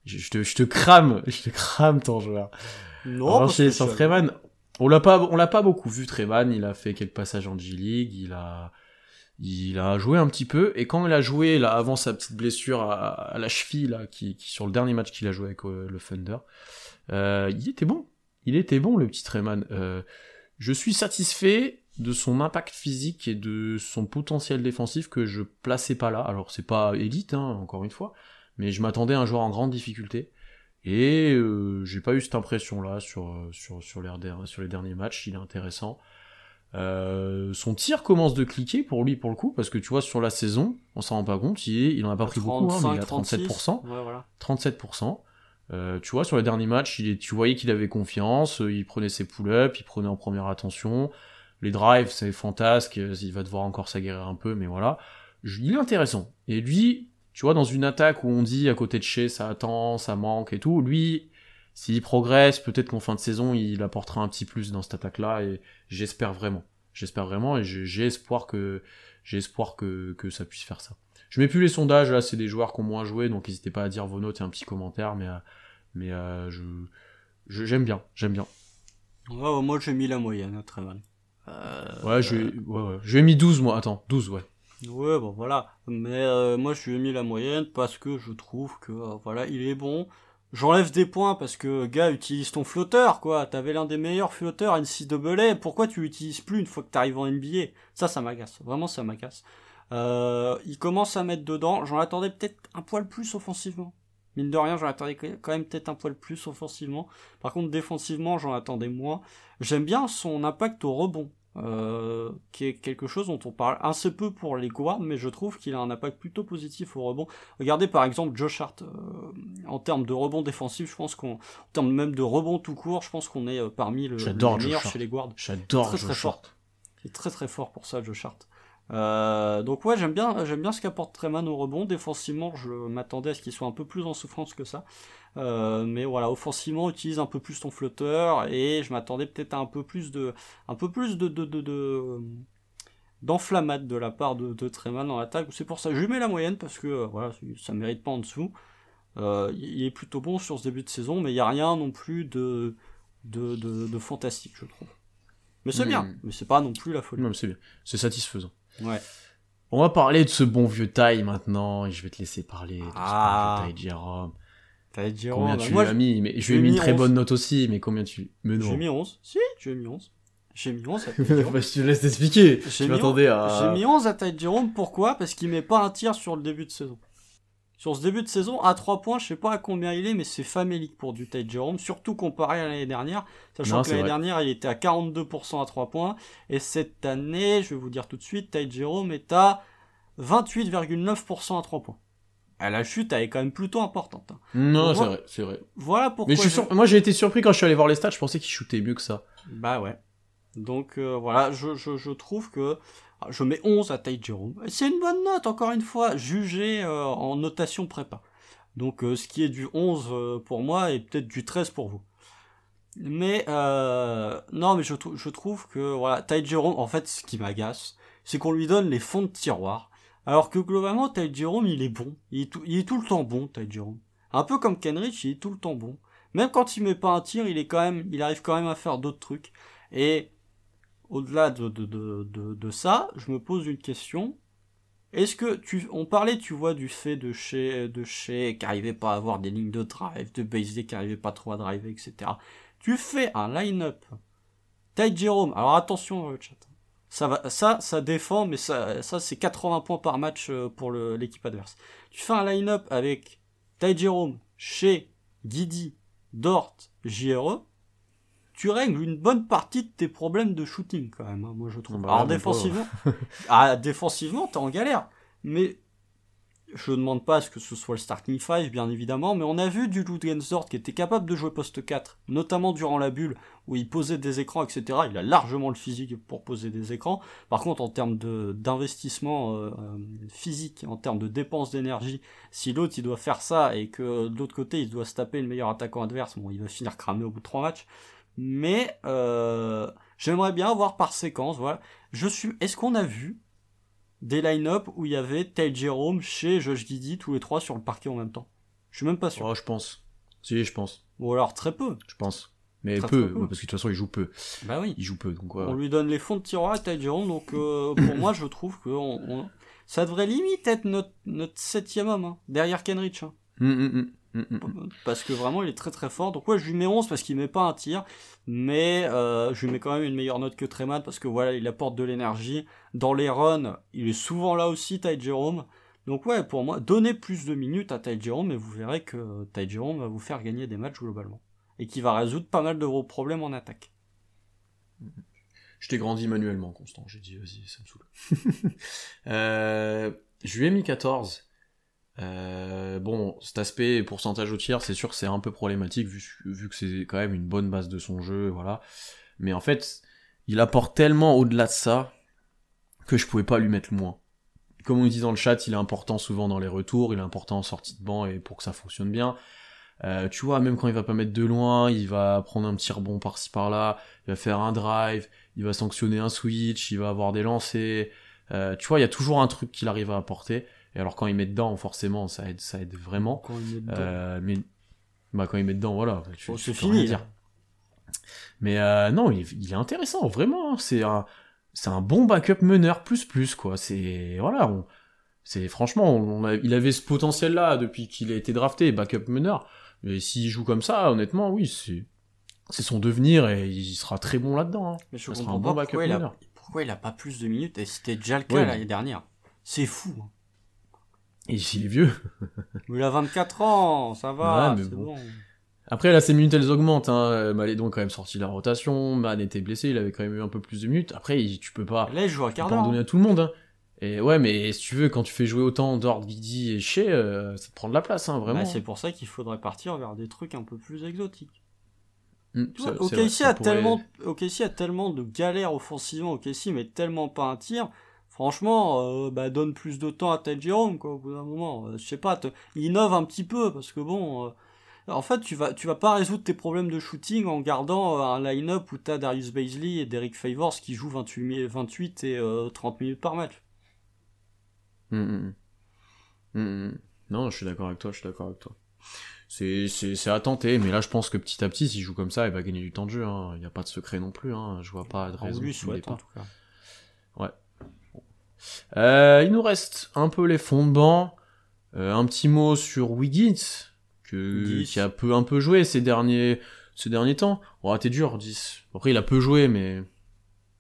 [SPEAKER 1] Je, je te, je te crame, [LAUGHS] je te crame ton joueur.
[SPEAKER 2] non
[SPEAKER 1] on va enchaîner sur Treman. On l'a pas, on l'a pas beaucoup vu Treman, il a fait quelques passages en G-League, il a, il a joué un petit peu, et quand il a joué, là, avant sa petite blessure à, à la cheville, là, qui, qui sur le dernier match qu'il a joué avec euh, le Thunder, euh, il était bon. Il était bon, le petit Treman. Euh, je suis satisfait de son impact physique et de son potentiel défensif que je plaçais pas là. Alors c'est pas élite, hein, encore une fois, mais je m'attendais à un joueur en grande difficulté. Et euh, j'ai pas eu cette impression-là sur, sur, sur, les, sur les derniers matchs, il est intéressant. Euh, son tir commence de cliquer pour lui pour le coup, parce que tu vois, sur la saison, on s'en rend pas compte, il, il en a pas pris beaucoup, hein, mais il a 37%.
[SPEAKER 2] Ouais, voilà.
[SPEAKER 1] 37%. Euh, tu vois, sur les derniers matchs, il est, tu voyais qu'il avait confiance, euh, il prenait ses pull-ups, il prenait en première attention. Les drives, c'est fantasque, euh, il va devoir encore s'aguerrir un peu, mais voilà. Il est intéressant. Et lui, tu vois, dans une attaque où on dit à côté de chez, ça attend, ça manque et tout, lui, s'il progresse, peut-être qu'en fin de saison, il apportera un petit plus dans cette attaque-là, et j'espère vraiment. J'espère vraiment, et j'ai espoir que, j'ai espoir que, que ça puisse faire ça. Je mets plus les sondages, là, c'est des joueurs qui ont moins joué, donc n'hésitez pas à dire vos notes et un petit commentaire, mais, mais euh, je, j'aime bien, j'aime bien.
[SPEAKER 2] Ouais, moi j'ai mis la moyenne, très mal.
[SPEAKER 1] Euh, ouais, je ouais, ouais. j'ai mis 12 moi, attends, 12 ouais.
[SPEAKER 2] Ouais, bon voilà. Mais euh, moi je lui ai mis la moyenne parce que je trouve que euh, voilà, il est bon. J'enlève des points parce que gars utilise ton flotteur quoi. T'avais l'un des meilleurs flotteurs NCAA. Pourquoi tu l'utilises plus une fois que t'arrives en NBA Ça, ça m'agace. Vraiment, ça m'agace. Euh, il commence à mettre dedans. J'en attendais peut-être un poil plus offensivement. Mine de rien, j'en attendais quand même peut-être un poil plus offensivement. Par contre, défensivement, j'en attendais moins. J'aime bien son impact au rebond. Euh, qui est quelque chose dont on parle assez peu pour les guards, mais je trouve qu'il a un impact plutôt positif au rebond. Regardez par exemple Josh Hart, euh, en termes de rebond défensif, je pense qu'on, en termes même de rebond tout court, je pense qu'on est euh, parmi le, les meilleurs chez les guards.
[SPEAKER 1] J'adore
[SPEAKER 2] très, très fort. Il est très très fort pour ça, Josh Hart. Euh, donc ouais, j'aime bien, j'aime bien ce qu'apporte Treman au rebond. Défensivement, je m'attendais à ce qu'il soit un peu plus en souffrance que ça. Euh, mais voilà, offensivement, utilise un peu plus ton flotteur et je m'attendais peut-être à un peu plus de, un peu plus de, de, de, de d'enflammade de la part de, de Treman dans l'attaque. C'est pour ça que je lui mets la moyenne parce que euh, voilà, ça mérite pas en dessous. Euh, il est plutôt bon sur ce début de saison, mais il n'y a rien non plus de, de, de, de fantastique, je trouve. Mais c'est bien, mais c'est pas non plus la folie.
[SPEAKER 1] Non, c'est bien, c'est satisfaisant.
[SPEAKER 2] Ouais.
[SPEAKER 1] On va parler de ce bon vieux taille maintenant, et je vais te laisser parler de
[SPEAKER 2] ah.
[SPEAKER 1] ce bon vieux taille Jérôme.
[SPEAKER 2] Taille Jérôme.
[SPEAKER 1] Combien tu lui as mis mais, Je lui ai mis une très 11. bonne note aussi, mais combien tu... Mais non.
[SPEAKER 2] J'ai mis 11. Si, j'ai mis 11. J'ai mis 11 à [LAUGHS]
[SPEAKER 1] bah, je te laisse t'expliquer. Je m'attendais à...
[SPEAKER 2] J'ai mis 11 à Taille Jérôme, pourquoi? Parce qu'il met pas un tir sur le début de saison. Sur ce début de saison, à 3 points, je sais pas à combien il est, mais c'est famélique pour du Ty Jerome, surtout comparé à l'année dernière, sachant
[SPEAKER 1] Non,
[SPEAKER 2] que l'année dernière, il était à 42% à 3 points, et cette année, je vais vous dire tout de suite, Ty Jerome est à 28,9% à 3 points. Ah, la chute, elle est quand même plutôt importante. hein.
[SPEAKER 1] Non, c'est vrai, c'est vrai.
[SPEAKER 2] Voilà pourquoi...
[SPEAKER 1] Mais je suis
[SPEAKER 2] je-
[SPEAKER 1] sur- moi j'ai été surpris quand je suis allé voir les stats, je pensais qu'il shootait mieux que ça.
[SPEAKER 2] Bah ouais. Donc euh, voilà, je, je, je trouve que je mets 11 à Jerome. Et C'est une bonne note, encore une fois, jugée euh, en notation prépa. Donc euh, ce qui est du 11 euh, pour moi est peut-être du 13 pour vous. Mais euh, non, mais je, je trouve que voilà, Ty Jerome, en fait, ce qui m'agace, c'est qu'on lui donne les fonds de tiroir, alors que globalement, Ty Jerome, il est bon. Il est tout, il est tout le temps bon, Ty Jerome. Un peu comme Kenrich, il est tout le temps bon. Même quand il met pas un tir, il est quand même, il arrive quand même à faire d'autres trucs. Et au-delà de, de, de, de, ça, je me pose une question. Est-ce que tu, on parlait, tu vois, du fait de chez, de chez, qui arrivait pas à avoir des lignes de drive, de base qui arrivait pas trop à driver, etc. Tu fais un line-up. Ty Jerome, alors attention le chat. Ça va, ça, ça défend, mais ça, ça c'est 80 points par match euh, pour l'équipe adverse. Tu fais un line-up avec Ty Jerome, Shea, Guidi, Dort, JRE, tu règles une bonne partie de tes problèmes de shooting quand même, hein, moi je trouve.
[SPEAKER 1] Bah,
[SPEAKER 2] Alors défensivement, [LAUGHS] ah, défensivement t'es en galère, mais je demande pas à ce que ce soit le starting five bien évidemment, mais on a vu du Ludgensdort qui était capable de jouer poste 4, notamment durant la bulle où il posait des écrans, etc. Il a largement le physique pour poser des écrans. Par contre, en termes d'investissement euh, euh, physique, en termes de dépenses d'énergie, si l'autre il doit faire ça et que de l'autre côté il doit se taper le meilleur attaquant adverse, bon, il va finir cramé au bout de trois matchs. Mais euh, j'aimerais bien voir par séquence, voilà. Je suis. Est-ce qu'on a vu des line-up où il y avait Tel Jérôme chez Josh Giddy tous les trois sur le parquet en même temps? Je suis même pas sûr.
[SPEAKER 1] Oh, je pense. Si, je pense.
[SPEAKER 2] Ou alors très peu.
[SPEAKER 1] Je pense. Mais
[SPEAKER 2] Très,
[SPEAKER 1] peu,
[SPEAKER 2] très peu.
[SPEAKER 1] ouais, parce que de toute façon, il joue peu.
[SPEAKER 2] Bah oui.
[SPEAKER 1] Il joue peu, donc ouais.
[SPEAKER 2] On lui donne les fonds de tiroir à Ty Jerome, donc euh, pour moi je trouve que on- on- ça devrait limite être notre, notre septième homme, hein, derrière Kenrich. hein.
[SPEAKER 1] Hum, hum, hum.
[SPEAKER 2] parce que vraiment il est très très fort. Donc ouais, je lui mets 11 parce qu'il met pas un tir, mais euh, je lui mets quand même une meilleure note que Treman parce que voilà, il apporte de l'énergie. Dans les runs, il est souvent là aussi, Ty Jerome. Donc ouais, pour moi, donnez plus de minutes à Ty Jerome et vous verrez que Ty Jerome va vous faire gagner des matchs globalement. Et qui va résoudre pas mal de vos problèmes en attaque.
[SPEAKER 1] Je t'ai grandi manuellement, Constant. J'ai dit, vas-y, ça me saoule. [LAUGHS] euh, je lui ai mis 14. Euh, bon, cet aspect pourcentage au tiers, c'est sûr c'est un peu problématique vu, vu que c'est quand même une bonne base de son jeu, voilà. Mais en fait, il apporte tellement au-delà de ça que je pouvais pas lui mettre moins. Comme on dit dans le chat, il est important souvent dans les retours, il est important en sortie de banc et pour que ça fonctionne bien. Euh, tu vois, même quand il va pas mettre de loin, il va prendre un petit rebond par-ci par-là, il va faire un drive, il va sanctionner un switch, il va avoir des lancers. Euh, tu vois, il y a toujours un truc qu'il arrive à apporter. Et alors quand il met dedans, forcément, ça aide, ça aide vraiment.
[SPEAKER 2] Quand il met dedans.
[SPEAKER 1] Euh, mais bah, quand il met dedans, voilà. Tu,
[SPEAKER 2] Oh,
[SPEAKER 1] tu
[SPEAKER 2] c'est
[SPEAKER 1] peux
[SPEAKER 2] fini.
[SPEAKER 1] rien dire. Mais euh, non, il, il est intéressant, vraiment. hein. C'est un, c'est un bon backup meneur plus plus quoi. C'est voilà, on, c'est franchement, on a- il avait ce potentiel-là depuis qu'il a été drafté, backup meneur. Mais s'il joue comme ça, honnêtement, oui, c'est c'est son devenir et il sera très bon là-dedans. hein.
[SPEAKER 2] Mais je
[SPEAKER 1] ça sera
[SPEAKER 2] comprends
[SPEAKER 1] un
[SPEAKER 2] pas
[SPEAKER 1] bon backup
[SPEAKER 2] pourquoi il, a,
[SPEAKER 1] meneur.
[SPEAKER 2] pourquoi il a pas plus de minutes et c'était déjà le cas
[SPEAKER 1] Ouais,
[SPEAKER 2] l'année dernière. C'est fou. hein.
[SPEAKER 1] Et s'il est vieux.
[SPEAKER 2] Mais il a 24 ans, ça va,
[SPEAKER 1] Ouais, mais
[SPEAKER 2] c'est
[SPEAKER 1] bon.
[SPEAKER 2] bon.
[SPEAKER 1] Après, là, ses minutes, elles augmentent. Hein. Malédon est quand même sorti de la rotation. Man était blessé, il avait quand même eu un peu plus de minutes. Après, il- tu peux pas,
[SPEAKER 2] Là, il joue à quart d'heure.
[SPEAKER 1] donner tout le monde. Hein. Et ouais, mais si tu veux, quand tu fais jouer autant Dord, Guidi et Shea, euh, ça te prend de la place, hein, vraiment.
[SPEAKER 2] Bah, c'est pour ça qu'il faudrait partir vers des trucs un peu plus exotiques.
[SPEAKER 1] Mm,
[SPEAKER 2] Tu vois, OKC
[SPEAKER 1] ça
[SPEAKER 2] a
[SPEAKER 1] pourrait-
[SPEAKER 2] tellement, OKC a tellement de galères offensivement, OKC mais tellement pas un tir. Franchement, euh, bah, donne plus de temps à Ty Jerome, quoi, au bout d'un moment. Euh, je sais pas, te- innove un petit peu, parce que bon, euh, en fait, tu vas, tu vas pas résoudre tes problèmes de shooting en gardant un line-up où t'as Darius Baisley et Derek Favors qui jouent 28, mi- 28 et euh, 30 minutes par match.
[SPEAKER 1] Mm, mm, mm. Mm, mm. Non, je suis d'accord avec toi, je suis d'accord avec toi. C'est, c'est, c'est à tenter, mais là je pense que petit à petit, s'il joue comme ça, il va gagner du temps de jeu. hein. Il n'y a pas de secret non plus. Hein. Je vois pas de
[SPEAKER 2] On
[SPEAKER 1] raison.
[SPEAKER 2] en tout cas.
[SPEAKER 1] Euh, il nous reste un peu les fonds de banc. Euh, un petit mot sur Wiggins, que,
[SPEAKER 2] Dix.
[SPEAKER 1] qui a peu, un peu joué ces derniers, ces derniers temps. Oh, t'es dur, 10. Après, il a peu joué, mais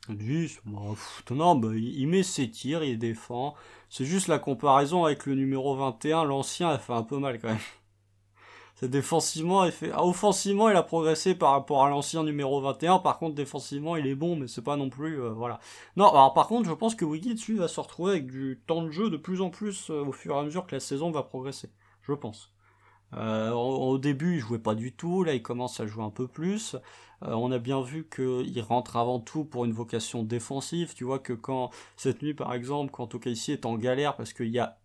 [SPEAKER 2] 10, bah, pff, non, bah, il il met ses tirs, il défend. C'est juste la comparaison avec le numéro 21, l'ancien, elle fait un peu mal quand même. C'est défensivement, il fait... ah, offensivement, il a progressé par rapport à l'ancien numéro 21. Par contre, défensivement, il est bon, mais c'est pas non plus, euh, voilà. Non, alors par contre, je pense que Wiggins, lui, va se retrouver avec du temps de jeu de plus en plus euh, au fur et à mesure que la saison va progresser. Je pense. Euh, au, au début, il jouait pas du tout. Là, il commence à jouer un peu plus. Euh, on a bien vu qu'il rentre avant tout pour une vocation défensive. Tu vois que quand cette nuit, par exemple, quand OKC est en galère parce qu'il y a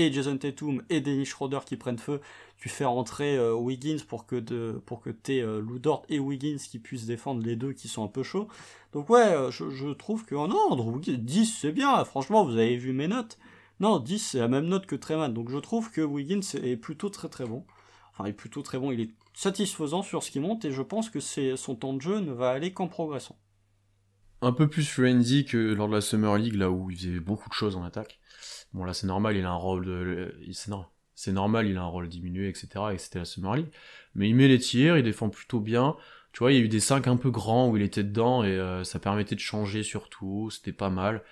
[SPEAKER 2] et Jason Tatum et Dennis Schroeder qui prennent feu, tu fais rentrer euh, Wiggins pour que de, pour que euh, et Wiggins qui puissent défendre les deux qui sont un peu chauds. Donc ouais, euh, je, trouve que oh non, Andrew Wiggins, 10 c'est bien. Franchement, vous avez vu mes notes. Non, 10 c'est la même note que Treman. Donc je trouve que Wiggins est plutôt très très bon. Enfin, il est plutôt très bon. Il est satisfaisant sur ce qui monte et je pense que son temps de jeu ne va aller qu'en progressant.
[SPEAKER 1] un peu plus frenzy que lors de la Summer League, là où il faisait beaucoup de choses en attaque. Bon, là, c'est normal, il a un rôle de, c'est normal. Il a un rôle diminué, etc. Et c'était la Summer. Mais il met les tirs, il défend plutôt bien. Tu vois, il y a eu des 5 un peu grands où il était dedans et euh, ça permettait de changer surtout. C'était pas mal.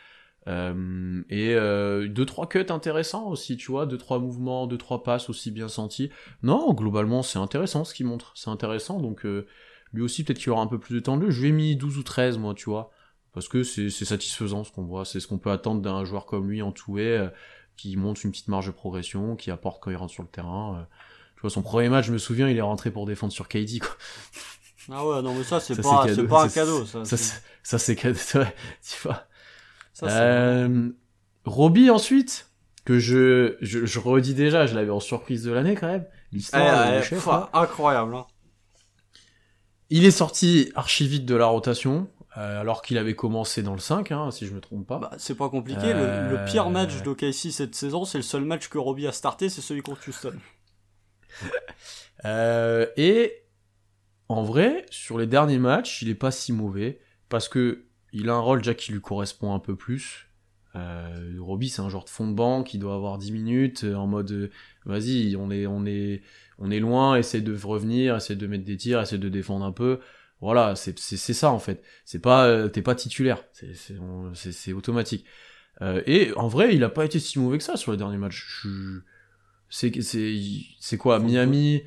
[SPEAKER 1] Euh, et euh, deux trois cuts intéressants aussi, tu vois, deux trois mouvements, deux trois passes aussi bien sentis. Non, globalement, c'est intéressant ce qu'il montre. C'est intéressant, donc euh, lui aussi peut-être qu'il aura un peu plus de temps de jeu. Je lui ai mis 12 ou 13 moi, tu vois. Parce que c'est satisfaisant ce qu'on voit, c'est ce qu'on peut attendre d'un joueur comme lui entouré, euh, qui monte une petite marge de progression, qui apporte quand il rentre sur le terrain. euh. Tu vois, son premier match, je me souviens, il est rentré pour défendre sur KD, quoi.
[SPEAKER 2] Ah ouais, non mais ça c'est pas, pas un cadeau. Ça,
[SPEAKER 1] Ça,
[SPEAKER 2] c'est-
[SPEAKER 1] cadeau, [LAUGHS] ouais, tu vois.
[SPEAKER 2] ça,
[SPEAKER 1] Euh, Robbie ensuite, que je, je, je redis déjà, je l'avais en surprise de l'année quand même.
[SPEAKER 2] Eh,
[SPEAKER 1] L'histoire
[SPEAKER 2] eh, pff,
[SPEAKER 1] là.
[SPEAKER 2] incroyable. Hein.
[SPEAKER 1] Il est sorti archi vite de la rotation, euh, alors qu'il avait commencé dans le 5, hein, si je me trompe pas.
[SPEAKER 2] Bah, c'est pas compliqué.
[SPEAKER 1] Euh,
[SPEAKER 2] Le, le pire match d'OKC cette saison, c'est le seul match que Robbie a starté, c'est celui contre Houston. [LAUGHS]
[SPEAKER 1] Euh, et en vrai, sur les derniers matchs, il est pas si mauvais parce que il a un rôle déjà qui lui correspond un peu plus. Euh, Robbie, c'est un genre de fond de banc qui doit avoir 10 minutes euh, en mode euh, vas-y, on est on est on est loin, essaie de revenir, essaie de mettre des tirs, essaie de défendre un peu. Voilà, c'est c'est c'est ça en fait. C'est pas euh, t'es pas titulaire, c'est c'est c'est c'est automatique. Euh, et en vrai, il a pas été si mauvais que ça sur les derniers matchs. Je... C'est c'est c'est quoi Miami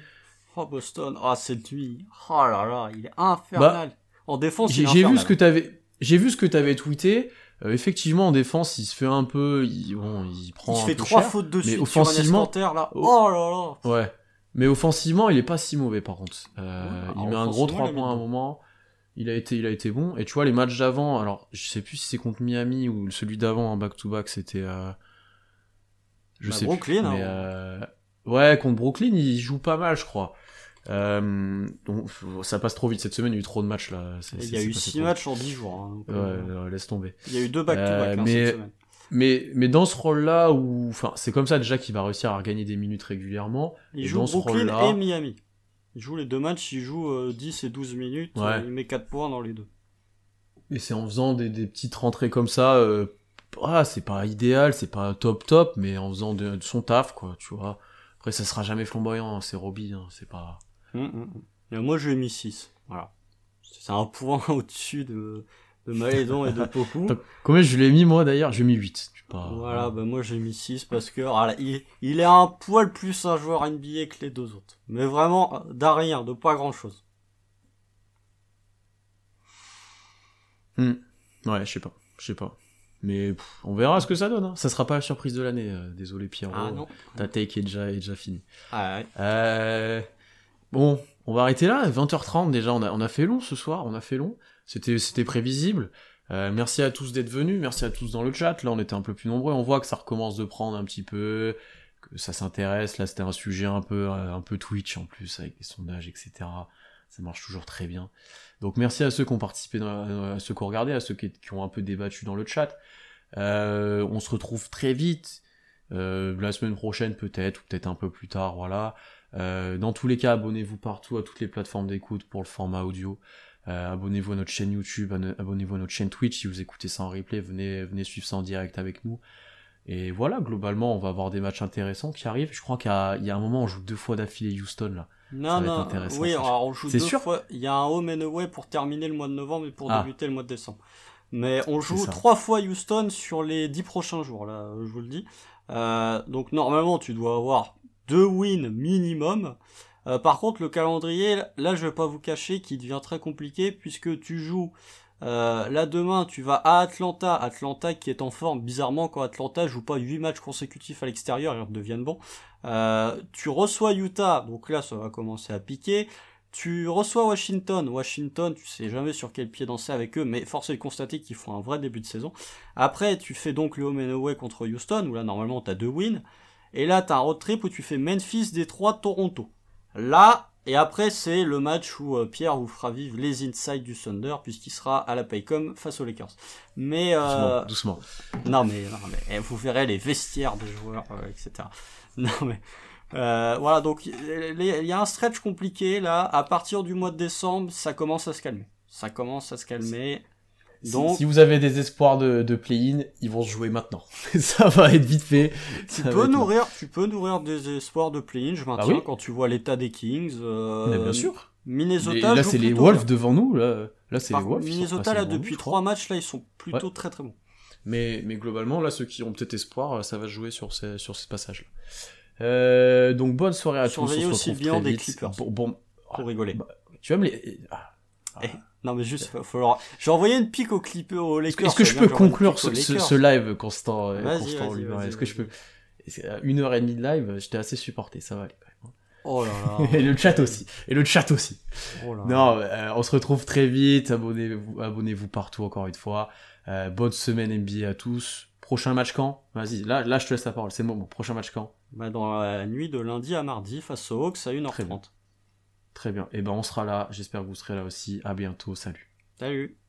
[SPEAKER 2] Oh Boston, ah cette nuit, oh là là, il est infernal.
[SPEAKER 1] Bah,
[SPEAKER 2] en défense,
[SPEAKER 1] j'ai vu ce que t'avais, j'ai vu ce que t'avais tweeté. Euh, effectivement, en défense, il se fait un peu, il, bon, il prend.
[SPEAKER 2] Il
[SPEAKER 1] un
[SPEAKER 2] fait
[SPEAKER 1] peu
[SPEAKER 2] trois
[SPEAKER 1] cher,
[SPEAKER 2] fautes de
[SPEAKER 1] mais offensivement,
[SPEAKER 2] là. Oh là là.
[SPEAKER 1] Ouais. Mais offensivement, il est pas si mauvais par contre. Euh,
[SPEAKER 2] Ouais,
[SPEAKER 1] il met un gros
[SPEAKER 2] offensivement,
[SPEAKER 1] 3
[SPEAKER 2] il a
[SPEAKER 1] points à un moment. Il a été, il a été bon. Et tu vois les matchs d'avant. Alors, je sais plus si c'est contre Miami ou celui d'avant en back to back, c'était. Euh... Je
[SPEAKER 2] Bah,
[SPEAKER 1] sais
[SPEAKER 2] Brooklyn,
[SPEAKER 1] plus. Mais
[SPEAKER 2] hein.
[SPEAKER 1] euh... ouais, contre Brooklyn, il joue pas mal, je crois. Euh... Donc, ça passe trop vite cette semaine. Il y a eu trop de matchs là.
[SPEAKER 2] Il y a eu
[SPEAKER 1] passé
[SPEAKER 2] 6
[SPEAKER 1] trop
[SPEAKER 2] matchs en 10 jours. hein, donc,
[SPEAKER 1] Ouais, laisse tomber.
[SPEAKER 2] Il y a eu deux back-to-back
[SPEAKER 1] Euh,
[SPEAKER 2] hein,
[SPEAKER 1] mais-
[SPEAKER 2] cette semaine.
[SPEAKER 1] Mais, mais dans ce rôle-là, où, enfin, c'est comme ça déjà qu'il va réussir à gagner des minutes régulièrement.
[SPEAKER 2] Il
[SPEAKER 1] et
[SPEAKER 2] joue
[SPEAKER 1] dans ce
[SPEAKER 2] Brooklyn et Miami. Il joue les deux matchs, il joue euh, 10 et 12 minutes,
[SPEAKER 1] Ouais.
[SPEAKER 2] euh, il met 4 points dans les deux.
[SPEAKER 1] Et c'est en faisant des, des petites rentrées comme ça, euh, ah, c'est pas idéal, c'est pas top top, mais en faisant de, de son taf, quoi, tu vois. Après, ça sera jamais flamboyant, hein, c'est Robbie, hein, c'est pas...
[SPEAKER 2] Hum, hum, hum. Et moi, je lui ai mis 6. Voilà. C'est un point [LAUGHS] au-dessus de, de Malédon et de [LAUGHS] Poku.
[SPEAKER 1] Combien je l'ai mis, moi, d'ailleurs? J'ai mis 8. Tu pas...
[SPEAKER 2] Voilà, bah moi j'ai mis 6 parce que voilà, il, il est un poil plus un joueur NBA que les deux autres. Mais vraiment, d'un rien, de pas grand chose.
[SPEAKER 1] Hmm. Ouais, je sais pas, je sais pas. Mais pff, on verra ce que ça donne, hein. Ça sera pas la surprise de l'année, euh, désolé Pierrot.
[SPEAKER 2] Ah non.
[SPEAKER 1] Ta take est déjà, est déjà finie.
[SPEAKER 2] Ah ouais.
[SPEAKER 1] Euh... Bon, on va arrêter là, 20h30 déjà, on a, on a fait long ce soir, on a fait long, c'était prévisible. Euh, merci à tous d'être venus, merci à tous dans le chat, là on était un peu plus nombreux, on voit que ça recommence de prendre un petit peu, que ça s'intéresse, là c'était un sujet un peu, euh, un peu Twitch en plus, avec les sondages, etc. Ça marche toujours très bien. Donc merci à ceux qui ont participé, dans, à ceux qui ont regardé, à ceux qui, ont un peu débattu dans le chat. Euh, on se retrouve très vite, euh, la semaine prochaine peut-être, ou peut-être un peu plus tard, voilà. Euh, dans tous les cas, abonnez-vous partout à toutes les plateformes d'écoute pour le format audio. Euh, abonnez-vous à notre chaîne YouTube, abonne- abonnez-vous à notre chaîne Twitch si vous écoutez ça en replay, venez, venez suivre ça en direct avec nous. Et voilà, globalement, on va avoir des matchs intéressants qui arrivent. Je crois qu'il y a, il y a un moment, on joue deux fois d'affilée Houston là.
[SPEAKER 2] Non, non, oui, alors on joue
[SPEAKER 1] C'est
[SPEAKER 2] deux
[SPEAKER 1] sûr
[SPEAKER 2] fois. Il y a un home and away pour terminer le mois de novembre et pour
[SPEAKER 1] Ah.
[SPEAKER 2] débuter le mois de décembre. Mais on joue trois fois Houston sur les dix prochains jours, là, je vous le dis. Euh, donc normalement, tu dois avoir deux wins minimum. Euh, par contre, le calendrier, là, je vais pas vous cacher qu'il devient très compliqué puisque tu joues. Euh, là demain, tu vas à Atlanta, Atlanta qui est en forme. Bizarrement, quand Atlanta joue pas 8 matchs consécutifs à l'extérieur, ils redeviennent bons. Euh, tu reçois Utah, donc là, ça va commencer à piquer. Tu reçois Washington. Washington, tu sais jamais sur quel pied danser avec eux, mais force est de constater qu'ils font un vrai début de saison. Après, tu fais donc le home and away contre Houston, où là, normalement, t'as deux wins. Et là, t'as un road trip où tu fais Memphis, Détroit, Toronto. Là, et après, c'est le match où euh, Pierre vous fera vivre les insides du Thunder, puisqu'il sera à la Paycom face aux Lakers. Mais, euh,
[SPEAKER 1] Doucement, doucement.
[SPEAKER 2] non mais, non mais eh, vous verrez les vestiaires des joueurs, euh, etc. [LAUGHS] Non mais euh, voilà donc il il y a un stretch compliqué là. À partir du mois de décembre, ça commence à se calmer. Ça commence à se calmer. Donc
[SPEAKER 1] si, vous avez des espoirs de, de play-in, ils vont se jouer maintenant. [LAUGHS] ça va être vite fait.
[SPEAKER 2] tu peux nourrir, tu peux nourrir des espoirs de play-in. Je maintiens
[SPEAKER 1] Ah oui
[SPEAKER 2] quand tu vois l'état des Kings. euh,
[SPEAKER 1] Mais bien sûr.
[SPEAKER 2] Minnesota.
[SPEAKER 1] Et là, c'est les Wolves
[SPEAKER 2] bien.
[SPEAKER 1] devant nous. Là, là c'est les Wolves.
[SPEAKER 2] Minnesota là depuis trois matchs là, ils sont plutôt très très bons.
[SPEAKER 1] Mais, mais globalement, là, ceux qui ont peut-être espoir, ça va jouer sur ces, sur ces passages-là. Euh, donc, bonne soirée à
[SPEAKER 2] Surveillez
[SPEAKER 1] tous. On se
[SPEAKER 2] aussi bien des
[SPEAKER 1] vite.
[SPEAKER 2] Clippers.
[SPEAKER 1] Bon, bon,
[SPEAKER 2] Pour rigoler.
[SPEAKER 1] bah, tu me les. ah.
[SPEAKER 2] Eh, Non mais juste, faut, faut leur- j'ai envoyé une pique au clip
[SPEAKER 1] que,
[SPEAKER 2] Lakers.
[SPEAKER 1] est-ce que je peux conclure ce, live, Constant, euh, Constant Est-ce que je peux. Une heure et demie de live, j'étais assez supporté, ça va aller quand même.
[SPEAKER 2] Oh là là. [LAUGHS]
[SPEAKER 1] Et le chat aussi. Et le chat aussi.
[SPEAKER 2] Oh là là.
[SPEAKER 1] Non, euh, on se retrouve très vite. Abonnez-vous, abonnez-vous partout encore une fois. Euh, bonne semaine NBA à tous. Prochain match quand? Vas-y, là, là je te laisse la parole. C'est le moment. Prochain match quand?
[SPEAKER 2] Bah, dans la nuit de lundi à mardi face aux Hawks à
[SPEAKER 1] Très
[SPEAKER 2] 1h30.
[SPEAKER 1] Très bien. Et ben on sera là. J'espère que vous serez là aussi. À bientôt. Salut.
[SPEAKER 2] Salut.